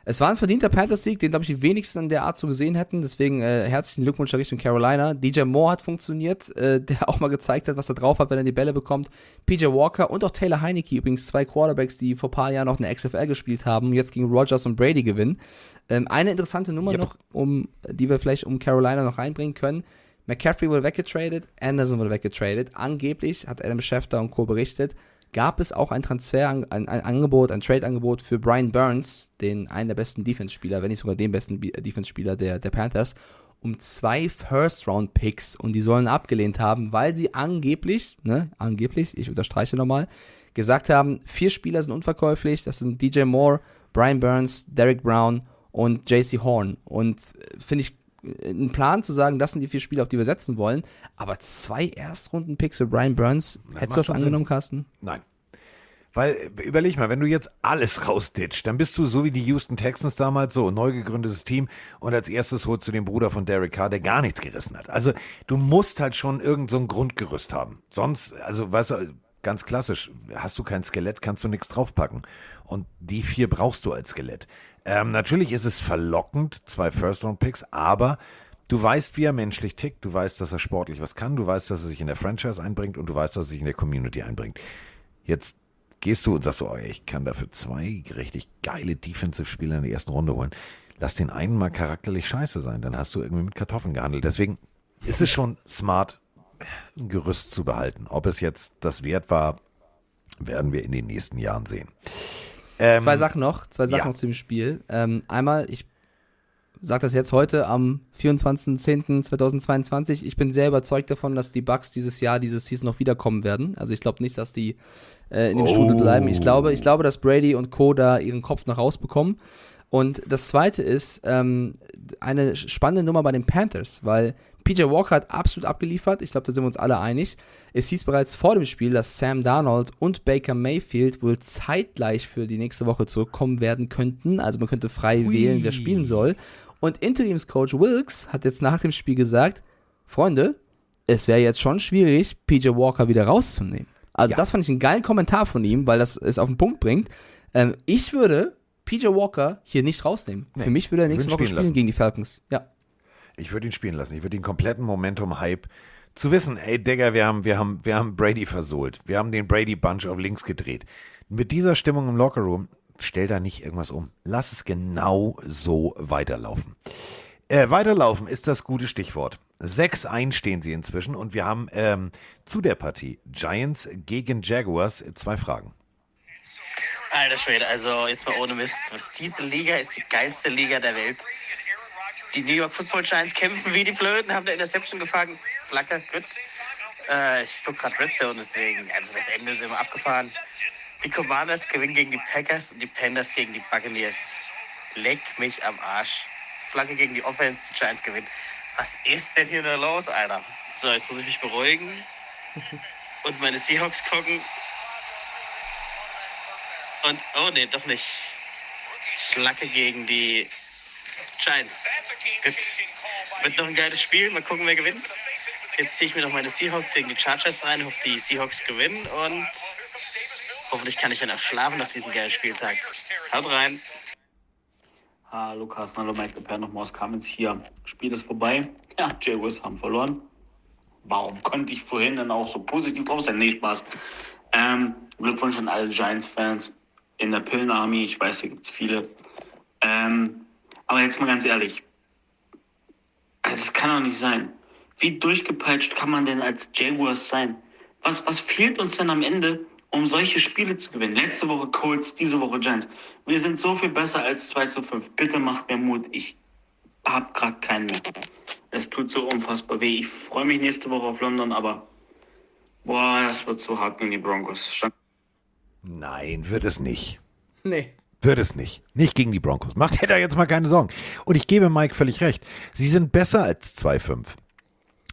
Es war ein verdienter Panthers-Sieg, den, glaube ich, die wenigsten in der Art so gesehen hätten. Deswegen äh, herzlichen Glückwunsch in Richtung Carolina. DJ Moore hat funktioniert, äh, [laughs] der auch mal gezeigt hat, was er drauf hat, wenn er die Bälle bekommt. PJ Walker und auch Taylor Heineke, übrigens zwei Quarterbacks, die vor ein paar Jahren noch eine XFL gespielt haben, und jetzt gegen Rogers und Brady gewinnen. Ähm, eine interessante Nummer Yep. noch, um, die wir vielleicht um Carolina noch reinbringen können. McCaffrey wurde weggetradet, Anderson wurde weggetradet. Angeblich, hat Adam Schefter und Co. berichtet, gab es auch ein Transfer, ein, ein Angebot, ein Trade-Angebot für Brian Burns, den einen der besten Defense-Spieler, wenn nicht sogar den besten Defense-Spieler der, der Panthers, um zwei First-Round-Picks und die sollen abgelehnt haben, weil sie angeblich, ne, angeblich, ich unterstreiche nochmal, gesagt haben, vier Spieler sind unverkäuflich, das sind DJ Moore, Brian Burns, Derek Brown und JC Horn. Und äh, finde ich äh, ein Plan zu sagen, das sind die vier Spieler, auf die wir setzen wollen, aber zwei Erstrunden-Picks für Brian Burns, hättest du das schon angenommen, Carsten? Nein. Weil, überleg mal, wenn du jetzt alles rausditcht, dann bist du so wie die Houston Texans damals, so neu gegründetes Team und als erstes holst du den Bruder von Derek Carr, der gar nichts gerissen hat. Also du musst halt schon irgend so ein Grundgerüst haben. Sonst, also weißt du, ganz klassisch, hast du kein Skelett, kannst du nichts draufpacken. Und die vier brauchst du als Skelett. Ähm, natürlich ist es verlockend, zwei First-Round-Picks, aber du weißt, wie er menschlich tickt, du weißt, dass er sportlich was kann, du weißt, dass er sich in der Franchise einbringt und du weißt, dass er sich in der Community einbringt. Jetzt gehst du und sagst so, oh, ich kann dafür zwei richtig geile Defensive-Spieler in der ersten Runde holen. Lass den einen mal charakterlich scheiße sein, dann hast du irgendwie mit Kartoffeln gehandelt. Deswegen ist es schon smart, ein Gerüst zu behalten. Ob es jetzt das wert war, werden wir in den nächsten Jahren sehen. Ähm, Zwei Sachen noch, zwei Sachen ja. noch zu dem Spiel. Ähm, einmal, ich sage das jetzt heute am 24.10.2022. Ich bin sehr überzeugt davon, dass die Bucks dieses Jahr, dieses Season noch wiederkommen werden. Also ich glaube nicht, dass die äh, in dem Strudel bleiben. Ich glaube, ich glaube, dass Brady und Co. da ihren Kopf noch rausbekommen. Und das zweite ist ähm, eine spannende Nummer bei den Panthers, weil PJ Walker hat absolut abgeliefert. Ich glaube, da sind wir uns alle einig. Es hieß bereits vor dem Spiel, dass Sam Darnold und Baker Mayfield wohl zeitgleich für die nächste Woche zurückkommen werden könnten. Also man könnte frei wählen, wer spielen soll. Und Interimscoach Wilkes hat jetzt nach dem Spiel gesagt, Freunde, es wäre jetzt schon schwierig, PJ Walker wieder rauszunehmen. Also Ja. das fand ich einen geilen Kommentar von ihm, weil das es auf den Punkt bringt. Ähm, ich würde PJ Walker hier nicht rausnehmen. Nee, Für mich würde er nächste Woche spielen spielen gegen die Falcons. Ja. Ich würde ihn spielen lassen. Ich würde den kompletten Momentum-Hype zu wissen, ey, Digga, wir haben, wir haben, wir haben Brady versohlt. Wir haben den Brady-Bunch auf links gedreht. Mit dieser Stimmung im Lockerroom, stell da nicht irgendwas um. Lass es genau so weiterlaufen. Äh, weiterlaufen ist das gute Stichwort. 6-1 stehen sie inzwischen und wir haben ähm, zu der Partie Giants gegen Jaguars zwei Fragen. Alter Schwede, also jetzt mal ohne Mist. Was diese Liga ist die geilste Liga der Welt. Die New York Football Giants kämpfen wie die Blöden, haben eine Interception gefangen. Flacke, gut. Äh, ich guck gerade Red Zone, deswegen, also das Ende ist immer abgefahren. Die Commanders gewinnen gegen die Packers und die Panthers gegen die Buccaneers. Leck mich am Arsch. Flagge gegen die Offense, die Giants gewinnen. Was ist denn hier nur los, Alter? So, jetzt muss ich mich beruhigen [laughs] und meine Seahawks gucken. Und, oh nee, doch nicht. Flagge gegen die Giants. Gut. Wird noch ein geiles Spiel. Mal gucken, wer gewinnt. Jetzt ziehe ich mir noch meine Seahawks gegen die Chargers rein, hoffe, die Seahawks gewinnen und hoffentlich kann ich dann auch schlafen nach diesem geilen Spieltag. Haut rein. Hallo Carsten, hallo Mike der nochmal aus Kamenz hier. Spiel ist vorbei. Ja, Jaguars haben verloren. Warum konnte ich vorhin dann auch so positiv drauf sein? Nee, Spaß. Ähm, Glückwunsch an alle Giants-Fans in der Pillen-Army. Ich weiß, da gibt es viele. Ähm, aber jetzt mal ganz ehrlich. Also, es kann doch nicht sein. Wie durchgepeitscht kann man denn als Jaguars sein? Was, was fehlt uns denn am Ende, um solche Spiele zu gewinnen? Letzte Woche Colts, diese Woche Giants. Wir sind so viel besser als 2 zu 5. Bitte macht mir Mut. Ich habe gerade keinen mehr. Es tut so unfassbar weh. Ich freue mich nächste Woche auf London, aber boah, das wird so hart gegen die Broncos. Nein, wird es nicht. Nee. Wird es nicht. Nicht gegen die Broncos. Macht ihr da jetzt mal keine Sorgen. Und ich gebe Mike völlig recht. Sie sind besser als 2-5.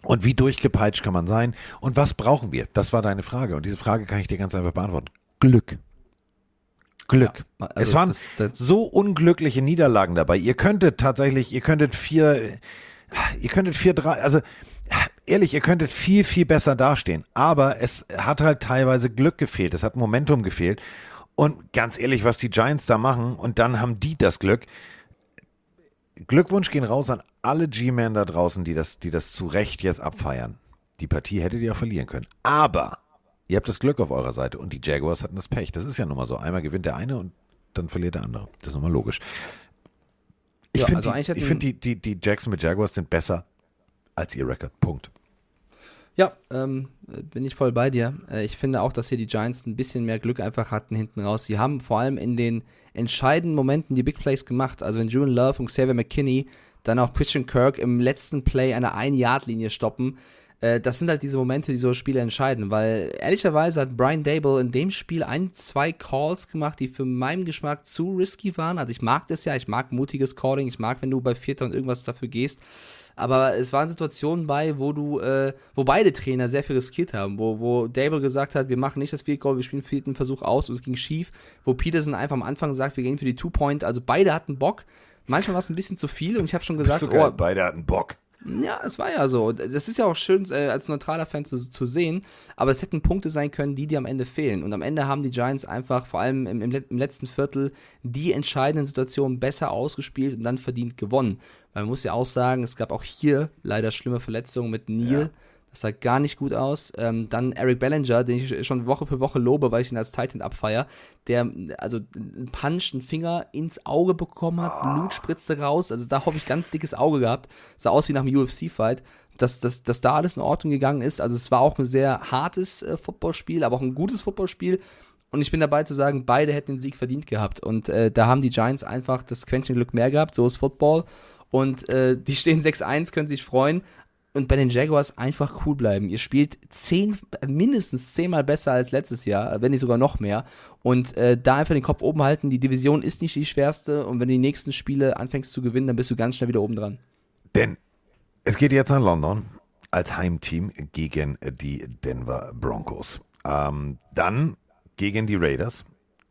Und wie durchgepeitscht kann man sein? Und was brauchen wir? Das war deine Frage. Und diese Frage kann ich dir ganz einfach beantworten. Glück. Glück. Ja, also es waren das- das- so unglückliche Niederlagen dabei. Ihr könntet tatsächlich, ihr könntet vier, ihr könntet vier, drei, also ehrlich, ihr könntet viel, viel besser dastehen. Aber es hat halt teilweise Glück gefehlt. Es hat Momentum gefehlt. Und ganz ehrlich, was die Giants da machen, und dann haben die das Glück. Glückwunsch gehen raus an alle G-Men da draußen, die das, die das zu Recht jetzt abfeiern. Die Partie hättet ihr auch verlieren können. Aber ihr habt das Glück auf eurer Seite und die Jaguars hatten das Pech. Das ist ja nun mal so. Einmal gewinnt der eine und dann verliert der andere. Das ist nun mal logisch. Ich Ja, finde, also die, ich find die, die, die Jacksonville Jaguars sind besser als ihr Record. Punkt. Ja, ähm, bin ich voll bei dir. Äh, ich finde auch, dass hier die Giants ein bisschen mehr Glück einfach hatten hinten raus. Sie haben vor allem in den entscheidenden Momenten die Big Plays gemacht. Also wenn Julian Love und Xavier McKinney dann auch Christian Kirk im letzten Play eine Ein-Yard-Linie stoppen. Äh, das sind halt diese Momente, die so Spiele entscheiden, weil ehrlicherweise hat Brian Dable in dem Spiel ein, zwei Calls gemacht, die für meinen Geschmack zu risky waren. Also ich mag das ja, ich mag mutiges Calling, ich mag, wenn du bei Vierter und irgendwas dafür gehst. Aber es waren Situationen bei, wo du, äh, wo beide Trainer sehr viel riskiert haben, wo, wo Dable gesagt hat, wir machen nicht das Field Goal, wir spielen den vierten Versuch aus und es ging schief, wo Peterson einfach am Anfang sagt, wir gehen für die Two-Point, also beide hatten Bock. Manchmal war es ein bisschen zu viel und ich habe schon gesagt, oh, Beide hatten Bock. Ja, es war ja so. Das ist ja auch schön äh, als neutraler Fan zu, zu sehen, aber es hätten Punkte sein können, die dir am Ende fehlen. Und am Ende haben die Giants einfach, vor allem im, im, im letzten Viertel, die entscheidenden Situationen besser ausgespielt und dann verdient gewonnen. Weil man muss ja auch sagen, es gab auch hier leider schlimme Verletzungen mit Neil. Das sah gar nicht gut aus. Ähm, dann Eric Bellinger, den ich schon Woche für Woche lobe, weil ich ihn als Titan abfeier, der also einen Punch, einen Finger ins Auge bekommen hat, Blut spritzte raus. Also da habe ich ganz dickes Auge gehabt. Sah aus wie nach einem UFC-Fight. Dass, dass, dass da alles in Ordnung gegangen ist. Also es war auch ein sehr hartes äh, Footballspiel, aber auch ein gutes Footballspiel. Und ich bin dabei zu sagen, beide hätten den Sieg verdient gehabt. Und äh, da haben die Giants einfach das Quäntchen Glück mehr gehabt. So ist Football. Und äh, die stehen 6-1, können sich freuen. Und bei den Jaguars einfach cool bleiben. Ihr spielt zehn, mindestens zehnmal besser als letztes Jahr, wenn nicht sogar noch mehr. Und äh, da einfach den Kopf oben halten. Die Division ist nicht die schwerste. Und wenn du die nächsten Spiele anfängst zu gewinnen, dann bist du ganz schnell wieder oben dran. Denn es geht jetzt nach London als Heimteam gegen die Denver Broncos. Ähm, dann gegen die Raiders.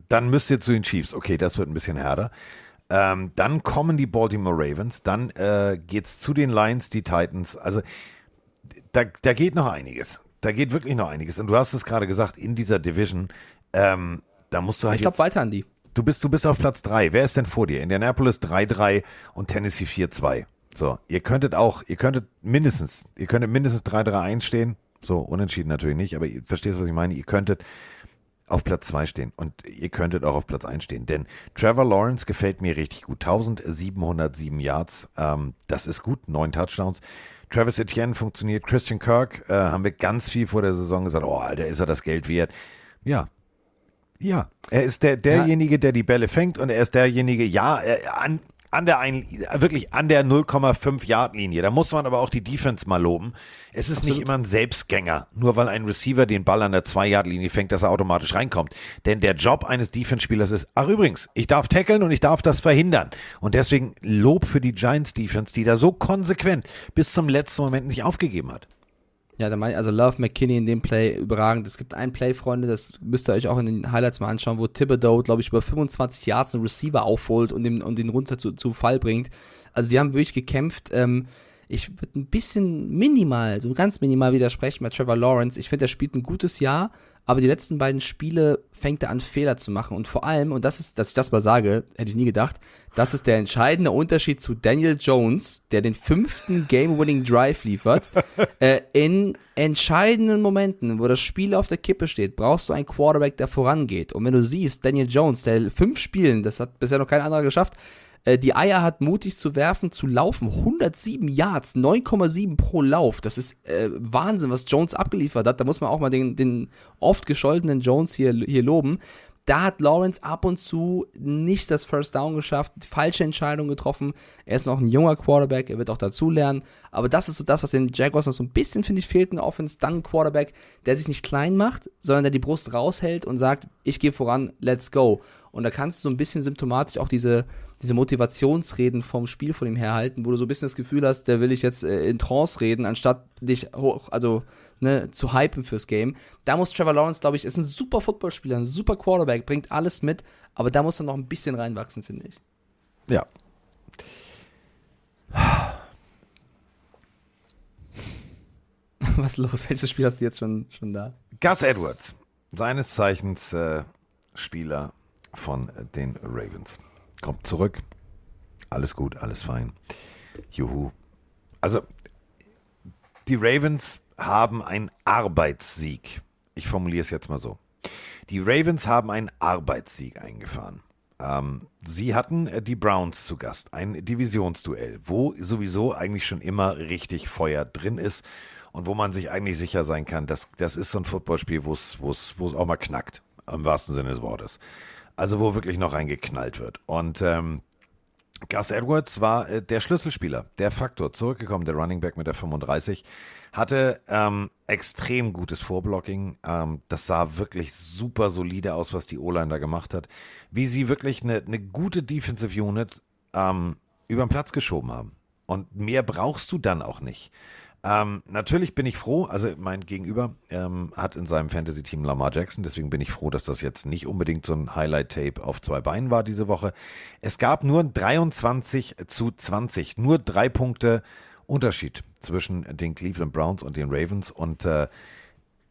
Dann müsst ihr zu den Chiefs. Okay, das wird ein bisschen härter. Ähm, dann kommen die Baltimore Ravens. Dann äh, geht's zu den Lions, die Titans. Also da, da geht noch einiges. Da geht wirklich noch einiges. Und du hast es gerade gesagt, in dieser Division, ähm, da musst du halt Ich glaube weiter an die. Du bist, du bist auf Platz 3. Wer ist denn vor dir? Indianapolis 3-3 und Tennessee 4-2. So, ihr könntet auch, ihr könntet mindestens, ihr könntet mindestens 3-3-1 stehen. So, unentschieden natürlich nicht, aber ihr versteht, was ich meine. Ihr könntet auf Platz 2 stehen und ihr könntet auch auf Platz 1 stehen. Denn Trevor Lawrence gefällt mir richtig gut. 1707 Yards, ähm, das ist gut, neun Touchdowns. Travis Etienne funktioniert. Christian Kirk, äh, haben wir ganz viel vor der Saison gesagt, oh, Alter, ist er das Geld wert. Ja, ja, er ist der, derjenige, der die Bälle fängt und er ist derjenige, ja, er, an, an der ein, wirklich an der 0,5 Yard Linie. Da muss man aber auch die Defense mal loben. Es ist nicht immer ein Selbstgänger, nur weil ein Receiver den Ball an der 2 Yard Linie fängt, dass er automatisch reinkommt. Denn der Job eines Defense Spielers ist, ach übrigens, ich darf tackeln und ich darf das verhindern. Und deswegen Lob für die Giants Defense, die da so konsequent bis zum letzten Moment nicht aufgegeben hat. Ja, da meine ich, also Love McKinney in dem Play überragend. Es gibt ein Play, Freunde, das müsst ihr euch auch in den Highlights mal anschauen, wo Thibodeau, glaube ich, über 25 Yards einen Receiver aufholt und den, und den runter zu, zu Fall bringt. Also die haben wirklich gekämpft. Ähm, ich würde ein bisschen minimal, so ganz minimal widersprechen bei Trevor Lawrence. Ich finde, er spielt ein gutes Jahr, aber die letzten beiden Spiele fängt er an, Fehler zu machen. Und vor allem, und das ist, dass ich das mal sage, hätte ich nie gedacht, das ist der entscheidende Unterschied zu Daniel Jones, der den fünften [laughs] Game-Winning Drive liefert. äh, in entscheidenden Momenten, wo das Spiel auf der Kippe steht, brauchst du einen Quarterback, der vorangeht. Und wenn du siehst, Daniel Jones, der fünf Spielen, das hat bisher noch kein anderer geschafft, äh, die Eier hat, mutig zu werfen, zu laufen. 107 Yards, 9,7 pro Lauf. Das ist äh, Wahnsinn, was Jones abgeliefert hat. Da muss man auch mal den, den oft gescholtenen Jones hier, hier loben. Da hat Lawrence ab und zu nicht das First Down geschafft, falsche Entscheidungen getroffen. Er ist noch ein junger Quarterback, er wird auch dazulernen. Aber das ist so das, was den Jaguars noch so ein bisschen, finde ich, fehlt in der Offense. Dann ein Quarterback, der sich nicht klein macht, sondern der die Brust raushält und sagt, ich gehe voran, let's go. Und da kannst du so ein bisschen symptomatisch auch diese, diese Motivationsreden vom Spiel von ihm herhalten, wo du so ein bisschen das Gefühl hast, der will ich jetzt äh, in Trance reden, anstatt dich hoch, also ne, zu hypen fürs Game. Da muss Trevor Lawrence, glaube ich, ist ein super Footballspieler, ein super Quarterback, bringt alles mit, aber da muss er noch ein bisschen reinwachsen, finde ich. Ja. [laughs] Was ist los? Welches Spiel hast du jetzt schon, schon da? Gus Edwards, seines Zeichens äh, Spieler von den Ravens. Kommt zurück. Alles gut, alles fein. Juhu. Also, die Ravens haben einen Arbeitssieg. Ich formuliere es jetzt mal so. Die Ravens haben einen Arbeitssieg eingefahren. Ähm, sie hatten äh, die Browns zu Gast, ein Divisionsduell, wo sowieso eigentlich schon immer richtig Feuer drin ist und wo man sich eigentlich sicher sein kann, dass das ist so ein Footballspiel, wo es auch mal knackt, im wahrsten Sinne des Wortes. Also wo wirklich noch reingeknallt wird. Und ähm, Gus Edwards war äh, der Schlüsselspieler, der Faktor, zurückgekommen, der Running Back mit der 35, hatte ähm, extrem gutes Vorblocking. Ähm, das sah wirklich super solide aus, was die O-Line da gemacht hat. Wie sie wirklich eine, eine gute Defensive Unit ähm, über den Platz geschoben haben. Und mehr brauchst du dann auch nicht. Ähm, natürlich bin ich froh, also mein Gegenüber ähm, hat in seinem Fantasy-Team Lamar Jackson, deswegen bin ich froh, dass das jetzt nicht unbedingt so ein Highlight-Tape auf zwei Beinen war diese Woche. Es gab nur 23 zu 20, nur drei Punkte Unterschied zwischen den Cleveland Browns und den Ravens und äh,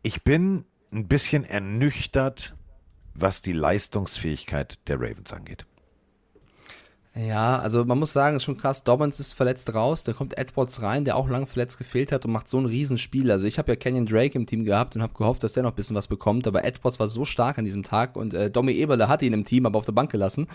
ich bin ein bisschen ernüchtert, was die Leistungsfähigkeit der Ravens angeht. Ja, also man muss sagen, ist schon krass. Dobbins ist verletzt raus, da kommt Edwards rein, der auch lang verletzt gefehlt hat und macht so ein Riesenspiel. Also ich habe ja Kenyon Drake im Team gehabt und habe gehofft, dass der noch ein bisschen was bekommt, aber Edwards war so stark an diesem Tag und äh, Domi Eberle hatte ihn im Team, aber auf der Bank gelassen.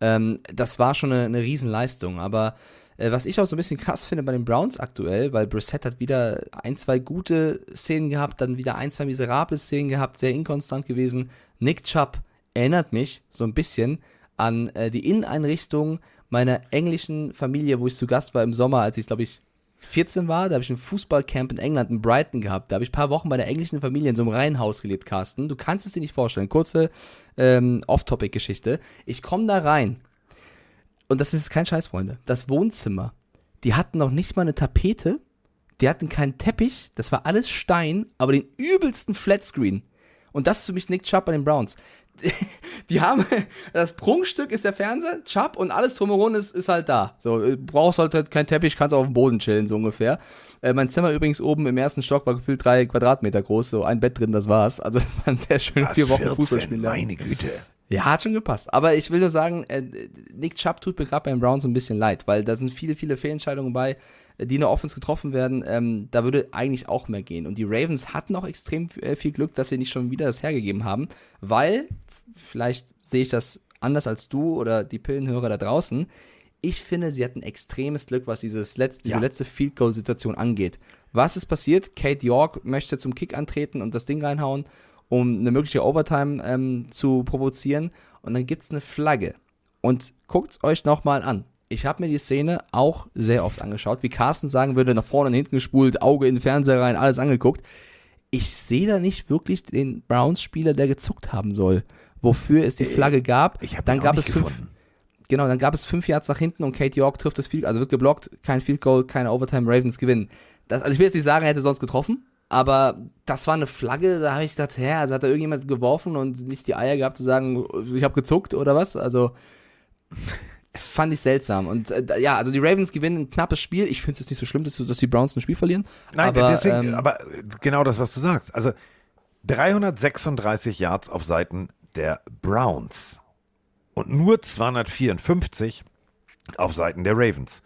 Ähm, das war schon eine, eine Riesenleistung, aber äh, was ich auch so ein bisschen krass finde bei den Browns aktuell, weil Brissett hat wieder ein, zwei gute Szenen gehabt, dann wieder ein, zwei miserable Szenen gehabt, sehr inkonstant gewesen. Nick Chubb erinnert mich so ein bisschen an äh, die Inneneinrichtung meiner englischen Familie, wo ich zu Gast war im Sommer, als ich, glaube ich, 14 war. Da habe ich ein Fußballcamp in England, in Brighton gehabt. Da habe ich ein paar Wochen bei der englischen Familie in so einem Reihenhaus gelebt, Carsten. Du kannst es dir nicht vorstellen. Kurze ähm, Off-Topic-Geschichte. Ich komme da rein. Und das ist kein Scheiß, Freunde. Das Wohnzimmer. Die hatten noch nicht mal eine Tapete. Die hatten keinen Teppich. Das war alles Stein, aber den übelsten Flatscreen. Und das ist für mich Nick Chubb bei den Browns. [laughs] die haben, das Prunkstück ist der Fernseher, Chubb und alles drumherum ist, ist halt da. So, brauchst halt keinen Teppich, kannst auf dem Boden chillen, so ungefähr. Äh, mein Zimmer übrigens oben im ersten Stock war gefühlt drei Quadratmeter groß, so ein Bett drin, das war's. Also, es waren sehr schön vier Wochen Fußballspiele. Meine Güte. Ja, hat schon gepasst. Aber ich will nur sagen, äh, Nick Chubb tut mir gerade beim Browns ein bisschen leid, weil da sind viele, viele Fehlentscheidungen bei, die in der Offense getroffen werden. Ähm, da würde eigentlich auch mehr gehen. Und die Ravens hatten auch extrem äh, viel Glück, dass sie nicht schon wieder das hergegeben haben, weil, vielleicht sehe ich das anders als du oder die Pillenhörer da draußen, ich finde, sie hatten extremes Glück, was dieses letzte, diese Ja. letzte Field Goal Situation angeht. Was ist passiert? Kate York möchte zum Kick antreten und das Ding reinhauen, um eine mögliche Overtime ähm, zu provozieren. Und dann gibt's eine Flagge. Und guckt's euch nochmal an. Ich habe mir die Szene auch sehr oft angeschaut. Wie Carsten sagen würde, nach vorne und hinten gespult, Auge in den Fernseher rein, alles angeguckt. Ich sehe da nicht wirklich den Browns-Spieler, der gezuckt haben soll. Wofür es die Flagge gab. Ich habe dann gab es fünf, gefunden. Genau, dann gab es fünf Yards nach hinten und Kate York trifft das Field, also wird geblockt, kein Field Goal, keine Overtime, Ravens gewinnen. Das, also ich will jetzt nicht sagen, er hätte sonst getroffen, aber das war eine Flagge, da habe ich gedacht, hä, also hat da irgendjemand geworfen und nicht die Eier gehabt zu sagen, ich habe gezuckt oder was? Also fand ich seltsam. Und äh, ja, also die Ravens gewinnen ein knappes Spiel. Ich finde es nicht so schlimm, dass, dass die Browns ein Spiel verlieren. Nein, aber, deswegen, ähm, aber genau das, was du sagst. Also 336 Yards auf Seiten der Browns und nur 254 auf Seiten der Ravens.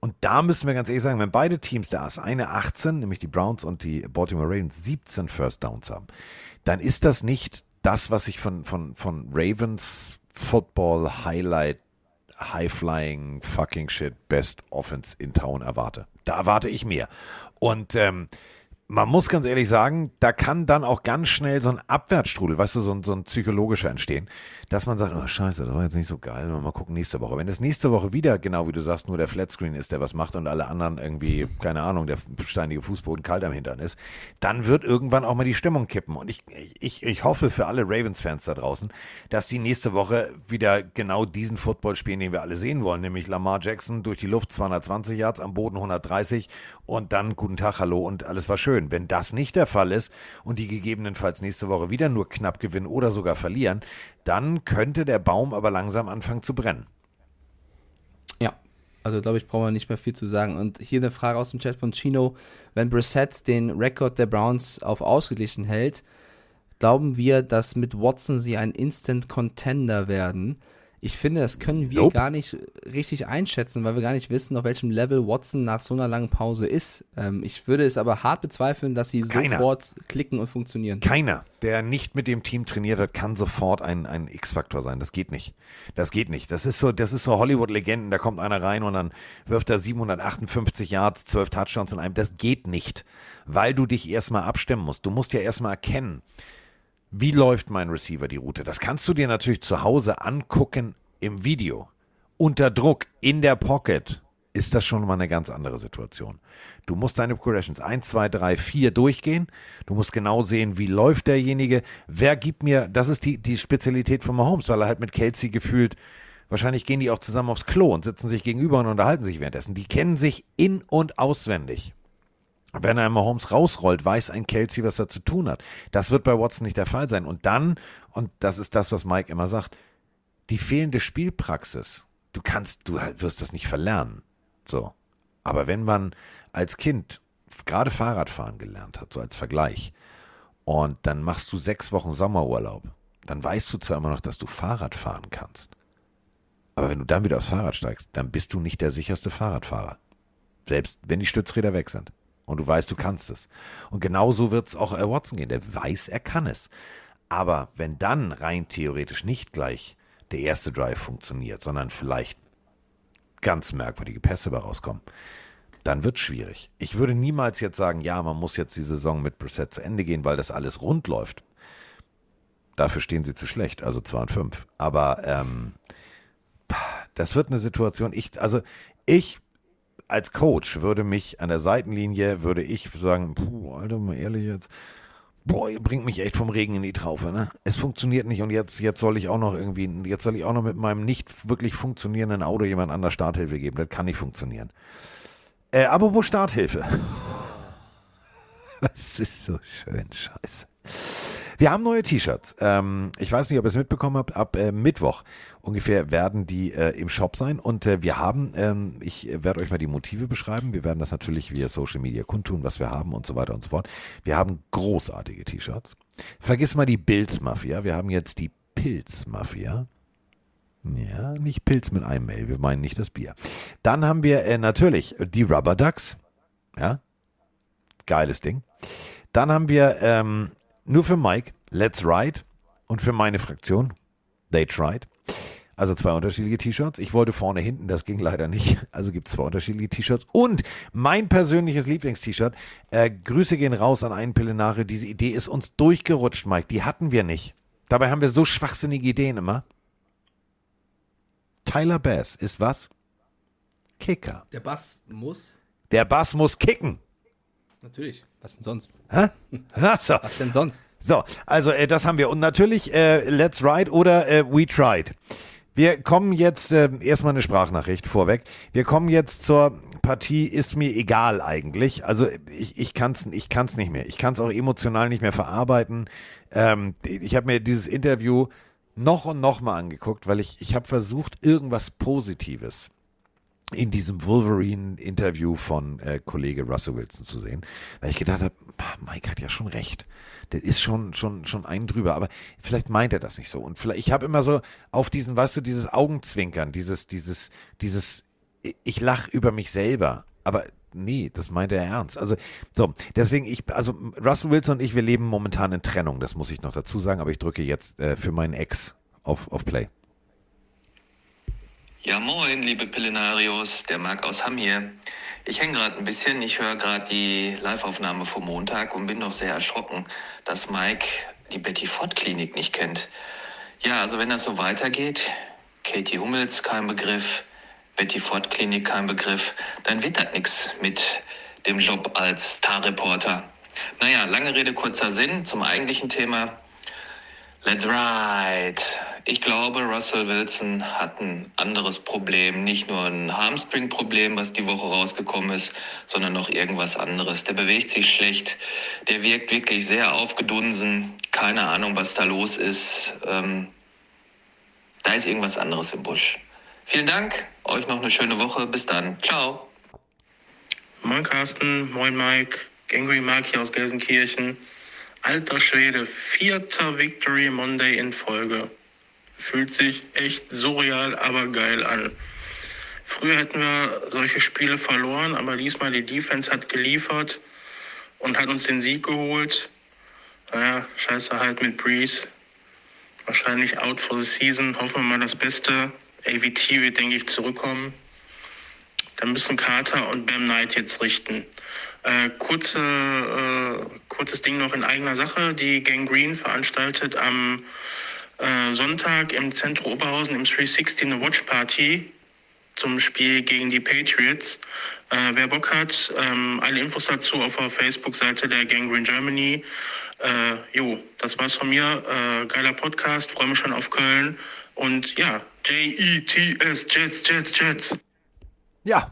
Und da müssen wir ganz ehrlich sagen, wenn beide Teams da ist, eine 18, nämlich die Browns und die Baltimore Ravens 17 First Downs haben, dann ist das nicht das, was ich von, von, von Ravens Football Highlight High Flying Fucking Shit Best Offense in Town erwarte. Da erwarte ich mehr. Und ähm, man muss ganz ehrlich sagen, da kann dann auch ganz schnell so ein Abwärtsstrudel, weißt du, so ein, so ein psychologischer entstehen, dass man sagt, oh scheiße, das war jetzt nicht so geil, mal gucken nächste Woche. Wenn es nächste Woche wieder, genau wie du sagst, nur der Flatscreen ist, der was macht und alle anderen irgendwie, keine Ahnung, der steinige Fußboden kalt am Hintern ist, dann wird irgendwann auch mal die Stimmung kippen. Und ich, ich, ich hoffe für alle Ravens-Fans da draußen, dass die nächste Woche wieder genau diesen Football spielen, den wir alle sehen wollen, nämlich Lamar Jackson durch die Luft 220 Yards, am Boden 130 und dann guten Tag, hallo und alles war schön. Wenn das nicht der Fall ist und die gegebenenfalls nächste Woche wieder nur knapp gewinnen oder sogar verlieren, dann könnte der Baum aber langsam anfangen zu brennen. Ja, also glaube ich, brauchen wir nicht mehr viel zu sagen. Und hier eine Frage aus dem Chat von Chino. Wenn Brissett den Rekord der Browns auf ausgeglichen hält, glauben wir, dass mit Watson sie ein Instant Contender werden? Ich finde, das können wir Nope. gar nicht richtig einschätzen, weil wir gar nicht wissen, auf welchem Level Watson nach so einer langen Pause ist. Ähm, ich würde es aber hart bezweifeln, dass sie Keiner. sofort klicken und funktionieren. Keiner, der nicht mit dem Team trainiert hat, kann sofort ein, ein X-Faktor sein. Das geht nicht. Das geht nicht. Das ist so, das ist so Hollywood-Legenden. Da kommt einer rein und dann wirft er 758 Yards, 12 Touchdowns in einem. Das geht nicht, weil du dich erstmal abstimmen musst. Du musst ja erstmal erkennen, wie läuft mein Receiver die Route. Das kannst du dir natürlich zu Hause angucken im Video. Unter Druck, in der Pocket, ist das schon mal eine ganz andere Situation. Du musst deine Progressions 1, 2, 3, 4 durchgehen. Du musst genau sehen, wie läuft derjenige. Wer gibt mir, das ist die, die Spezialität von Mahomes, weil er halt mit Kelsey gefühlt, wahrscheinlich gehen die auch zusammen aufs Klo und sitzen sich gegenüber und unterhalten sich währenddessen. Die kennen sich in- und auswendig. Wenn er Mahomes rausrollt, weiß ein Kelsey, was er zu tun hat. Das wird bei Watson nicht der Fall sein. Und dann, und das ist das, was Mike immer sagt, die fehlende Spielpraxis. Du kannst, du halt wirst das nicht verlernen. So. Aber wenn man als Kind gerade Fahrradfahren gelernt hat, so als Vergleich, und dann machst du sechs Wochen Sommerurlaub, dann weißt du zwar immer noch, dass du Fahrrad fahren kannst. Aber wenn du dann wieder aufs Fahrrad steigst, dann bist du nicht der sicherste Fahrradfahrer. Selbst wenn die Stützräder weg sind. Und du weißt, du kannst es. Und genauso wird es auch äh, Watson gehen. Der weiß, er kann es. Aber wenn dann rein theoretisch nicht gleich der erste Drive funktioniert, sondern vielleicht ganz merkwürdige Pässe bei rauskommen, dann wird schwierig. Ich würde niemals jetzt sagen, ja, man muss jetzt die Saison mit Brissett zu Ende gehen, weil das alles rund läuft. Dafür stehen sie zu schlecht, also 2 und 5. Aber ähm, das wird eine Situation, ich, also ich als Coach würde mich an der Seitenlinie, würde ich sagen, puh, Alter, mal ehrlich jetzt, boah, ihr bringt mich echt vom Regen in die Traufe, ne? Es funktioniert nicht und jetzt, jetzt soll ich auch noch irgendwie, jetzt soll ich auch noch mit meinem nicht wirklich funktionierenden Auto jemand anders Starthilfe geben. Das kann nicht funktionieren. Äh, aber wo Starthilfe? [laughs] Das ist so schön, scheiße. Wir haben neue T-Shirts. Ähm, ich weiß nicht, ob ihr es mitbekommen habt. Ab äh, Mittwoch ungefähr werden die äh, im Shop sein. Und äh, wir haben, ähm, ich werde euch mal die Motive beschreiben. Wir werden das natürlich via Social Media kundtun, was wir haben und so weiter und so fort. Wir haben großartige T-Shirts. Vergiss mal die Bills Mafia. Wir haben jetzt die Pilz Mafia. Ja, nicht Pilz mit einem Mail. Wir meinen nicht das Bier. Dann haben wir äh, natürlich die Rubber Ducks. Ja, geiles Ding. Dann haben wir ähm, nur für Mike Let's Ride und für meine Fraktion They Tried. Also zwei unterschiedliche T-Shirts. Ich wollte vorne, hinten, das ging leider nicht. Also gibt es zwei unterschiedliche T-Shirts. Und mein persönliches Lieblings-T-Shirt. Äh, Grüße gehen raus an einen Pillenare. Diese Idee ist uns durchgerutscht, Mike. Die hatten wir nicht. Dabei haben wir so schwachsinnige Ideen immer. Tyler Bass ist was? Kicker. Der Bass muss. Der Bass muss kicken. Natürlich. Was denn sonst? Hä? [laughs] So. Was denn sonst? So, also äh, das haben wir. Und natürlich äh, Let's Ride oder äh, We Tried. Wir kommen jetzt, äh, erstmal eine Sprachnachricht vorweg. Wir kommen jetzt zur Partie, ist mir egal eigentlich. Also ich, ich kann es ich kann's nicht mehr. Ich kann es auch emotional nicht mehr verarbeiten. Ähm, ich habe mir dieses Interview noch und noch mal angeguckt, weil ich, ich habe versucht, irgendwas Positives in diesem Wolverine-Interview von äh, Kollege Russell Wilson zu sehen, weil ich gedacht habe, Mike hat ja schon recht. Der ist schon schon schon ein drüber, aber vielleicht meint er das nicht so. Und vielleicht ich habe immer so auf diesen, weißt du, dieses Augenzwinkern, dieses dieses dieses ich lach über mich selber, aber nee, das meint er ernst. Also so, deswegen ich also Russell Wilson und ich, wir leben momentan in Trennung, das muss ich noch dazu sagen, aber ich drücke jetzt äh, für meinen Ex auf auf Play. Ja, moin, liebe Pillenarios, der Marc aus Hamm hier. Ich hänge gerade ein bisschen, ich höre gerade die Live-Aufnahme vom Montag und bin doch sehr erschrocken, dass Mike die Betty Ford Klinik nicht kennt. Ja, also wenn das so weitergeht, Katie Hummels kein Begriff, Betty Ford Klinik kein Begriff, dann wird das nichts mit dem Job als Starreporter. Naja, lange Rede, kurzer Sinn zum eigentlichen Thema. Let's ride. Ich glaube, Russell Wilson hat ein anderes Problem. Nicht nur ein Hamstring-Problem, was die Woche rausgekommen ist, sondern noch irgendwas anderes. Der bewegt sich schlecht. Der wirkt wirklich sehr aufgedunsen. Keine Ahnung, was da los ist. Ähm, da ist irgendwas anderes im Busch. Vielen Dank. Euch noch eine schöne Woche. Bis dann. Ciao. Moin Carsten, moin Mike, Gangry Mark hier aus Gelsenkirchen. Alter Schwede, vierter Victory Monday in Folge. Fühlt sich echt surreal, aber geil an. Früher hätten wir solche Spiele verloren, aber diesmal die Defense hat geliefert und hat uns den Sieg geholt. Naja, scheiße halt mit Breeze. Wahrscheinlich out for the season. Hoffen wir mal das Beste. AVT wird, denke ich, zurückkommen. Dann müssen Carter und Bam Knight jetzt richten. Äh, kurze, äh, kurzes Ding noch in eigener Sache. Die Gang Green veranstaltet am äh, Sonntag im Zentrum Oberhausen im 360 eine Watch Party zum Spiel gegen die Patriots. Äh, wer Bock hat, ähm, alle Infos dazu auf der Facebook-Seite der Gang Green Germany. Äh, jo, das war's von mir. Äh, geiler Podcast, freue mich schon auf Köln. Und ja, J-E-T-S, Jets, Jets, Jets. Ja.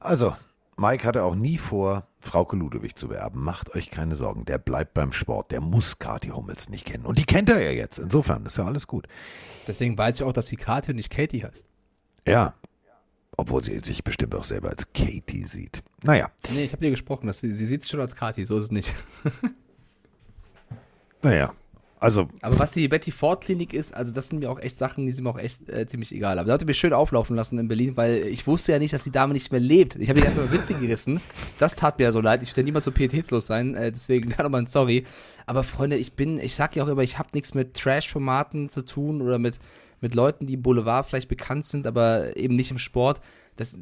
Also, Mike hatte auch nie vor, Frauke Ludewig zu beerben. Macht euch keine Sorgen, der bleibt beim Sport. Der muss Kathi Hummels nicht kennen. Und die kennt er ja jetzt. Insofern ist ja alles gut. Deswegen weiß ich auch, dass sie Kathi und nicht Katie heißt. Ja. Obwohl sie sich bestimmt auch selber als Katie sieht. Naja. Nee, ich habe dir gesprochen, dass sie, sie sieht sich schon als Kathi, so ist es nicht. [laughs] Naja. Also. Aber was die Betty Ford Klinik ist, also das sind mir auch echt Sachen, die sind mir auch echt äh, ziemlich egal. Aber da hat mich schön auflaufen lassen in Berlin, weil ich wusste ja nicht, dass die Dame nicht mehr lebt. Ich habe die ganze Mal Witze gerissen. Das tat mir ja so leid. Ich will niemals so pietätslos sein, äh, deswegen [laughs] da nochmal ein Sorry. Aber Freunde, ich bin, ich sag ja auch immer, ich habe nichts mit Trash-Formaten zu tun oder mit, mit Leuten, die im Boulevard vielleicht bekannt sind, aber eben nicht im Sport. Das äh,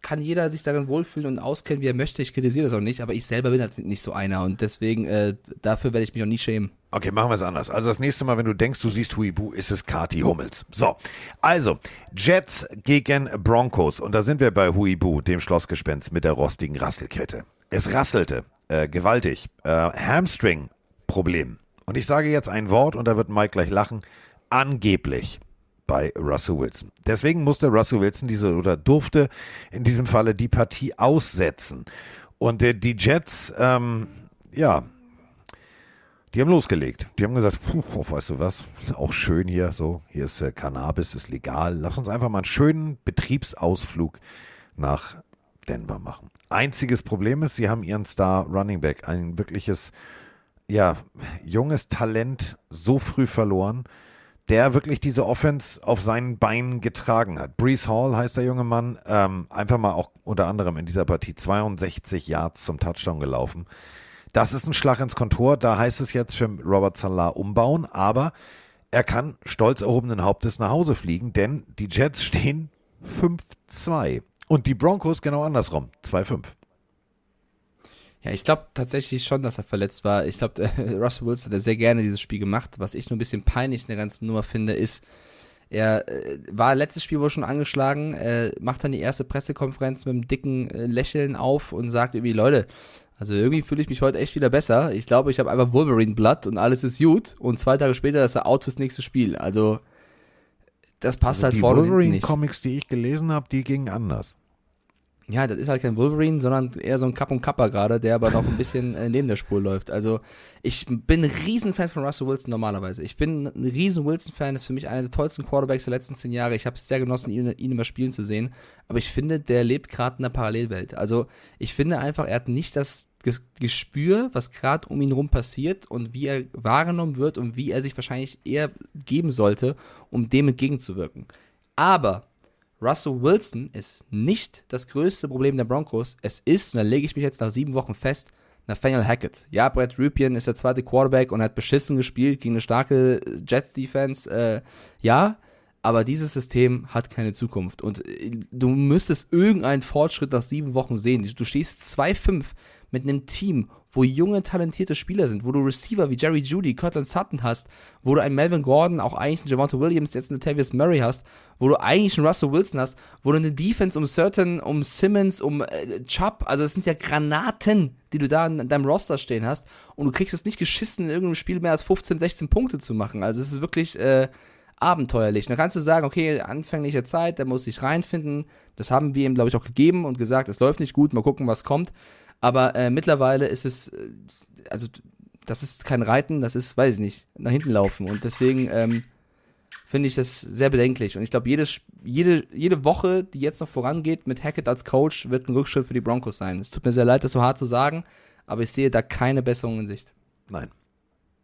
kann jeder sich darin wohlfühlen und auskennen, wie er möchte. Ich kritisiere das auch nicht, aber ich selber bin halt nicht so einer und deswegen, äh, dafür werde ich mich auch nie schämen. Okay, machen wir es anders. Also das nächste Mal, wenn du denkst, du siehst Huibu, ist es Kati Hummels. So, also Jets gegen Broncos. Und da sind wir bei Huibu, dem Schlossgespenst mit der rostigen Rasselkette. Es rasselte äh, gewaltig. Äh, Hamstring-Problem. Und ich sage jetzt ein Wort und da wird Mike gleich lachen. Angeblich bei Russell Wilson. Deswegen musste Russell Wilson diese oder durfte in diesem Falle die Partie aussetzen. Und äh, die Jets, ähm, ja, die haben losgelegt. Die haben gesagt, puh, weißt du was, auch schön hier, so, hier ist äh, Cannabis, ist legal. Lass uns einfach mal einen schönen Betriebsausflug nach Denver machen. Einziges Problem ist, sie haben ihren Star Running Back, ein wirkliches, ja, junges Talent so früh verloren, der wirklich diese Offense auf seinen Beinen getragen hat. Brees Hall heißt der junge Mann, ähm, einfach mal auch unter anderem in dieser Partie 62 Yards zum Touchdown gelaufen. Das ist ein Schlag ins Kontor. Da heißt es jetzt für Robert Salah umbauen, aber er kann stolz erhobenen Hauptes nach Hause fliegen, denn die Jets [laughs] stehen 5-2 und die Broncos genau andersrum, 2-5. Ja, ich glaube tatsächlich schon, dass er verletzt war. Ich glaube, [laughs] Russell Wilson hat sehr gerne dieses Spiel gemacht. Was ich nur ein bisschen peinlich in der ganzen Nummer finde, ist, Er äh, war letztes Spiel wohl schon angeschlagen, äh, macht dann die erste Pressekonferenz mit einem dicken äh, Lächeln auf und sagt irgendwie, Leute, also irgendwie fühle ich mich heute echt wieder besser. Ich glaube, ich habe einfach Wolverine-Blood und alles ist gut. Und zwei Tage später ist er out fürs nächste Spiel. Also, das passt Also halt die vorne nicht. Wolverine-Comics, die ich gelesen habe, die gingen anders. Ja, das ist halt kein Wolverine, sondern eher so ein Kapp und Kappa gerade, der aber noch ein bisschen äh, neben der Spur läuft. Also ich bin ein Riesenfan von Russell Wilson normalerweise. Ich bin ein riesen Wilson-Fan, ist für mich einer der tollsten Quarterbacks der letzten zehn Jahre. Ich habe es sehr genossen, ihn, ihn immer spielen zu sehen. Aber ich finde, der lebt gerade in einer Parallelwelt. Also ich finde einfach, er hat nicht das Ges- Gespür, was gerade um ihn rum passiert und wie er wahrgenommen wird und wie er sich wahrscheinlich eher geben sollte, um dem entgegenzuwirken. Aber Russell Wilson ist nicht das größte Problem der Broncos. Es ist, und da lege ich mich jetzt nach sieben Wochen fest, Nathaniel Hackett. Ja, Brett Rupien ist der zweite Quarterback und hat beschissen gespielt gegen eine starke Jets-Defense. Äh, ja, aber dieses System hat keine Zukunft. Und äh, du müsstest irgendeinen Fortschritt nach sieben Wochen sehen. Du stehst 2-5 mit einem Team, wo junge, talentierte Spieler sind, wo du Receiver wie Jerry Judy, Cortland Sutton hast, wo du einen Melvin Gordon, auch eigentlich einen Javante Williams, jetzt einen Tavius Murray hast, wo du eigentlich einen Russell Wilson hast, wo du eine Defense um Certain, um Simmons, um äh, Chubb, also es sind ja Granaten, die du da in deinem Roster stehen hast und du kriegst es nicht geschissen, in irgendeinem Spiel mehr als 15, 16 Punkte zu machen. Also es ist wirklich äh, abenteuerlich. Dann kannst du sagen, okay, anfängliche Zeit, der muss sich reinfinden. Das haben wir ihm, glaube ich, auch gegeben und gesagt, es läuft nicht gut, mal gucken, was kommt. Aber äh, mittlerweile ist es, äh, also das ist kein Reiten, das ist, weiß ich nicht, nach hinten laufen. Und deswegen ähm, finde ich das sehr bedenklich. Und ich glaube, jedes, jede, jede Woche, die jetzt noch vorangeht mit Hackett als Coach, wird ein Rückschritt für die Broncos sein. Es tut mir sehr leid, das so hart zu sagen, aber ich sehe da keine Besserung in Sicht. Nein.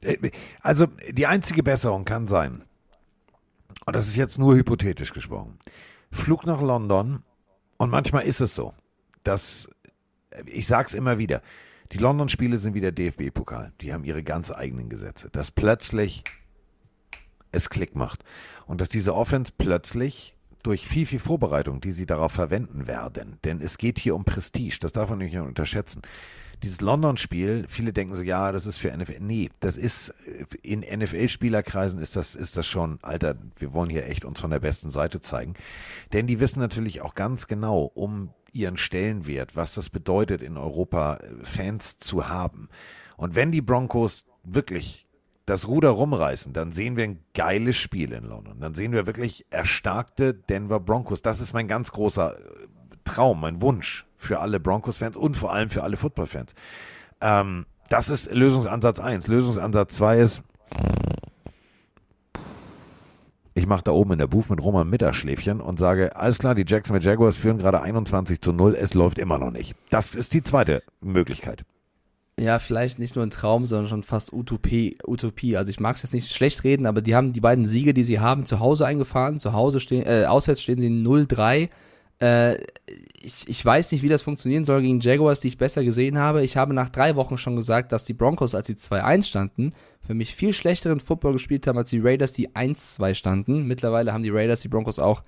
Äh, Also die einzige Besserung kann sein, und das ist jetzt nur hypothetisch gesprochen, Flug nach London und manchmal ist es so, dass, ich sag's immer wieder, die London-Spiele sind wie der DFB-Pokal. Die haben ihre ganz eigenen Gesetze. Dass plötzlich es Klick macht. Und dass diese Offense plötzlich durch viel, viel Vorbereitung, die sie darauf verwenden werden, denn es geht hier um Prestige, das darf man nicht unterschätzen. Dieses London-Spiel, viele denken so, ja, das ist für NFL. Nee, das ist, äh, in NFL-Spielerkreisen ist das, ist das schon, Alter, wir wollen hier echt uns von der besten Seite zeigen. Denn die wissen natürlich auch ganz genau um ihren Stellenwert, was das bedeutet, in Europa äh, Fans zu haben. Und wenn die Broncos wirklich das Ruder rumreißen, dann sehen wir ein geiles Spiel in London. Dann sehen wir wirklich erstarkte Denver Broncos. Das ist mein ganz großer äh, Traum, mein Wunsch für alle Broncos-Fans und vor allem für alle Football-Fans. Ähm, das ist Lösungsansatz 1. Lösungsansatz 2 ist, ich mache da oben in der Booth mit Roman Mittagsschläfchen und sage, alles klar, die Jacksonville Jaguars führen gerade 21 zu 0, es läuft immer noch nicht. Das ist die zweite Möglichkeit. Ja, vielleicht nicht nur ein Traum, sondern schon fast Utopie. Utopie. Also ich mag es jetzt nicht schlecht reden, aber die haben die beiden Siege, die sie haben, zu Hause eingefahren. Zu Hause stehen, äh, auswärts stehen sie 0-3. Äh, ich, ich weiß nicht, wie das funktionieren soll gegen Jaguars, die ich besser gesehen habe. Ich habe nach drei Wochen schon gesagt, dass die Broncos, als sie 2-1 standen, für mich viel schlechteren Football gespielt haben als die Raiders, die 1-2 standen. Mittlerweile haben die Raiders die Broncos auch,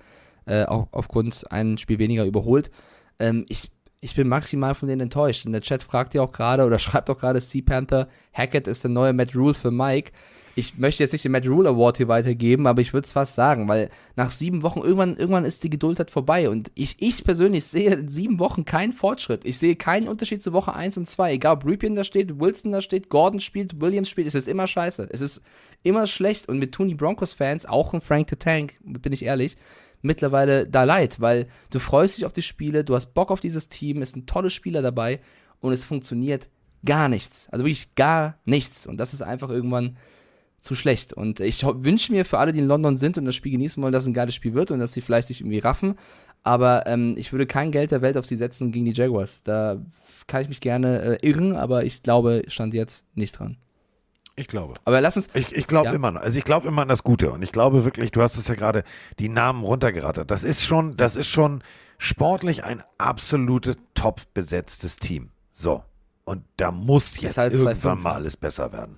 äh, auch aufgrund ein Spiel weniger überholt. Ähm, ich ich bin maximal von denen enttäuscht. In der Chat fragt ihr auch gerade oder [laughs] schreibt auch gerade Sea Panther, Hackett ist der neue Matt Rule für Mike. Ich möchte jetzt nicht den Matt Rule Award hier weitergeben, aber ich würde es fast sagen, weil nach sieben Wochen, irgendwann, irgendwann ist die Geduld halt vorbei. Und ich, ich persönlich sehe in sieben Wochen keinen Fortschritt. Ich sehe keinen Unterschied zu Woche 1 und 2. Egal ob Rupien da steht, Wilson da steht, Gordon spielt, Williams spielt, es ist immer scheiße. Es ist immer schlecht. Und mit tun die Broncos-Fans, auch ein Frank the Tank, bin ich ehrlich, mittlerweile da leid, weil du freust dich auf die Spiele, du hast Bock auf dieses Team, es sind tolle Spieler dabei und es funktioniert gar nichts. Also wirklich gar nichts. Und das ist einfach irgendwann zu schlecht. Und ich wünsche mir für alle, die in London sind und das Spiel genießen wollen, dass es ein geiles Spiel wird und dass sie vielleicht sich irgendwie raffen. Aber ähm, ich würde kein Geld der Welt auf sie setzen gegen die Jaguars. Da kann ich mich gerne äh, irren, aber ich glaube, stand jetzt nicht dran. Ich glaube. Aber lass uns. Ich, ich glaube Ja. immer, also ich glaube immer an das Gute und ich glaube wirklich, du hast es ja gerade die Namen runtergerattert. Das ist schon, das ist schon sportlich ein absolutes top besetztes Team. So. Und da muss jetzt irgendwann 2-5, mal alles besser werden.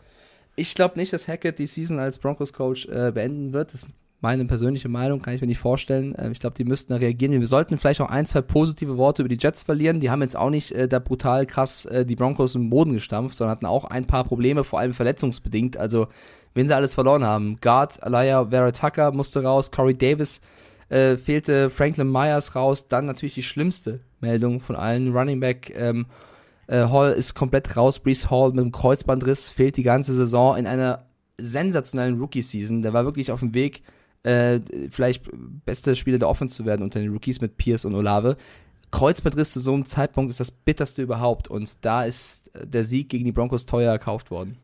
Ich glaube nicht, dass Hackett die Season als Broncos-Coach äh, beenden wird. Das Meine persönliche Meinung kann ich mir nicht vorstellen. Äh, ich glaube, die müssten da reagieren. Wir sollten vielleicht auch ein, zwei positive Worte über die Jets verlieren. Die haben jetzt auch nicht äh, da brutal krass äh, die Broncos im Boden gestampft, sondern hatten auch ein paar Probleme, vor allem verletzungsbedingt. Also, wenn sie alles verloren haben. Guard, Alaya, Vera Tucker musste raus, Corey Davis äh, fehlte Franklin Myers raus. Dann natürlich die schlimmste Meldung von allen. Running Back ähm, äh, Hall ist komplett raus. Brees Hall mit dem Kreuzbandriss fehlt die ganze Saison in einer sensationellen Rookie-Season. Der war wirklich auf dem Weg, äh, vielleicht beste Spieler der Offense zu werden unter den Rookies mit Pierce und Olave. Kreuzbandriss zu so einem Zeitpunkt ist das bitterste überhaupt und da ist der Sieg gegen die Broncos teuer erkauft worden.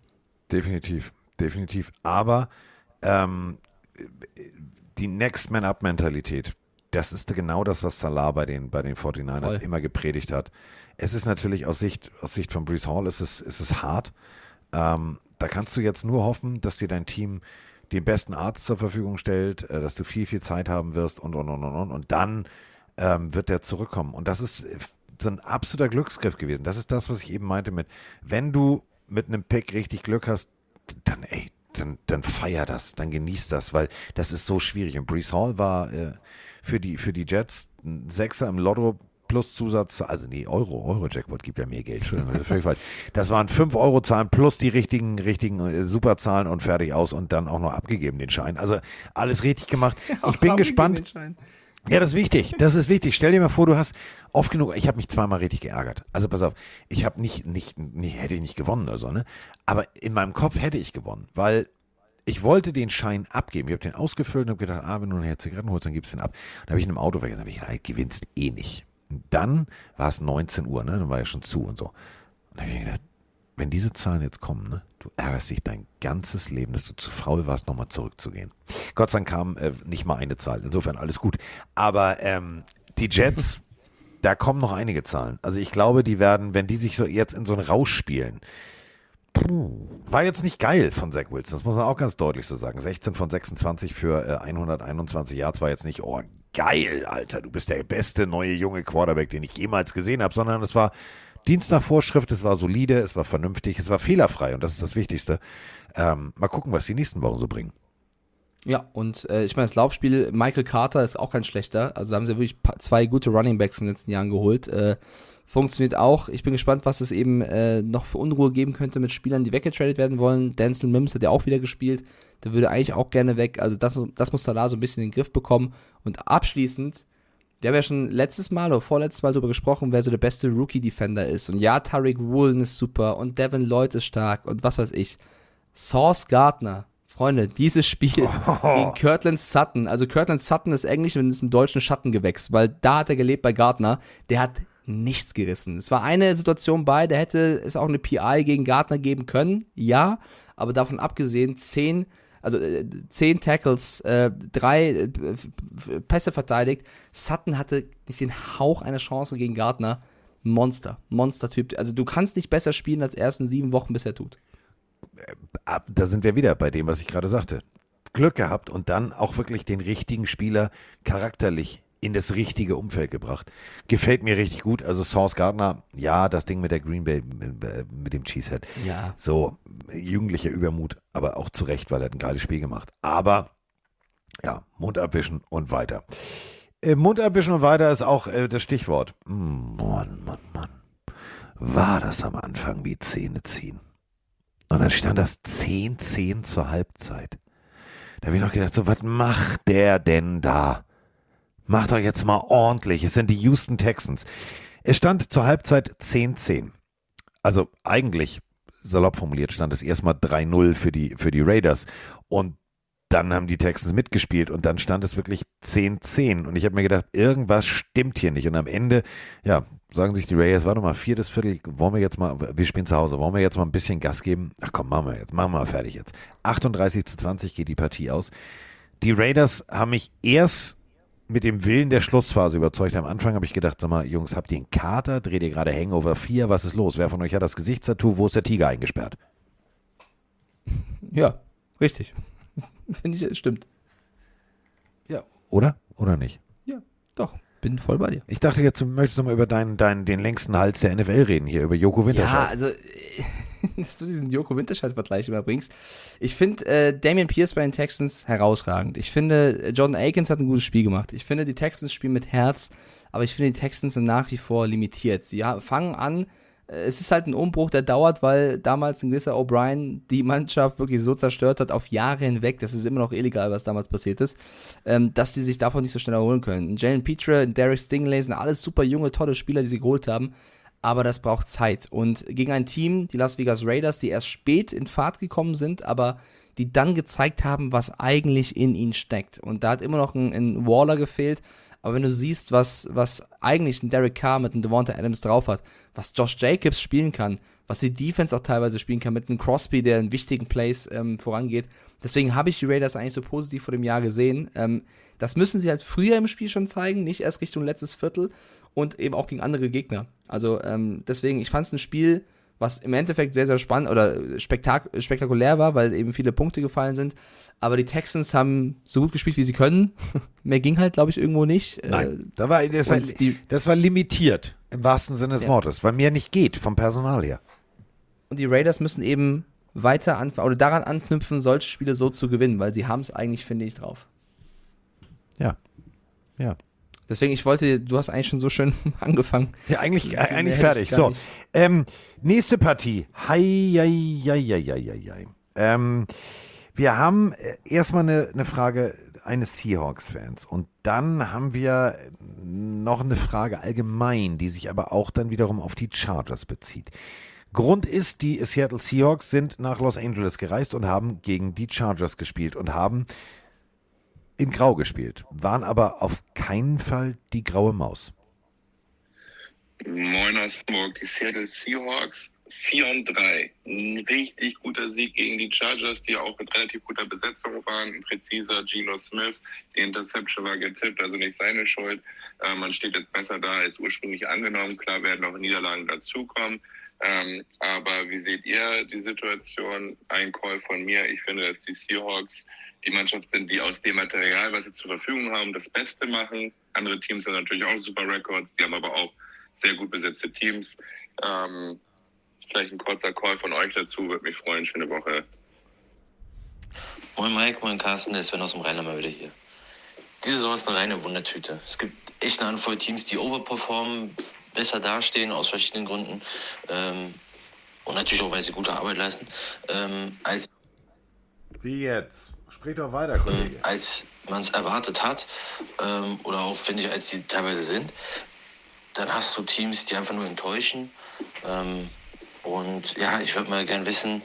Definitiv, definitiv. Aber ähm, die Next Man Up Mentalität, das ist genau das, was Salah bei den, bei den 49ers Voll. immer gepredigt hat. Es ist natürlich aus Sicht, aus Sicht von Brees Hall ist es, ist es hart. Ähm, da kannst du jetzt nur hoffen, dass dir dein Team den besten Arzt zur Verfügung stellt, äh, dass du viel, viel Zeit haben wirst und, und, und, und, und. Und dann ähm, wird der zurückkommen. Und das ist äh, so ein absoluter Glücksgriff gewesen. Das ist das, was ich eben meinte mit, wenn du mit einem Pick richtig Glück hast, dann, ey, dann, dann feier das, dann genieß das, weil das ist so schwierig. Und Brees Hall war äh, für, die, für die Jets ein Sechser im Lotto plus Zusatz, also nee, Euro, Euro-Jackpot gibt ja mehr Geld. Das waren 5 Euro Zahlen plus die richtigen, richtigen äh, Superzahlen und fertig aus und dann auch noch abgegeben den Schein. Also alles richtig gemacht. [laughs] Ich bin gespannt. Ja, das ist wichtig. Das ist wichtig. Stell dir mal vor, du hast oft genug. Ich habe mich zweimal richtig geärgert. Also pass auf, ich habe nicht, nicht, nee, hätte ich nicht gewonnen oder so, ne? Aber in meinem Kopf hätte ich gewonnen, weil ich wollte den Schein abgeben. Ich habe den ausgefüllt und habe gedacht, ah, wenn du nachher Zigaretten holst, dann gibst du den ab. Dann habe ich in einem Auto vergessen. Dann habe ich gedacht, ey, gewinnst eh nicht. Und dann war es 19 Uhr, ne? Dann war ja schon zu und so. Und dann habe ich mir gedacht, wenn diese Zahlen jetzt kommen, ne, du ärgerst dich dein ganzes Leben, dass du zu faul warst, nochmal zurückzugehen. Gott sei Dank kam äh, nicht mal eine Zahl. Insofern alles gut. Aber ähm, die Jets, [laughs] da kommen noch einige Zahlen. Also ich glaube, die werden, wenn die sich so jetzt in so einen Rausch spielen, puh, war jetzt nicht geil von Zach Wilson. Das muss man auch ganz deutlich so sagen. 16 von 26 für äh, 121 Yards war jetzt nicht, oh geil, Alter, du bist der beste neue junge Quarterback, den ich jemals gesehen habe, sondern es war Dienst nach Vorschrift, es war solide, es war vernünftig, es war fehlerfrei und das ist das Wichtigste. Ähm, mal gucken, was die nächsten Wochen so bringen. Ja, und äh, ich meine, das Laufspiel, Michael Carter ist auch kein schlechter. Also da haben sie wirklich zwei gute Running Backs in den letzten Jahren geholt. Äh, funktioniert auch. Ich bin gespannt, was es eben äh, noch für Unruhe geben könnte mit Spielern, die weggetradet werden wollen. Denzel Mims hat ja auch wieder gespielt. Der würde eigentlich auch gerne weg. Also das, das muss Salah so ein bisschen in den Griff bekommen. Und abschließend, wir haben ja schon letztes Mal oder vorletztes Mal darüber gesprochen, wer so der beste Rookie-Defender ist. Und ja, Tariq Woolen ist super und Devin Lloyd ist stark und was weiß ich. Sauce Gardner, Freunde, dieses Spiel [laughs] gegen Kirtland Sutton. Also Kirtland Sutton ist Englisch und ist im deutschen Schattengewächs, weil da hat er gelebt bei Gardner. Der hat nichts gerissen. Es war eine Situation bei, da hätte es auch eine PI gegen Gardner geben können, ja, aber davon abgesehen, zehn, also äh, zehn Tackles, äh, drei äh, Pässe verteidigt. Sutton hatte nicht den Hauch einer Chance gegen Gardner. Monster, Monster-Typ. Also du kannst nicht besser spielen als ersten sieben Wochen, bis er tut. ab, da sind wir wieder bei dem, was ich gerade sagte. Glück gehabt und dann auch wirklich den richtigen Spieler charakterlich in das richtige Umfeld gebracht. Gefällt mir richtig gut. Also Sauce Gardner, ja, das Ding mit der Green Bay, äh, mit dem Cheesehead. Ja. So, jugendlicher Übermut, aber auch zu Recht, weil er hat ein geiles Spiel gemacht. Aber, ja, Mund abwischen und weiter. Äh, Mund abwischen und weiter ist auch äh, das Stichwort. Mm, Mann, Mann, Mann. War das am Anfang wie Zähne ziehen? Und dann stand das 10-10 zur Halbzeit. Da habe ich noch gedacht, so, was macht der denn da? Macht doch jetzt mal ordentlich. Es sind die Houston Texans. Es stand zur Halbzeit 10-10. Also eigentlich, salopp formuliert, stand es erstmal 3-0 für die, für die Raiders. Und dann haben die Texans mitgespielt und dann stand es wirklich 10-10. Und ich habe mir gedacht, irgendwas stimmt hier nicht. Und am Ende, ja, sagen sich die Raiders, warte mal, viertes Viertel, wollen wir jetzt mal, wir spielen zu Hause, wollen wir jetzt mal ein bisschen Gas geben? Ach komm, machen wir jetzt, machen wir mal fertig jetzt. 38 zu 20 geht die Partie aus. Die Raiders haben mich erst mit dem Willen der Schlussphase überzeugt. Am Anfang habe ich gedacht, sag mal, Jungs, habt ihr einen Kater? Dreht ihr gerade Hangover 4? Was ist los? Wer von euch hat das Gesichtstattoo? Wo ist der Tiger eingesperrt? Ja, richtig. [laughs] Finde ich, stimmt. Ja, oder? Oder nicht? Ja, doch. Bin voll bei dir. Ich dachte jetzt, du möchtest noch mal über deinen, deinen, den längsten Hals der NFL reden, hier über Joko Winterscheid. Ja, also äh, [laughs] dass du diesen Joko Winterscheid-Vergleich immer bringst. Ich finde äh, Damian Pierce bei den Texans herausragend. Ich finde, äh, Jordan Akins hat ein gutes Spiel gemacht. Ich finde, die Texans spielen mit Herz, aber ich finde, die Texans sind nach wie vor limitiert. Sie fangen an, äh, es ist halt ein Umbruch, der dauert, weil damals ein gewisser O'Brien die [laughs] Mannschaft wirklich so zerstört hat, auf Jahre hinweg, das ist immer noch illegal, was damals passiert ist, ähm, dass sie sich davon nicht so schnell erholen können. Jalen Petre, Derek Stingley sind alles super junge, tolle Spieler, die sie geholt haben, aber das braucht Zeit. Und gegen ein Team, die Las Vegas Raiders, die erst spät in Fahrt gekommen sind, aber die dann gezeigt haben, was eigentlich in ihnen steckt. Und da hat immer noch ein, ein Waller gefehlt, aber wenn du siehst, was, was eigentlich ein Derek Carr mit einem Devonta Adams drauf hat, was Josh Jacobs spielen kann, was die Defense auch teilweise spielen kann, mit einem Crosby, der in wichtigen Plays ähm, vorangeht. Deswegen habe ich die Raiders eigentlich so positiv vor dem Jahr gesehen. Ähm, das müssen sie halt früher im Spiel schon zeigen, nicht erst Richtung letztes Viertel und eben auch gegen andere Gegner. Also ähm, deswegen, ich fand es ein Spiel, was im Endeffekt sehr, sehr spannend oder spektak spektakulär war, weil eben viele Punkte gefallen sind. Aber die Texans haben so gut gespielt, wie sie können. [laughs] Mehr ging halt, glaube ich, irgendwo nicht. Nein, äh, da war, das, war, die, das war limitiert, im wahrsten Sinne des ja. Wortes, weil mehr nicht geht vom Personal her. Und die Raiders müssen eben weiter anfangen oder daran anknüpfen, solche Spiele so zu gewinnen, weil sie haben es eigentlich, finde ich, drauf. Ja. Ja. Deswegen, ich wollte, du hast eigentlich schon so schön [laughs] angefangen. Ja, eigentlich, äh, eigentlich fertig. So, ähm, nächste Partie. Hi, hi, hi, hi, hi, hi. Ähm, wir haben äh, erstmal eine, eine Frage eines Seahawks-Fans und dann haben wir noch eine Frage allgemein, die sich aber auch dann wiederum auf die Chargers bezieht. Grund ist, die Seattle Seahawks sind nach Los Angeles gereist und haben gegen die Chargers gespielt und haben in Grau gespielt, waren aber auf keinen Fall die graue Maus. Moin aus Hamburg, die Seattle Seahawks 4 und 3. Ein richtig guter Sieg gegen die Chargers, die auch mit relativ guter Besetzung waren. Ein präziser Geno Smith. Die Interception war getippt, also nicht seine Schuld. Äh, man steht jetzt besser da als ursprünglich angenommen. Klar werden auch Niederlagen dazukommen. Ähm, aber wie seht ihr die Situation? Ein Call von mir. Ich finde, dass die Seahawks die Mannschaft sind, die aus dem Material, was sie zur Verfügung haben, das Beste machen. Andere Teams haben natürlich auch super Records, die haben aber auch sehr gut besetzte Teams. Ähm, vielleicht ein kurzer Call von euch dazu, würde mich freuen. Schöne Woche. Moin Mike, moin Carsten, der Sven aus dem Rheinland mal wieder hier. Diese Saison ist eine reine Wundertüte. Es gibt echt eine Handvoll Teams, die overperformen, besser dastehen aus verschiedenen Gründen. Ähm, und natürlich auch, weil sie gute Arbeit leisten. Ähm, als Wie jetzt? Sprich doch weiter, ähm, Kollege. Als man es erwartet hat, ähm, oder auch, finde ich, als sie teilweise sind, dann hast du Teams, die einfach nur enttäuschen. Ähm, und ja, ich würde mal gerne wissen,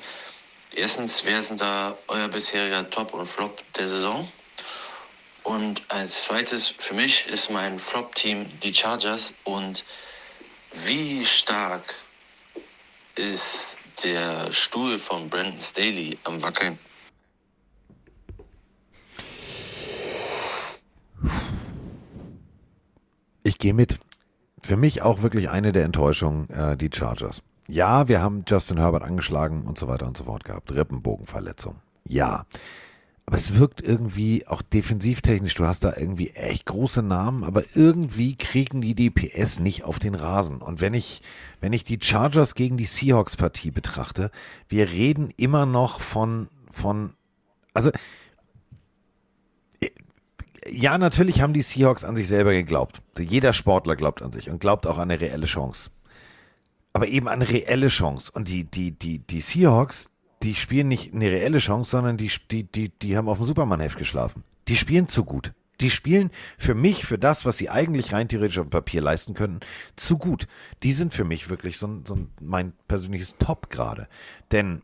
erstens, wer sind da euer bisheriger Top und Flop der Saison? Und als zweites, für mich ist mein Flop-Team die Chargers. Und wie stark ist der Stuhl von Brandon Staley am Wackeln? Ich gehe mit. Für mich auch wirklich eine der Enttäuschungen, äh, die Chargers. Ja, wir haben Justin Herbert angeschlagen und so weiter und so fort gehabt. Rippenbogenverletzung. Ja. Aber es wirkt irgendwie auch defensivtechnisch. Du hast da irgendwie echt große Namen, aber irgendwie kriegen die DPS nicht auf den Rasen. Und wenn ich, wenn ich die Chargers gegen die Seahawks Partie betrachte, wir reden immer noch von, von, also, ja, natürlich haben die Seahawks an sich selber geglaubt. Jeder Sportler glaubt an sich und glaubt auch an eine reelle Chance. Aber eben eine reelle Chance. Und die, die, die, die Seahawks, die spielen nicht eine reelle Chance, sondern die, die, die, die haben auf dem Superman-Heft geschlafen. Die spielen zu gut. Die spielen für mich, für das, was sie eigentlich rein theoretisch auf dem Papier leisten könnten, zu gut. Die sind für mich wirklich so, so mein persönliches Top gerade. Denn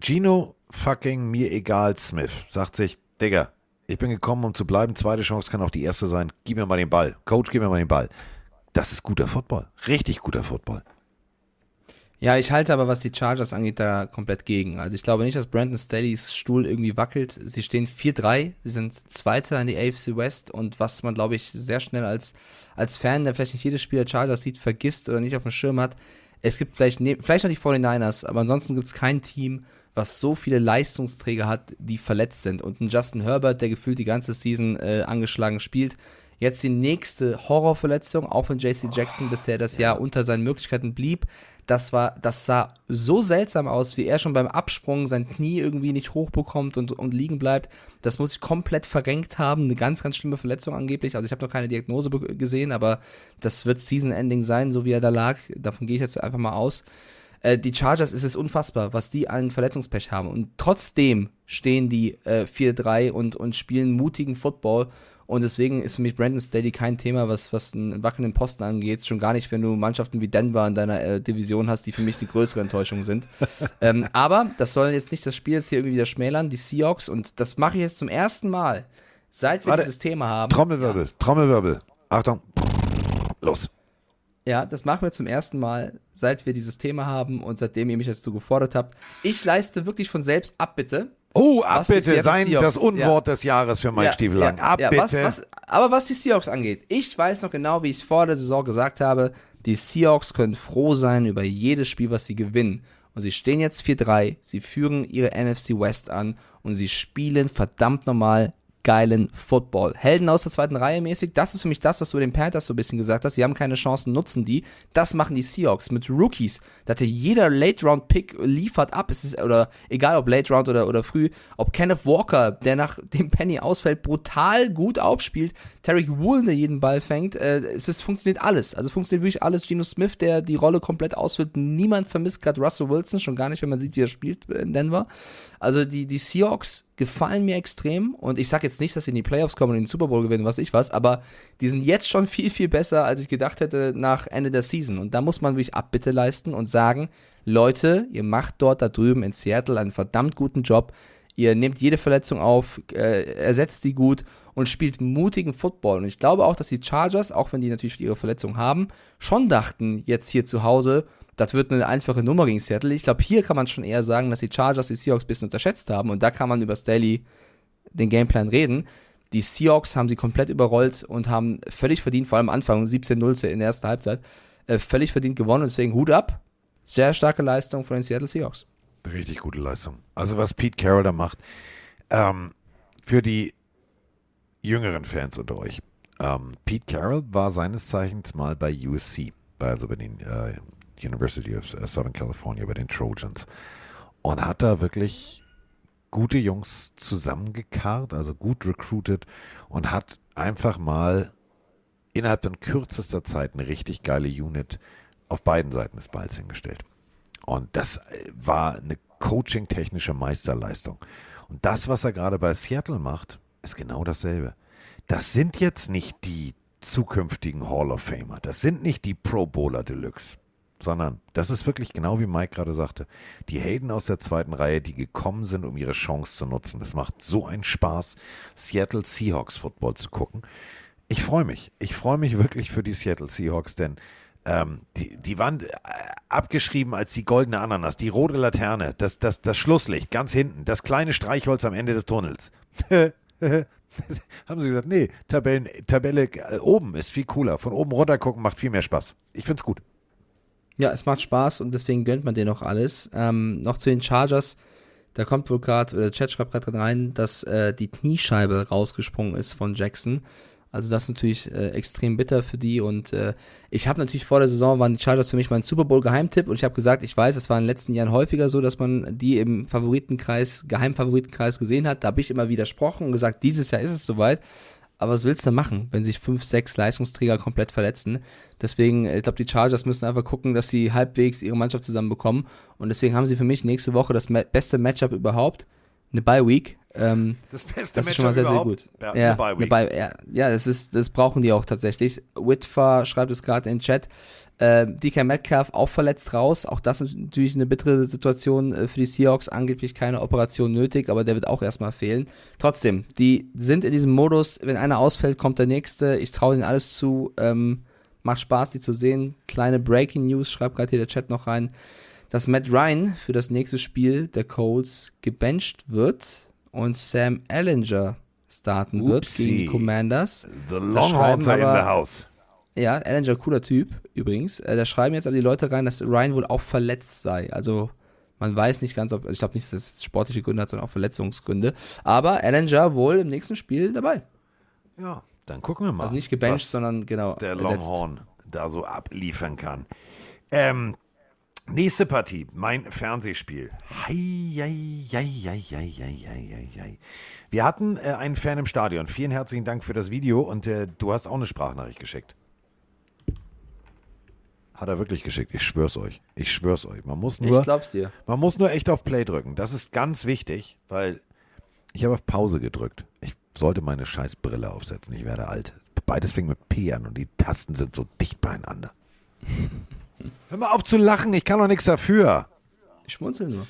Gino fucking mir egal Smith sagt sich, Digga, ich bin gekommen, um zu bleiben. Zweite Chance kann auch die erste sein. Gib mir mal den Ball. Coach, gib mir mal den Ball. Das ist guter Football. Richtig guter Football. Ja, ich halte aber, was die Chargers angeht, da komplett gegen. Also ich glaube nicht, dass Brandon Staley's Stuhl irgendwie wackelt. Sie stehen 4-3, sie sind Zweiter in die AFC West und was man, glaube ich, sehr schnell als, als Fan, der vielleicht nicht jedes Spiel der Chargers sieht, vergisst oder nicht auf dem Schirm hat, es gibt vielleicht, ne, vielleicht noch die 49ers, aber ansonsten gibt es kein Team, was so viele Leistungsträger hat, die verletzt sind. Und ein Justin Herbert, der gefühlt die ganze Season äh, angeschlagen spielt, Jetzt die nächste Horrorverletzung, auch wenn JC Jackson bisher das Jahr unter seinen Möglichkeiten blieb. Das war, das sah so seltsam aus, wie er schon beim Absprung sein Knie irgendwie nicht hochbekommt und, und liegen bleibt. Das muss ich komplett verrenkt haben. Eine ganz, ganz schlimme Verletzung angeblich. Also ich habe noch keine Diagnose gesehen, aber das wird Season-Ending sein, so wie er da lag. Davon gehe ich jetzt einfach mal aus. Äh, die Chargers ist es unfassbar, was die an Verletzungspech haben. Und trotzdem stehen die äh, 4-3 und, und spielen mutigen Football. Und deswegen ist für mich Brandon Staley kein Thema, was, was einen wackelnden Posten angeht. Schon gar nicht, wenn du Mannschaften wie Denver in deiner äh, Division hast, die für mich die größere Enttäuschung sind. [laughs] ähm, aber das soll jetzt nicht das Spiel jetzt hier irgendwie wieder schmälern, die Seahawks. Und das mache ich jetzt zum ersten Mal, seit wir Warte. dieses Thema haben. Trommelwirbel, Trommelwirbel. Achtung. Los. Ja, das machen wir zum ersten Mal, seit wir dieses Thema haben und seitdem ihr mich dazu gefordert habt. Ich leiste wirklich von selbst ab, bitte. Oh, Abbitte, sein Seahawks- das Unwort ja. des Jahres für Mike Stiefelang. Ja, Abbitte. was, was, aber was die Seahawks angeht, ich weiß noch genau, wie ich es vor der Saison gesagt habe, die Seahawks können froh sein über jedes Spiel, was sie gewinnen. Und sie stehen jetzt 4-3, sie führen ihre NFC West an und sie spielen verdammt normal geilen Football. Helden aus der zweiten Reihe mäßig, das ist für mich das, was du den Panthers so ein bisschen gesagt hast. Sie haben keine Chancen, nutzen die. Das machen die Seahawks mit Rookies. Da hatte jeder Late-Round-Pick liefert ab. Es ist, oder egal ob Late-Round oder, oder früh, ob Kenneth Walker, der nach dem Penny ausfällt, brutal gut aufspielt. Tarek Woolen, der jeden Ball fängt. Äh, es ist, funktioniert alles. Also funktioniert wirklich alles. Geno Smith, der die Rolle komplett ausfüllt. Niemand vermisst gerade Russell Wilson, schon gar nicht, wenn man sieht, wie er spielt in Denver. Also die, die Seahawks gefallen mir extrem und ich sage jetzt nicht, dass sie in die Playoffs kommen und den Super Bowl gewinnen, was ich was, aber die sind jetzt schon [laughs] viel, viel besser, als ich gedacht hätte nach Ende der Season. Und da muss man wirklich Abbitte leisten und sagen, Leute, ihr macht dort da drüben in Seattle einen verdammt guten Job. Ihr nehmt jede Verletzung auf, äh, ersetzt die gut und spielt mutigen Football. Und ich glaube auch, dass die Chargers, auch wenn die natürlich ihre Verletzung haben, schon dachten, jetzt hier zu Hause, das wird eine einfache Nummer gegen Seattle. Ich glaube, hier kann man schon eher sagen, dass die Chargers die Seahawks ein bisschen unterschätzt haben. Und da kann man über Staley den Gameplan reden. Die Seahawks haben sie komplett überrollt und haben völlig verdient, vor allem am Anfang, 17-0 in der ersten Halbzeit, äh, völlig verdient gewonnen. Deswegen Hut ab. Sehr starke Leistung von den Seattle Seahawks. Richtig gute Leistung. Also was Pete Carroll da macht, ähm, für die jüngeren Fans unter euch. Ähm, Pete Carroll war seines Zeichens mal bei USC, also bei den äh, University of Southern California, bei den Trojans. Und hat da wirklich gute Jungs zusammengekarrt, also gut recruited und hat einfach mal innerhalb von kürzester Zeit eine richtig geile Unit auf beiden Seiten des Balls hingestellt. Und das äh, war eine coaching-technische Meisterleistung. Und das, was er gerade bei Seattle macht, ist genau dasselbe. Das sind jetzt nicht die zukünftigen Hall of Famer. Das sind nicht die Pro Bowler Deluxe. Sondern das ist wirklich genau wie Mike gerade sagte. Die Helden aus der zweiten Reihe, die gekommen sind, um ihre Chance zu nutzen. Das macht so einen Spaß, Seattle Seahawks Football zu gucken. Ich freue mich. Ich freue mich wirklich für die Seattle Seahawks, denn ähm, die, die waren äh, abgeschrieben als die goldene Ananas, die rote Laterne, das, das, das Schlusslicht ganz hinten, das kleine Streichholz am Ende des Tunnels. [laughs] Haben sie gesagt, nee, Tabellen, Tabelle äh, oben ist viel cooler. Von oben runter gucken macht viel mehr Spaß. Ich find's gut. Ja, es macht Spaß und deswegen gönnt man denen auch alles. Ähm, noch zu den Chargers. Da kommt wohl gerade, oder der Chat schreibt gerade rein, dass äh, die Kniescheibe rausgesprungen ist von Jackson. Also das ist natürlich äh, extrem bitter für die und äh, ich habe natürlich vor der Saison waren die Chargers für mich mein Super Bowl Geheimtipp und ich habe gesagt, ich weiß, es war in den letzten Jahren häufiger so, dass man die im Favoritenkreis, Geheimfavoritenkreis gesehen hat. Da habe ich immer widersprochen und gesagt, dieses Jahr ist es soweit. Aber was willst du machen, wenn sich fünf, sechs Leistungsträger komplett verletzen? Deswegen, ich glaube, die Chargers müssen einfach gucken, dass sie halbwegs ihre Mannschaft zusammenbekommen. Und deswegen haben sie für mich nächste Woche das beste Matchup überhaupt. Eine Bye Week. Ähm, Das beste das ist schon mal sehr, sehr gut. Ja, Ja, eine Bye eine Week. Bye- ja, ja, das ist, das brauchen die auch tatsächlich. Whitfer schreibt es gerade in den Chat. Äh, DK Metcalf auch verletzt raus. Auch das ist natürlich eine bittere Situation äh, für die Seahawks. Angeblich keine Operation nötig, aber der wird auch erstmal fehlen. Trotzdem, die sind in diesem Modus, wenn einer ausfällt, kommt der nächste. Ich traue denen alles zu. Ähm, macht Spaß, die zu sehen. Kleine Breaking News, schreibt gerade hier der Chat noch rein, dass Matt Ryan für das nächste Spiel der Colts gebencht wird und Sam Ellinger starten wird Upsi. gegen die Commanders. The Longhorns are in the house. Ja, Ellinger, cooler Typ, übrigens. Äh, da schreiben jetzt aber die Leute rein, dass Ryan wohl auch verletzt sei. Also, man weiß nicht ganz, ob, also ich glaube nicht, dass es sportliche Gründe hat, sondern auch Verletzungsgründe. Aber Ellinger wohl im nächsten Spiel dabei. Ja, Dann gucken wir mal. Also nicht gebencht, was sondern genau. der ersetzt. Longhorn da so abliefern kann. Ähm, nächste Partie, mein Fernsehspiel. Hei, hei, hei, hei, hei, hei, hei. Wir hatten äh, einen Fan im Stadion. Vielen herzlichen Dank für das Video und äh, du hast auch eine Sprachnachricht geschickt. Hat er wirklich geschickt. Ich schwör's euch. Ich schwör's euch. Man muss nur, Ich glaub's dir. man muss nur echt auf Play drücken. Das ist ganz wichtig, weil ich habe auf Pause gedrückt. Ich sollte meine scheiß Brille aufsetzen. Ich werde alt. Beides fing mit P an und die Tasten sind so dicht beieinander. [laughs] Hör mal auf zu lachen. Ich kann doch nichts dafür. Ich schmunzel nur.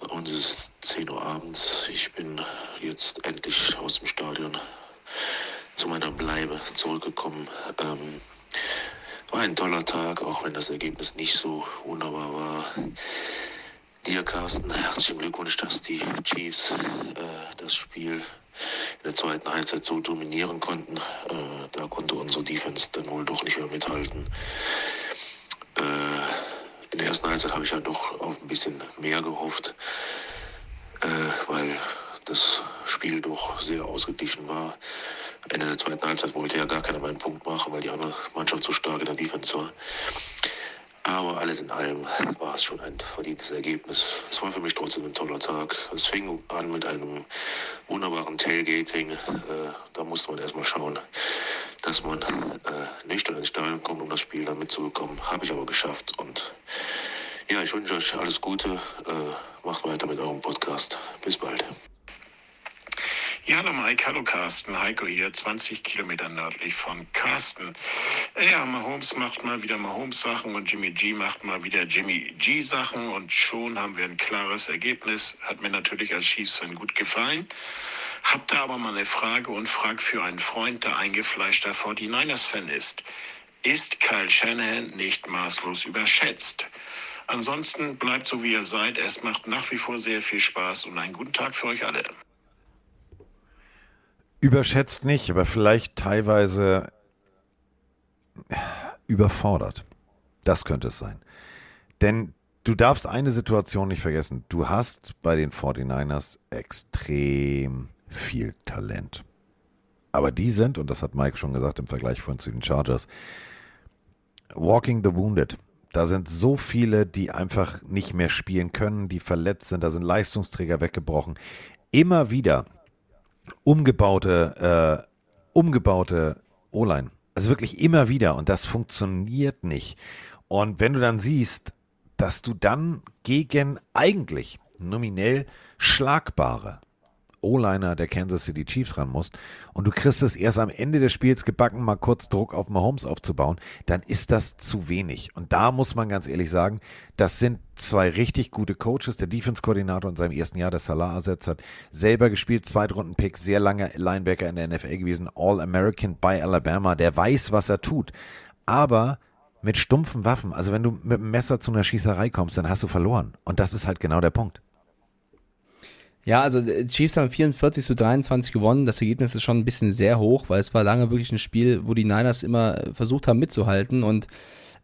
Bei uns ist 10 Uhr abends. Ich bin jetzt endlich aus dem Stadion zu meiner Bleibe zurückgekommen. Ähm, war ein toller Tag, auch wenn das Ergebnis nicht so wunderbar war. Dir, Carsten, herzlichen Glückwunsch, dass die Chiefs äh, das Spiel in der zweiten Halbzeit so dominieren konnten. Äh, da konnte unsere Defense dann wohl doch nicht mehr mithalten. Äh, in der ersten Halbzeit habe ich ja doch auf ein bisschen mehr gehofft, äh, weil das Spiel doch sehr ausgeglichen war. Ende der zweiten Halbzeit wollte ja gar keiner mehr einen Punkt machen, weil die andere Mannschaft so stark in der Defense war. Aber alles in allem war es schon ein verdientes Ergebnis. Es war für mich trotzdem ein toller Tag. Es fing an mit einem wunderbaren Tailgating. Äh, da musste man erstmal schauen, dass man äh, nüchtern ins Stadion kommt, um das Spiel dann mitzubekommen. Habe ich aber geschafft. Und ja, ich wünsche euch alles Gute. Äh, macht weiter mit eurem Podcast. Bis bald. Ja, hallo Mike, hallo Carsten, Heiko hier, 20 Kilometer nördlich von Carsten. Ja, Mahomes macht mal wieder Mahomes-Sachen und Jimmy G macht mal wieder Jimmy G-Sachen und schon haben wir ein klares Ergebnis. Hat mir natürlich als Chiefs-Fan gut gefallen. Hab da aber mal eine Frage und frag für einen Freund, der eingefleischter 49ers-Fan ist. Ist Kyle Shanahan nicht maßlos überschätzt? Ansonsten bleibt so wie ihr seid. Es macht nach wie vor sehr viel Spaß und einen guten Tag für euch alle. Überschätzt nicht, aber vielleicht teilweise überfordert. Das könnte es sein. Denn du darfst eine Situation nicht vergessen. Du hast bei den 49ers extrem viel Talent. Aber die sind, und das hat Mike schon gesagt im Vergleich von zu den Chargers, walking the wounded. Da sind so viele, die einfach nicht mehr spielen können, die verletzt sind, da sind Leistungsträger weggebrochen. Immer wieder umgebaute, äh, umgebaute O-Line. Also wirklich immer wieder und das funktioniert nicht. Und wenn du dann siehst, dass du dann gegen eigentlich nominell schlagbare O-Liner der Kansas City Chiefs ran musst und du kriegst es erst am Ende des Spiels gebacken, mal kurz Druck auf Mahomes aufzubauen, dann ist das zu wenig. Und da muss man ganz ehrlich sagen, das sind zwei richtig gute Coaches. Der Defense-Koordinator in seinem ersten Jahr, der Salah ersetzt hat, selber gespielt, Zweitrunden-Pick, sehr lange Linebacker in der NFL gewesen, All-American bei Alabama, der weiß, was er tut. Aber mit stumpfen Waffen, also wenn du mit dem Messer zu einer Schießerei kommst, dann hast du verloren. Und das ist halt genau der Punkt. Ja, also die Chiefs haben 44 zu 23 gewonnen. Das Ergebnis ist schon ein bisschen sehr hoch, weil es war lange wirklich ein Spiel, wo die Niners immer versucht haben mitzuhalten und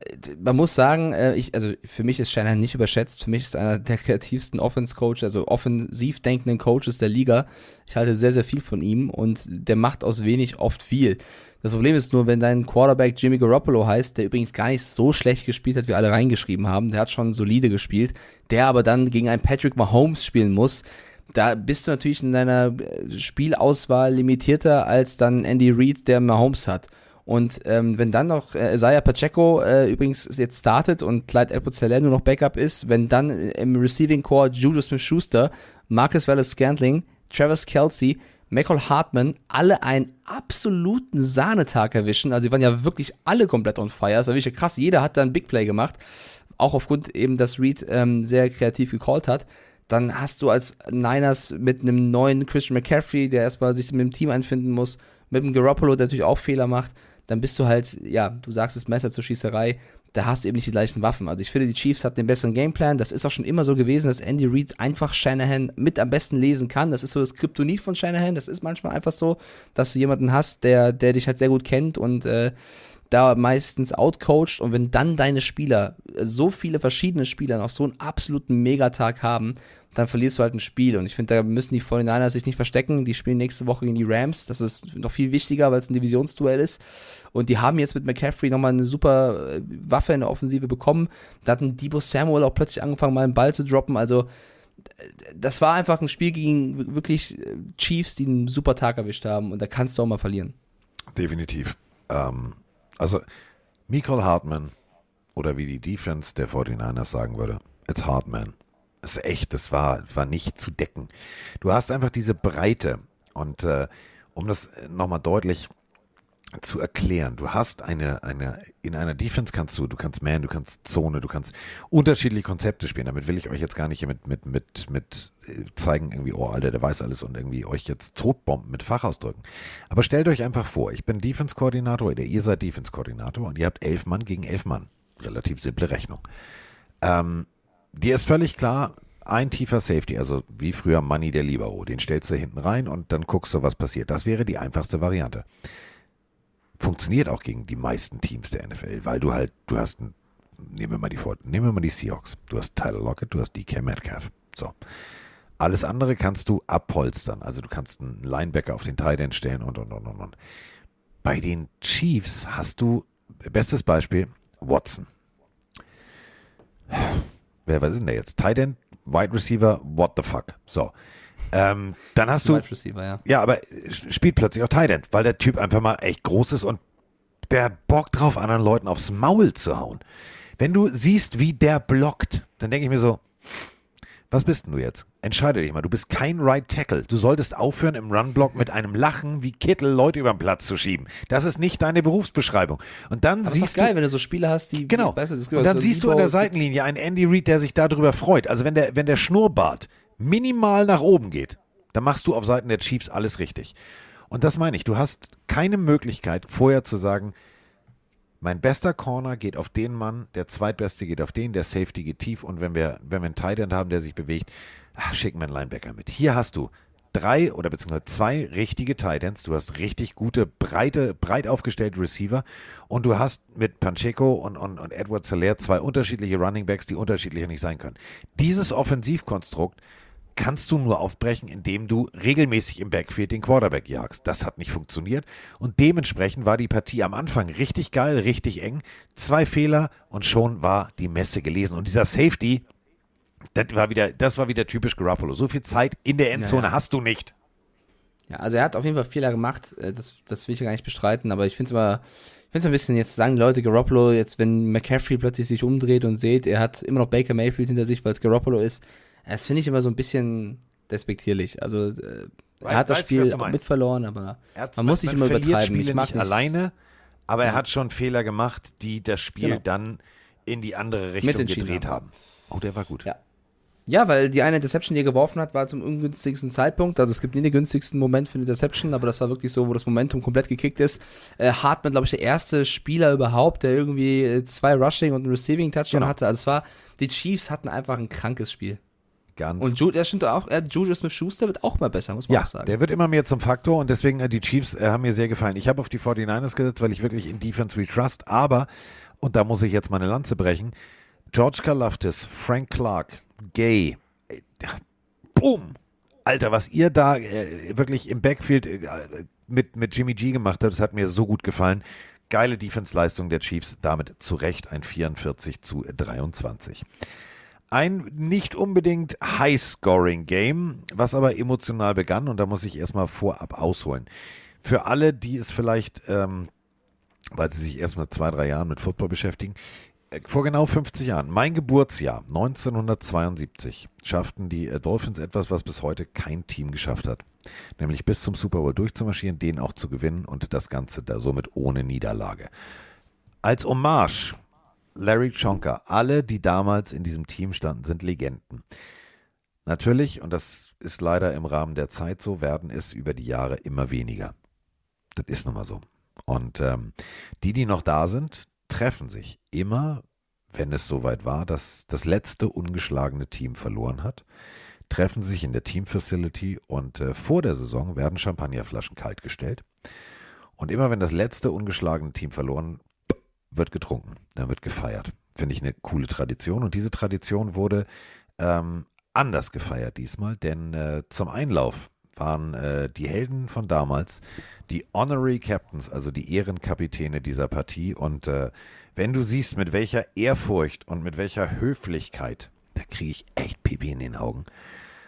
äh, man muss sagen, äh, ich, also für mich ist Shanahan nicht überschätzt. Für mich ist einer der kreativsten Offense-Coach, also offensiv denkenden Coaches der Liga. Ich halte sehr, sehr viel von ihm und der macht aus wenig oft viel. Das Problem ist nur, wenn dein Quarterback Jimmy Garoppolo heißt, der übrigens gar nicht so schlecht gespielt hat, wie alle reingeschrieben haben, der hat schon solide gespielt, der aber dann gegen einen Patrick Mahomes spielen muss, da bist du natürlich in deiner Spielauswahl limitierter als dann Andy Reid, der Mahomes hat. Und ähm, wenn dann noch äh, Isaiah Pacheco äh, übrigens jetzt startet und Clyde edwards nur noch Backup ist, wenn dann im Receiving Core Juju Smith-Schuster, Marcus Wallace-Scantling, Travis Kelsey, Michael Hartman alle einen absoluten Sahnetag erwischen. Also die waren ja wirklich alle komplett on fire. Das war wirklich krass. Jeder hat da ein Big Play gemacht. Auch aufgrund eben, dass Reed ähm, sehr kreativ gecallt hat dann hast du als Niners mit einem neuen Christian McCaffrey, der erstmal sich mit dem Team einfinden muss, mit dem Garoppolo, der natürlich auch Fehler macht, dann bist du halt, ja, du sagst es Messer zur Schießerei, da hast du eben nicht die gleichen Waffen. Also ich finde, die Chiefs hatten den besseren Gameplan. Das ist auch schon immer so gewesen, dass Andy Reid einfach Shanahan mit am besten lesen kann. Das ist so das Kryptonit von Shanahan. Das ist manchmal einfach so, dass du jemanden hast, der, der dich halt sehr gut kennt und äh, da meistens outcoacht und wenn dann deine Spieler, so viele verschiedene Spieler noch so einen absoluten Megatag haben, dann verlierst du halt ein Spiel. Und ich finde, da müssen die 49ers sich nicht verstecken. Die spielen nächste Woche gegen die Rams. Das ist noch viel wichtiger, weil es ein Divisionsduell ist. Und die haben jetzt mit McCaffrey nochmal eine super äh, Waffe in der Offensive bekommen. Da hat ein Debo Samuel auch plötzlich angefangen, mal einen Ball zu droppen. Also, das war einfach ein Spiel gegen wirklich äh, Chiefs, die einen super Tag erwischt haben. Und da kannst du auch mal verlieren. Definitiv. Ähm, also, Michael Hartman oder wie die Defense der 49ers sagen würde, it's Hartman. Das ist echt, das war, war nicht zu decken. Du hast einfach diese Breite und äh, um das nochmal deutlich zu erklären, du hast eine, eine, in einer Defense kannst du, du kannst Man, du kannst Zone, du kannst unterschiedliche Konzepte spielen. Damit will ich euch jetzt gar nicht mit, mit, mit, mit äh, zeigen, irgendwie, oh Alter, der weiß alles und irgendwie euch jetzt totbomben mit Fachausdrücken. Aber stellt euch einfach vor, ich bin Defense-Koordinator oder ihr seid Defense-Koordinator und ihr habt elf Mann gegen elf Mann. Relativ simple Rechnung. Ähm, dir ist völlig klar, ein tiefer Safety, also wie früher Money der Libero, den stellst du hinten rein und dann guckst du, was passiert. Das wäre die einfachste Variante. Funktioniert auch gegen die meisten Teams der NFL, weil du halt, du hast, ein, nehmen wir mal die nehmen wir mal die Seahawks. Du hast Tyler Lockett, du hast DK Metcalf. So. Alles andere kannst du abholstern. Also du kannst einen Linebacker auf den Tight End stellen und, und, und, und, und. Bei den Chiefs hast du, bestes Beispiel, Watson. Wer, was ist denn der jetzt? Tight End, Wide Receiver, what the fuck? So. Ähm, dann hast du. Wide Receiver, ja. Ja, aber spielt plötzlich auch Tight End, weil der Typ einfach mal echt groß ist und der hat Bock drauf, anderen Leuten aufs Maul zu hauen. Wenn du siehst, wie der blockt, dann denke ich mir so, was bist denn du jetzt? Entscheide dich mal. Du bist kein Right Tackle. Du solltest aufhören, im Runblock mit einem Lachen wie Kittel Leute über den Platz zu schieben. Das ist nicht deine Berufsbeschreibung. Und dann Aber siehst ist doch geil, du. wenn du so Spiele hast, die. Genau. Weißt du, Und dann so siehst du an der Seitenlinie einen Andy Reid, der sich darüber freut. Also wenn der, wenn der Schnurrbart minimal nach oben geht, dann machst du auf Seiten der Chiefs alles richtig. Und das meine ich. Du hast keine Möglichkeit, vorher zu sagen, mein bester Corner geht auf den Mann, der zweitbeste geht auf den, der Safety geht tief und wenn wir, wenn wir einen Tight End haben, der sich bewegt, ach, schicken wir einen Linebacker mit. Hier hast du drei oder beziehungsweise zwei richtige Tight Ends, du hast richtig gute, breite, breit aufgestellte Receiver und du hast mit Pacheco und, und, und Edward Solaire zwei unterschiedliche Running Backs, die unterschiedlicher nicht sein können. Dieses Offensivkonstrukt kannst du nur aufbrechen, indem du regelmäßig im Backfield den Quarterback jagst. Das hat nicht funktioniert und dementsprechend war die Partie am Anfang richtig geil, richtig eng. Zwei Fehler und schon war die Messe gelesen. Und dieser Safety, das war wieder, das war wieder typisch Garoppolo. So viel Zeit in der Endzone Ja, ja. hast du nicht. Ja, also er hat auf jeden Fall Fehler gemacht, äh, das, das will ich ja gar nicht bestreiten, aber ich finde es immer, ich finde es ein bisschen, jetzt sagen Leute Garoppolo, jetzt wenn McCaffrey plötzlich sich umdreht und seht, er hat immer noch Baker Mayfield hinter sich, weil es Garoppolo ist, das finde ich immer so ein bisschen despektierlich. Also äh, er hat das Spiel du auch meinst? mit verloren, aber Er hat- man muss nicht immer übertreiben. Spiele Ich mag nicht alleine, aber er Ja. hat schon Fehler gemacht, die das Spiel Genau. dann in die andere Richtung gedreht haben. haben. Oh, der war gut. Ja. Ja, weil die eine Interception, die er geworfen hat, war zum ungünstigsten Zeitpunkt. Also es gibt nie den günstigsten Moment für eine Interception, aber das war wirklich so, wo das Momentum komplett gekickt ist. Äh, Hartman, glaube ich, der erste Spieler überhaupt, der irgendwie äh, zwei Rushing und einen Receiving Touchdown Genau. hatte. Also es war, die Chiefs hatten einfach ein krankes Spiel. Ganz Und Ju das stimmt auch, äh, Juju Smith-Schuster wird auch mal besser, muss man Ja, auch sagen. der wird immer mehr zum Faktor und deswegen äh, die Chiefs äh, haben mir sehr gefallen. Ich habe auf die 49ers gesetzt, weil ich wirklich in Defense we trust, aber, und da muss ich jetzt meine Lanze brechen, George Kalaftis, Frank Clark, Gay, äh, boom! Alter, was ihr da äh, wirklich im Backfield äh, mit, mit Jimmy G gemacht habt, das hat mir so gut gefallen. Geile Defense-Leistung der Chiefs, damit zu Recht ein 44 zu 23. Ein nicht unbedingt High-Scoring-Game, was aber emotional begann und da muss ich erstmal vorab ausholen. Für alle, die es vielleicht, ähm, weil sie sich erst mit zwei, drei Jahren mit Football beschäftigen, äh, vor genau 50 Jahren, mein Geburtsjahr 1972, schafften die äh, Dolphins etwas, was bis heute kein Team geschafft hat. Nämlich bis zum Super Bowl durchzumarschieren, den auch zu gewinnen und das Ganze da somit ohne Niederlage. Als Hommage Larry Chonka, alle, die damals in diesem Team standen, sind Legenden. Natürlich, und das ist leider im Rahmen der Zeit so, werden es über die Jahre immer weniger. Das ist nun mal so. Und ähm, die, die noch da sind, treffen sich immer, wenn es soweit war, dass das letzte ungeschlagene Team verloren hat, treffen sich in der Team-Facility und äh, vor der Saison werden Champagnerflaschen kaltgestellt. Und immer wenn das letzte ungeschlagene Team verloren wird getrunken, dann wird gefeiert. Finde ich eine coole Tradition. Und diese Tradition wurde ähm, anders gefeiert diesmal, denn äh, zum Einlauf waren äh, die Helden von damals die Honorary Captains, also die Ehrenkapitäne dieser Partie. Und äh, wenn du siehst, mit welcher Ehrfurcht und mit welcher Höflichkeit, da kriege ich echt Pipi in den Augen.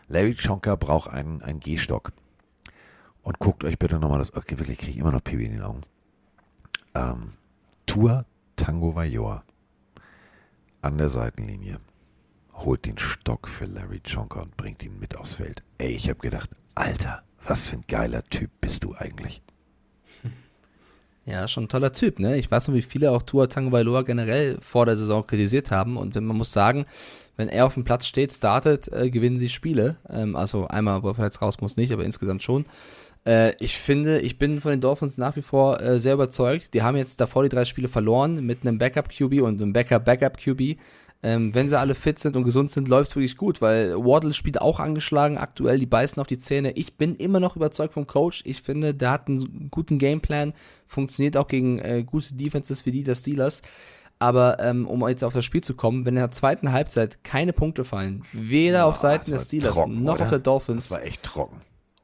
Larry Chonka braucht einen, einen Gehstock. Und guckt euch bitte nochmal das. Okay, wirklich, kriege ich immer noch Pipi in den Augen. Ähm, Tour Tango Vajor an der Seitenlinie holt den Stock für Larry Chonka und bringt ihn mit aufs Feld. Ey, ich habe gedacht, Alter, was für ein geiler Typ bist du eigentlich? [laughs] Ja, schon ein toller Typ, ne? Ich weiß noch, wie viele auch Tua Tagovailoa generell vor der Saison kritisiert haben und man muss sagen, wenn er auf dem Platz steht, startet, äh, gewinnen sie Spiele. Ähm, also einmal, wo er jetzt raus muss, nicht, aber insgesamt schon. Äh, ich finde, ich bin von den Dolphins nach wie vor äh, sehr überzeugt. Die haben jetzt davor die drei Spiele verloren mit einem Backup-QB und einem Backup-Backup-QB. Ähm, wenn sie alle fit sind und gesund sind, läuft es wirklich gut, weil Waddle spielt auch angeschlagen aktuell, die beißen auf die Zähne. Ich bin immer noch überzeugt vom Coach. Ich finde, der hat einen guten Gameplan, funktioniert auch gegen äh, gute Defenses wie die der Steelers. Aber ähm, um jetzt auf das Spiel zu kommen, wenn in der zweiten Halbzeit keine Punkte fallen, weder oh, auf Seiten der Steelers trocken, noch oder? auf der Dolphins. Das war echt trocken.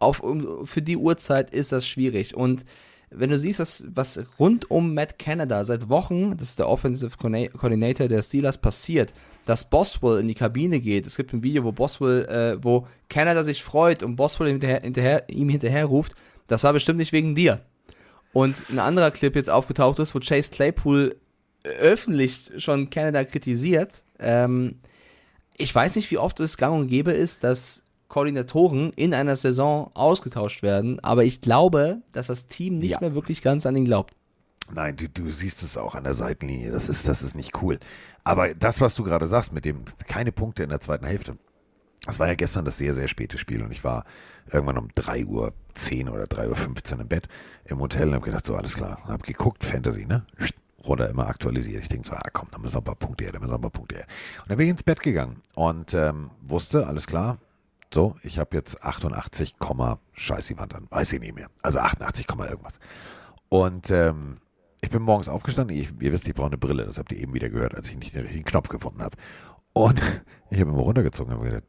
Auf, für die Uhrzeit ist das schwierig. Und wenn du siehst, was, was rund um Matt Canada seit Wochen, das ist der Offensive Coordinator der Steelers, passiert, dass Boswell in die Kabine geht. Es gibt ein Video, wo Boswell, äh, wo Canada sich freut und Boswell hinterher, hinterher, ihm hinterher ruft, das war bestimmt nicht wegen dir. Und ein anderer Clip jetzt aufgetaucht ist, wo Chase Claypool öffentlich schon Canada kritisiert. Ähm, ich weiß nicht, wie oft es gang und gäbe ist, dass Koordinatoren in einer Saison ausgetauscht werden, aber ich glaube, dass das Team nicht ja. mehr wirklich ganz an ihn glaubt. Nein, du, du siehst es auch an der Seitenlinie. Das ist, das ist nicht cool. Aber das, was du gerade sagst, mit dem keine Punkte in der zweiten Hälfte, das war ja gestern das sehr, sehr späte Spiel und ich war irgendwann um 3 Uhr 10 oder 3 Uhr 15 im Bett im Hotel und habe gedacht, so alles klar. Habe geguckt, Fantasy, ne? Runter immer aktualisiert. Ich denke so, ah komm, da müssen wir ein paar Punkte her, da müssen wir ein paar Punkte her. Und dann bin ich ins Bett gegangen und ähm, wusste, alles klar, so, ich habe jetzt 88, scheiß die Wand an, weiß ich nicht mehr. Also 88, irgendwas. Und ähm, ich bin morgens aufgestanden. Ich, ihr wisst, ich brauche eine Brille. Das habt ihr eben wieder gehört, als ich nicht den richtigen Knopf gefunden habe. Und [laughs] ich habe immer runtergezogen und habe gedacht,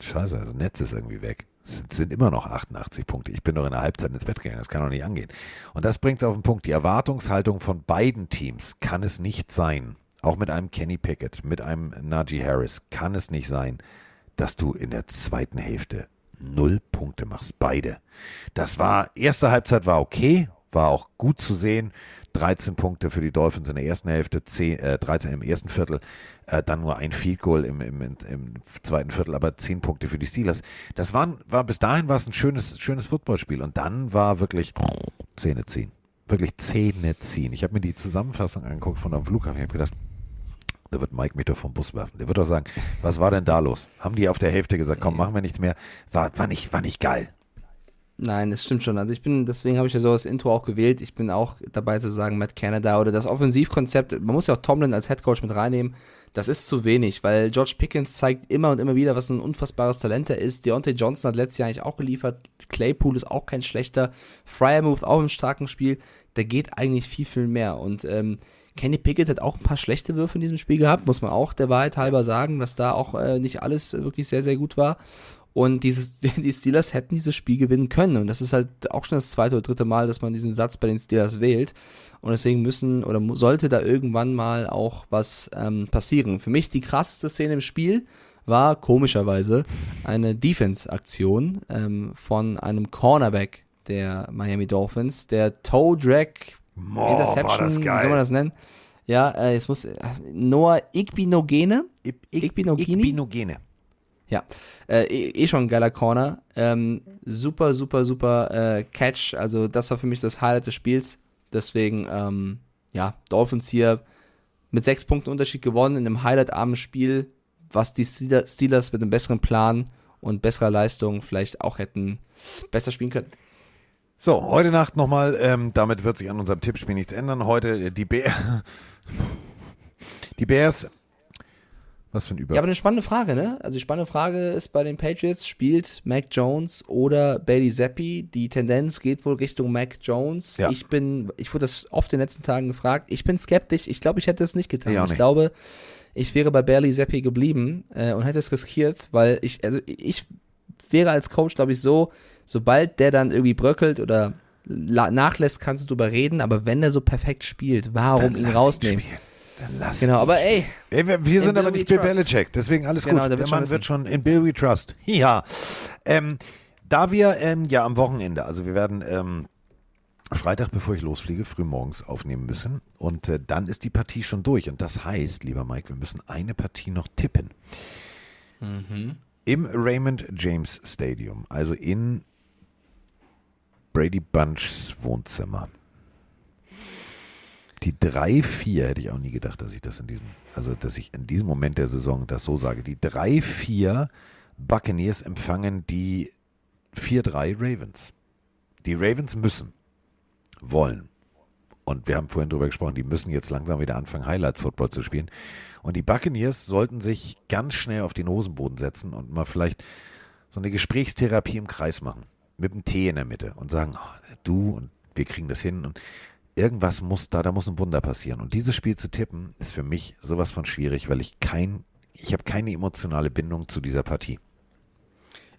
scheiße, das Netz ist irgendwie weg. Es sind immer noch 88 Punkte. Ich bin doch in der Halbzeit ins Bett gegangen. Das kann doch nicht angehen. Und das bringt es auf den Punkt. Die Erwartungshaltung von beiden Teams kann es nicht sein. Auch mit einem Kenny Pickett, mit einem Najee Harris kann es nicht sein, dass du in der zweiten Hälfte null Punkte machst. Beide. Das war, erste Halbzeit war okay, war auch gut zu sehen. 13 Punkte für die Dolphins in der ersten Hälfte, 10, äh, 13 im ersten Viertel, äh, dann nur ein Field Goal im, im, im, zweiten Viertel, aber 10 Punkte für die Steelers. Das waren, war bis dahin war es ein schönes, schönes Footballspiel und dann war wirklich Zähne ziehen. Wirklich Zähne ziehen. Ich habe mir die Zusammenfassung angeguckt von einem Flughafen. Ich habe gedacht, da wird Mike mich vom Bus werfen. Der wird doch sagen, was war denn da los? Haben die auf der Hälfte gesagt, komm, machen wir nichts mehr. War, war, nicht, war nicht geil. Nein, das stimmt schon. Also ich bin, deswegen habe ich ja so das Intro auch gewählt. Ich bin auch dabei zu sagen, Matt Canada oder das Offensivkonzept. Man muss ja auch Tomlin als Headcoach mit reinnehmen. Das ist zu wenig, weil George Pickens zeigt immer und immer wieder, was ein unfassbares Talent er ist. Deontay Johnson hat letztes Jahr eigentlich auch geliefert. Claypool ist auch kein schlechter. Fryermuth auch im starken Spiel. Da geht eigentlich viel, viel mehr. Und ähm, Kenny Pickett hat auch ein paar schlechte Würfe in diesem Spiel gehabt, muss man auch der Wahrheit halber sagen, dass da auch äh, nicht alles wirklich sehr, sehr gut war. Und dieses, [laughs] die Steelers hätten dieses Spiel gewinnen können. Und das ist halt auch schon das zweite oder dritte Mal, dass man diesen Satz bei den Steelers wählt. Und deswegen müssen oder sollte da irgendwann mal auch was ähm, passieren. Für mich die krasseste Szene im Spiel war komischerweise eine Defense-Aktion ähm, von einem Cornerback der Miami Dolphins, der Toe Drag Boah, Interception, wie soll man das nennen? Ja, äh, jetzt muss äh, Noah Igbinogene. Igbinogene. Igbinogene. Ja, äh, eh, eh schon ein geiler Corner. Ähm, super, super, super äh, Catch. Also das war für mich das Highlight des Spiels. Deswegen, ähm, ja, Dolphins hier mit sechs Punkten Unterschied gewonnen in einem highlightarmen Spiel, was die Steelers mit einem besseren Plan und besserer Leistung vielleicht auch hätten besser spielen können. So, heute Nacht nochmal, ähm, damit wird sich an unserem Tippspiel nichts ändern. Heute äh, die Bears. [laughs] Die Bears Was für ein Über. Ja, aber eine spannende Frage, ne? Also die spannende Frage ist bei den Patriots, spielt Mac Jones oder Bailey Zappi? Die Tendenz geht wohl Richtung Mac Jones. Ja. Ich bin, ich wurde das oft in den letzten Tagen gefragt. Ich bin skeptisch. Ich glaube, ich hätte es nicht getan. Ich auch ich nicht. glaube, ich wäre bei Bailey Zappi geblieben äh, und hätte es riskiert, weil ich, also ich wäre als Coach, glaube ich, so, sobald der dann irgendwie bröckelt oder nachlässt, kannst du drüber reden, aber wenn der so perfekt spielt, warum Dann ihn ihn rausnehmen? spielen. Dann lass Genau, ihn aber ey, Ey, wir, wir in sind aber nicht Bill. Belichick, deswegen alles Genau, gut. der Der wird schon Mann wird wissen. schon in Bill we trust. Ja. Ähm, da wir ähm, ja am Wochenende, also wir werden ähm, Freitag, bevor ich losfliege, frühmorgens aufnehmen müssen. Und äh, dann ist die Partie schon durch. Und das heißt, lieber Mike, wir müssen eine Partie noch tippen. Mhm. Im Raymond James Stadium, also in Brady Bunchs Wohnzimmer. Die 3-4 hätte ich auch nie gedacht, dass ich das in diesem, also dass ich in diesem Moment der Saison das so sage. Die 3-4 Buccaneers empfangen die 4-3 Ravens. Die Ravens müssen, wollen. Und wir haben vorhin drüber gesprochen, die müssen jetzt langsam wieder anfangen, Highlight-Football zu spielen. Und die Buccaneers sollten sich ganz schnell auf den Hosenboden setzen und mal vielleicht so eine Gesprächstherapie im Kreis machen. Mit einem Tee in der Mitte und sagen, oh, du und wir kriegen das hin. Und irgendwas muss da, da muss ein Wunder passieren. Und dieses Spiel zu tippen, ist für mich sowas von schwierig, weil ich kein, ich habe keine emotionale Bindung zu dieser Partie.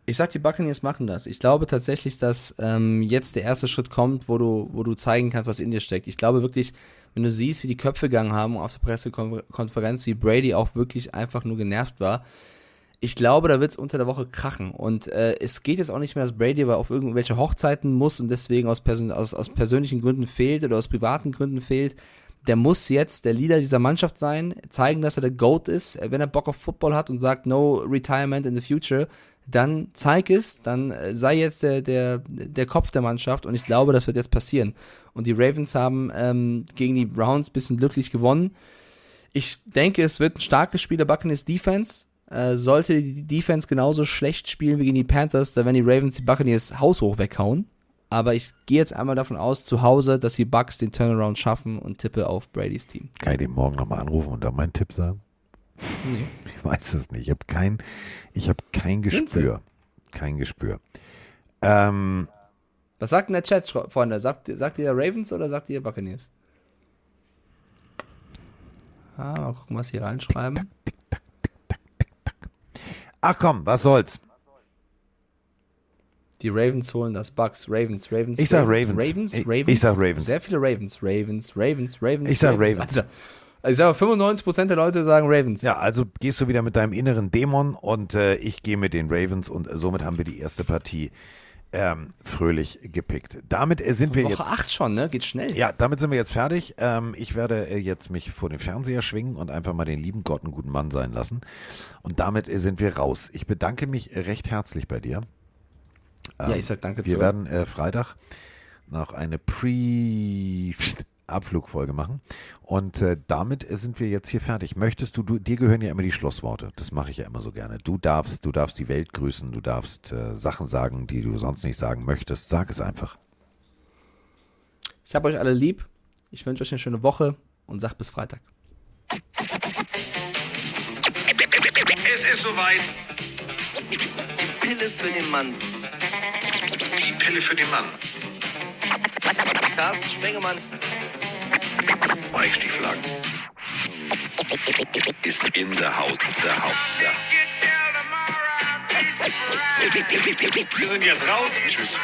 Ich sag, die Buccaneers machen das. Ich glaube tatsächlich, dass ähm, jetzt der erste Schritt kommt, wo du, wo du zeigen kannst, was in dir steckt. Ich glaube wirklich, wenn du siehst, wie die Köpfe gegangen haben auf der Pressekonferenz, wie Brady auch wirklich einfach nur genervt war, ich glaube, da wird es unter der Woche krachen. Und äh, es geht jetzt auch nicht mehr, dass Brady aber auf irgendwelche Hochzeiten muss und deswegen aus, Persön aus, aus persönlichen Gründen fehlt oder aus privaten Gründen fehlt. Der muss jetzt der Leader dieser Mannschaft sein, zeigen, dass er der GOAT ist. Wenn er Bock auf Football hat und sagt, no retirement in the future, dann zeig es, dann äh, sei jetzt der, der, der Kopf der Mannschaft und ich glaube, das wird jetzt passieren. Und die Ravens haben ähm, gegen die Browns bisschen glücklich gewonnen. Ich denke, es wird ein starkes Spiel der Buccaneers Defense. Äh, sollte die Defense genauso schlecht spielen wie gegen die Panthers, dann werden die Ravens die Buccaneers haushoch weghauen. Aber ich gehe jetzt einmal davon aus, zu Hause, dass die Bucks den Turnaround schaffen und tippe auf Bradys Team. Kann ich den morgen nochmal anrufen und da meinen Tipp sagen? Nee. [laughs] Ich weiß es nicht. Ich habe kein, ich habe kein Gespür. Kein Gespür. Ähm, Was sagt denn der Chat, Freunde? Sagt, sagt ihr Ravens oder sagt ihr Buccaneers? Ah, mal gucken, was sie reinschreiben. Ach komm, was soll's? Die Ravens holen das. Bucks, Ravens, Ravens. Ich sag Ravens. Ravens. Ravens, Ich- Ravens. ich sag Ravens. Sehr viele Ravens. Ravens, Ravens, Ravens. Ich sag Ravens. Alter. Also ich sage, 95% der Leute sagen Ravens. Ja, also gehst du wieder mit deinem inneren Dämon und äh, ich gehe mit den Ravens und somit haben wir die erste Partie ähm, fröhlich gepickt. Damit äh, sind wir Woche jetzt. 8 schon, ne? Geht schnell. Ja, damit sind wir jetzt fertig. Ähm, ich werde äh, jetzt mich vor den Fernseher schwingen und einfach mal den lieben Gott einen guten Mann sein lassen. Und damit äh, sind wir raus. Ich bedanke mich recht herzlich bei dir. Ja, ich sag danke Wir zurück. werden äh, Freitag noch eine [laughs] Pre-Abflugfolge machen. Und äh, damit sind wir jetzt hier fertig. Möchtest du, du, dir gehören ja immer die Schlussworte. Das mache ich ja immer so gerne. Du darfst, du darfst die Welt grüßen, du darfst äh, Sachen sagen, die du sonst nicht sagen möchtest. Sag es einfach. Ich habe euch alle lieb. Ich wünsche euch eine schöne Woche und sagt bis Freitag. Es ist soweit. Die Pille für den Mann. Die Pille für den Mann. Carsten Spengemann. Mike Stieflagen. Ist in der Haus. Der Haus. Der. Wir sind jetzt raus. Tschüss.